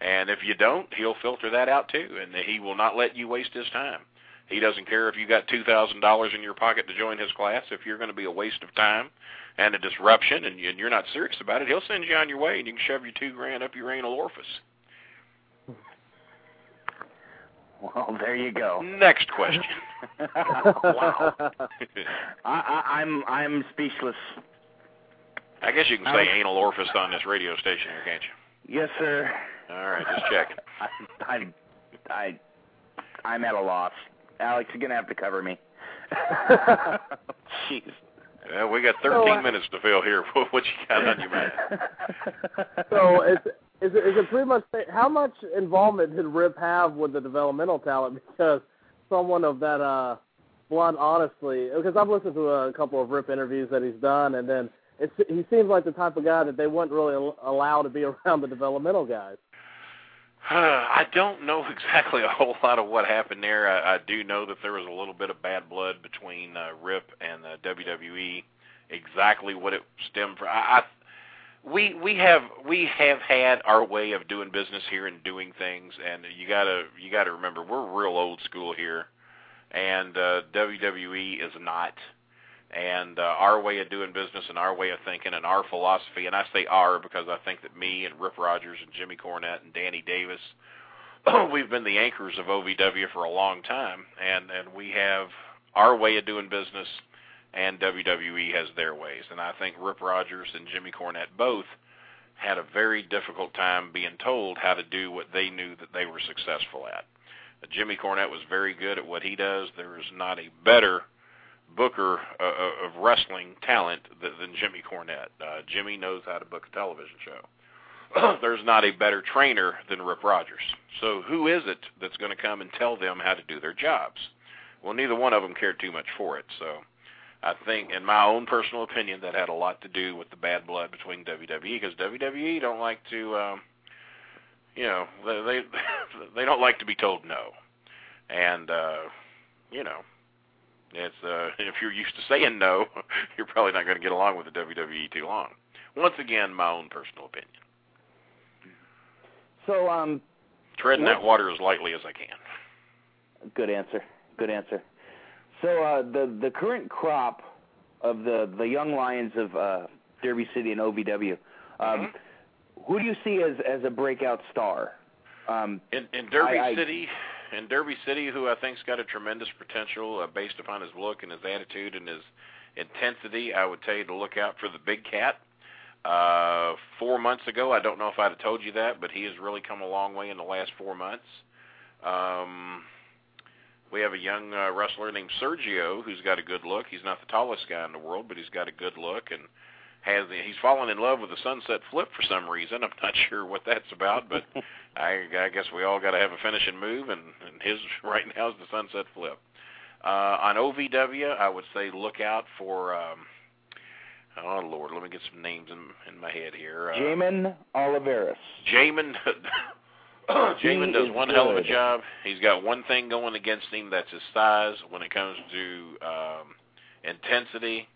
And if you don't, he'll filter that out too, and he will not let you waste his time. He doesn't care if you got two thousand dollars in your pocket to join his class. If you're going to be a waste of time and a disruption, and you're not serious about it, he'll send you on your way, and you can shove your two grand up your anal orifice. Well, there you go. Next question. wow. I, I, I'm I'm speechless. I guess you can say um, anal orifice on this radio station here, can't you? Yes, sir. All right, just checking. I, I, I, I'm at a loss. Alex, you're gonna have to cover me. Jeez. Yeah, we got 13 so, uh, minutes to fill here. what you got on your mind? so it's is it, is it pretty much how much involvement did Rip have with the developmental talent? Because someone of that uh, blunt, honestly, because I've listened to a couple of Rip interviews that he's done, and then it's, he seems like the type of guy that they wouldn't really allow to be around the developmental guys. I don't know exactly a whole lot of what happened there. I, I do know that there was a little bit of bad blood between uh, Rip and the WWE. Exactly what it stemmed from, I, I we we have we have had our way of doing business here and doing things, and you gotta you gotta remember we're real old school here, and uh, WWE is not. And uh, our way of doing business and our way of thinking and our philosophy, and I say our because I think that me and Rip Rogers and Jimmy Cornette and Danny Davis, we've been the anchors of OVW for a long time, and and we have our way of doing business and WWE has their ways. And I think Rip Rogers and Jimmy Cornette both had a very difficult time being told how to do what they knew that they were successful at. Jimmy Cornette was very good at what he does. There is not a better booker uh, uh, of wrestling talent than, than Jimmy Cornette. Uh, Jimmy knows how to book a television show. There's not a better trainer than Rip Rogers. So who is it that's going to come and tell them how to do their jobs? Well, neither one of them cared too much for it. So I think, in my own personal opinion, that had a lot to do with the bad blood between WWE because WWE don't like to, um, you know, they they, they don't like to be told no, and uh, you know, it's uh, if you're used to saying no, you're probably not going to get along with the WWE too long. Once again, my own personal opinion. So, um, treading that water as lightly as I can. Good answer. Good answer. So uh, the the current crop of the the young lions of uh, Derby City and OVW, um, mm-hmm. who do you see as as a breakout star? Um, in, in Derby I, City, I, in Derby City, who I think's got a tremendous potential uh, based upon his look and his attitude and his intensity, I would tell you to look out for the Big Cat. Uh, four months ago, I don't know if I'd have told you that, but he has really come a long way in the last four months. Um, we have a young uh, wrestler named Sergio who's got a good look. He's not the tallest guy in the world, but he's got a good look and has he's fallen in love with the sunset flip for some reason. I'm not sure what that's about, but I, I guess we all got to have a finishing move, and, and his right now is the sunset flip. Uh, on OVW, I would say look out for. Um, oh Lord, let me get some names in in my head here. Uh, Jamin Olivencia. Jamin Jamin does one hell of a job. He's got one thing going against him. That's his size. When it comes to um, intensity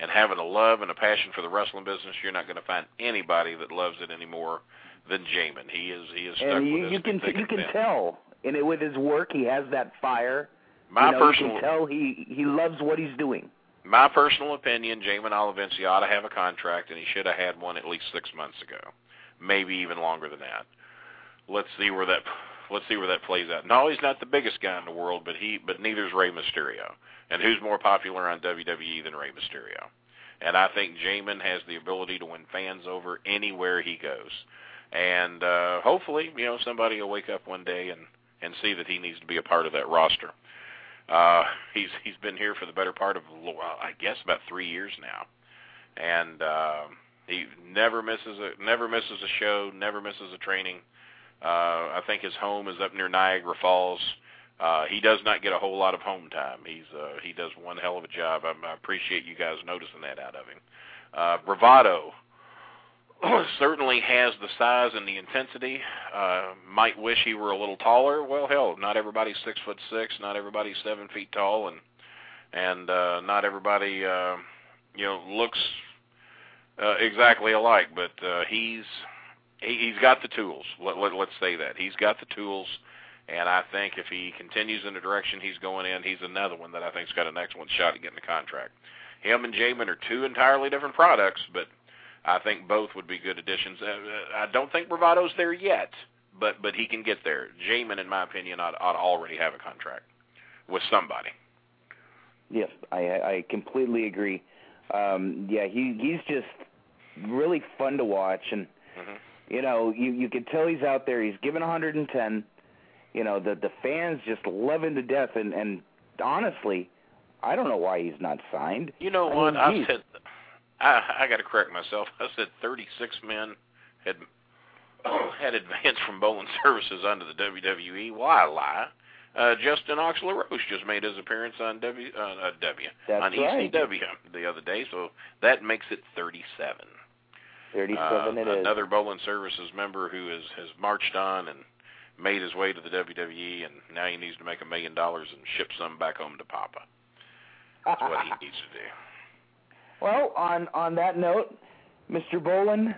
and having a love and a passion for the wrestling business, you're not going to find anybody that loves it anymore than Jamin. He is he is stuck and you, with you can you can tell in it with his work. He has that fire. My you know, personal you can tell he he loves what he's doing. My personal opinion, Jamin Olivencia ought to have a contract, and he should have had one at least six months ago, maybe even longer than that let's see where that let's see where that plays out. No, he's not the biggest guy in the world, but he but neither is Rey Mysterio. And who's more popular on WWE than Rey Mysterio? And I think Jamin has the ability to win fans over anywhere he goes. And uh hopefully, you know, somebody will wake up one day and and see that he needs to be a part of that roster. Uh he's he's been here for the better part of I guess about 3 years now. And uh he never misses a never misses a show, never misses a training. Uh, I think his home is up near Niagara Falls. Uh, he does not get a whole lot of home time. He's uh, he does one hell of a job. I, I appreciate you guys noticing that out of him. Uh, bravado certainly has the size and the intensity. Uh, might wish he were a little taller. Well, hell, not everybody's six foot six, not everybody's seven feet tall, and and uh, not everybody, uh, you know, looks uh, exactly alike. But uh, he's he, he's got the tools. Let, let, let's say that he's got the tools. And I think if he continues in the direction he's going in, he's another one that I think's got an excellent shot at getting the contract. Him and Jamin are two entirely different products, but I think both would be good additions. Uh, I don't think Bravado's there yet, but but he can get there. Jamin, in my opinion, ought, ought to already have a contract with somebody. Yes, I I completely agree. Um, yeah, he he's just really fun to watch, and mm-hmm. You know you you can tell he's out there. He's given 110 you know the the fans just love him to death and and honestly i don't know why he's not signed you know I what mean, i said i i got to correct myself i said 36 men had had advanced from Bolin services under the WWE. Why lie? Uh, Justin Oxley Roche just made his appearance on W uh, uh, W That's on right. ECW the other day, so that makes it 37. 37 uh, it is. another Bolin services member who has has marched on and made his way to the WWE, and now he needs to make a million dollars and ship some back home to Papa. That's what he needs to do. Well, on on that note, Mr. Bolin,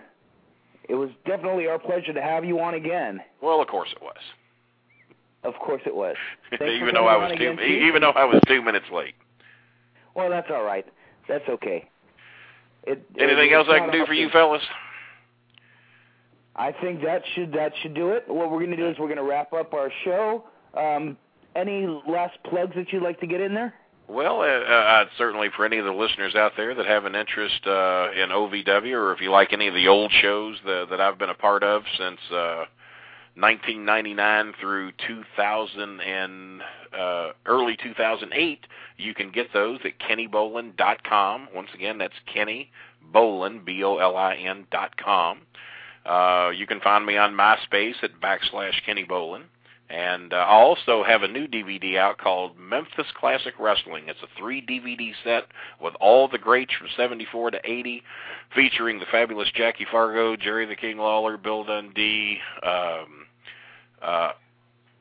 it was definitely our pleasure to have you on again. Well, of course it was. Of course it was. Even though I was two, even though I was two minutes late. Well, that's all right. That's okay. It, Anything it, else I can do for you, fellas? I think that should that should do it. What we're going to do is we're going to wrap up our show. Um, any last plugs that you'd like to get in there? Well, uh, uh, certainly for any of the listeners out there that have an interest uh, in OVW, or if you like any of the old shows that, that I've been a part of since uh, 1999 through 2000 and uh, early 2008, you can get those at kennybolin.com. Once again, that's Kenny Bolin, dot com. Uh, you can find me on MySpace at backslash Kenny Bolin. And uh, I also have a new DVD out called Memphis Classic Wrestling. It's a three DVD set with all the greats from 74 to 80, featuring the fabulous Jackie Fargo, Jerry the King Lawler, Bill Dundee, um, uh,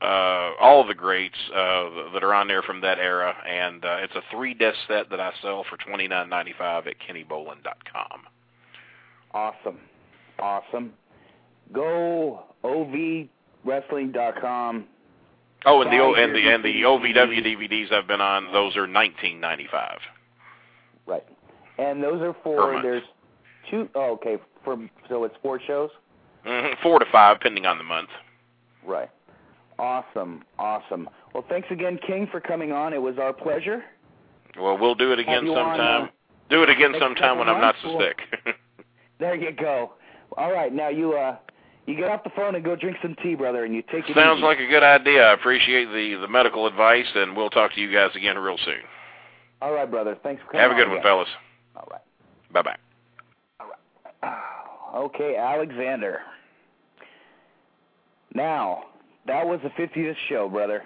uh, all the greats uh, that are on there from that era. And uh, it's a three disc set that I sell for $29.95 at kennybolin.com. Awesome, awesome. Go ovwrestling.com. Oh, and the O and the and the OVW DVDs I've been on, those are nineteen ninety five. Right. And those are for there's two oh okay, for so it's four shows? Mm-hmm. Four to five, depending on the month. Right. Awesome. Awesome. Well, thanks again King for coming on. It was our pleasure. Well, we'll do it again you on, sometime. uh, do it again sometime when I'm not so sick. There you go. All right, now you uh you get off the phone and go drink some tea, brother, and you take it Sounds easy. like a good idea. I appreciate the the medical advice, and we'll talk to you guys again real soon. All right, brother. Thanks for coming Have a good on one, again. fellas. All right. Bye bye. All right. Okay, Alexander. Now, that was the 50th show, brother.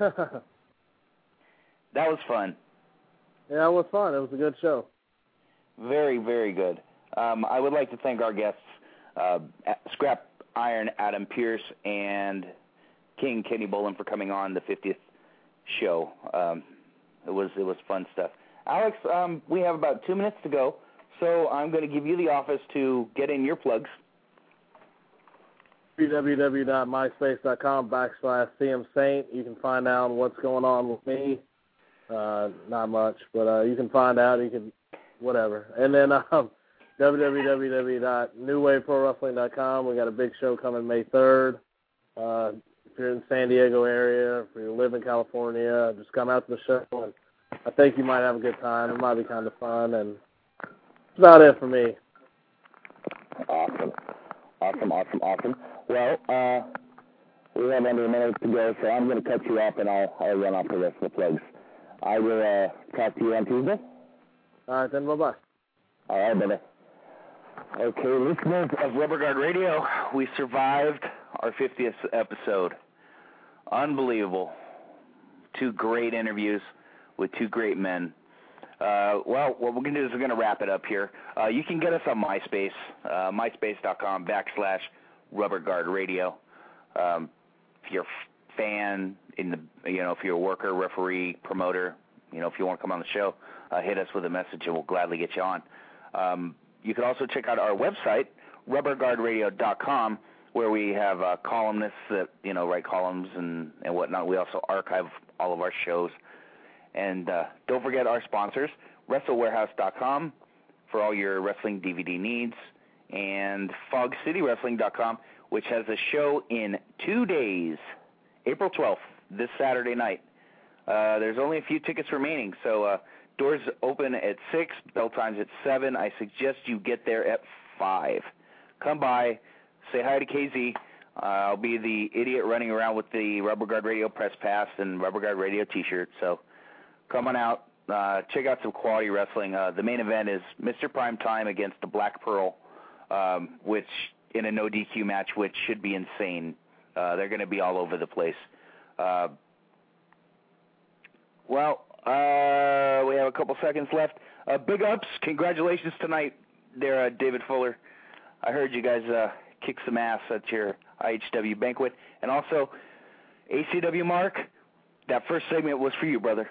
That was fun. Yeah, it was fun. It was a good show. Very, very good. Um, I would like to thank our guests, uh, Scrap Iron Adam Pearce and King Kenny Bolin for coming on the 50th show. Um, it was it was fun stuff. Alex, um, we have about two minutes to go, so I'm going to give you the office to get in your plugs. www.myspace.com backslash CM Saint. You can find out what's going on with me. Uh, not much, but uh, you can find out. You can whatever. And then um, www.newwaveprowrestling.com. We got a big show coming May 3rd. Uh, if you're in the San Diego area, if you live in California, just come out to the show. And I think you might have a good time. It might be kind of fun. And that's about it for me. Awesome. Awesome, awesome, awesome. Well, uh, we have under a minute to go, so I'm going to cut you off and I'll, I'll run off the rest of the plugs. I will uh, talk to you on Tuesday. All right, then. Bye-bye. All right, brother. Okay, listeners of Rubber Guard Radio, we survived our 50th episode. Unbelievable. Two great interviews with two great men. Uh, well, what we're going to do is we're going to wrap it up here. Uh, you can get us on MySpace, uh, myspace.com backslash Rubber Guard Radio. Um, if you're a fan in the, you know, if you're a worker, referee, promoter, you know, if you want to come on the show, uh, hit us with a message and we'll gladly get you on. Um, you can also check out our website, rubberguardradio.com, where we have uh, columnists that you know write columns and and whatnot. We also archive all of our shows, and uh, don't forget our sponsors, WrestleWarehouse.com for all your wrestling DVD needs, and FogCityWrestling.com, which has a show in two days, April 12th, this Saturday night. Uh, there's only a few tickets remaining, so uh, doors open at six, bell times at seven. I suggest you get there at five. Come by, say hi to KZ. Uh, I'll be the idiot running around with the Rubber Guard Radio press pass and Rubber Guard Radio T-shirt. So come on out, uh, check out some quality wrestling. Uh, the main event is Mr. Prime Time against the Black Pearl, um, which in a no DQ match, which should be insane. Uh, they're going to be all over the place. Uh, well, uh, we have a couple seconds left. Uh, big ups, congratulations tonight, there, uh, David Fuller. I heard you guys uh, kick some ass at your IHW banquet, and also ACW Mark. That first segment was for you, brother.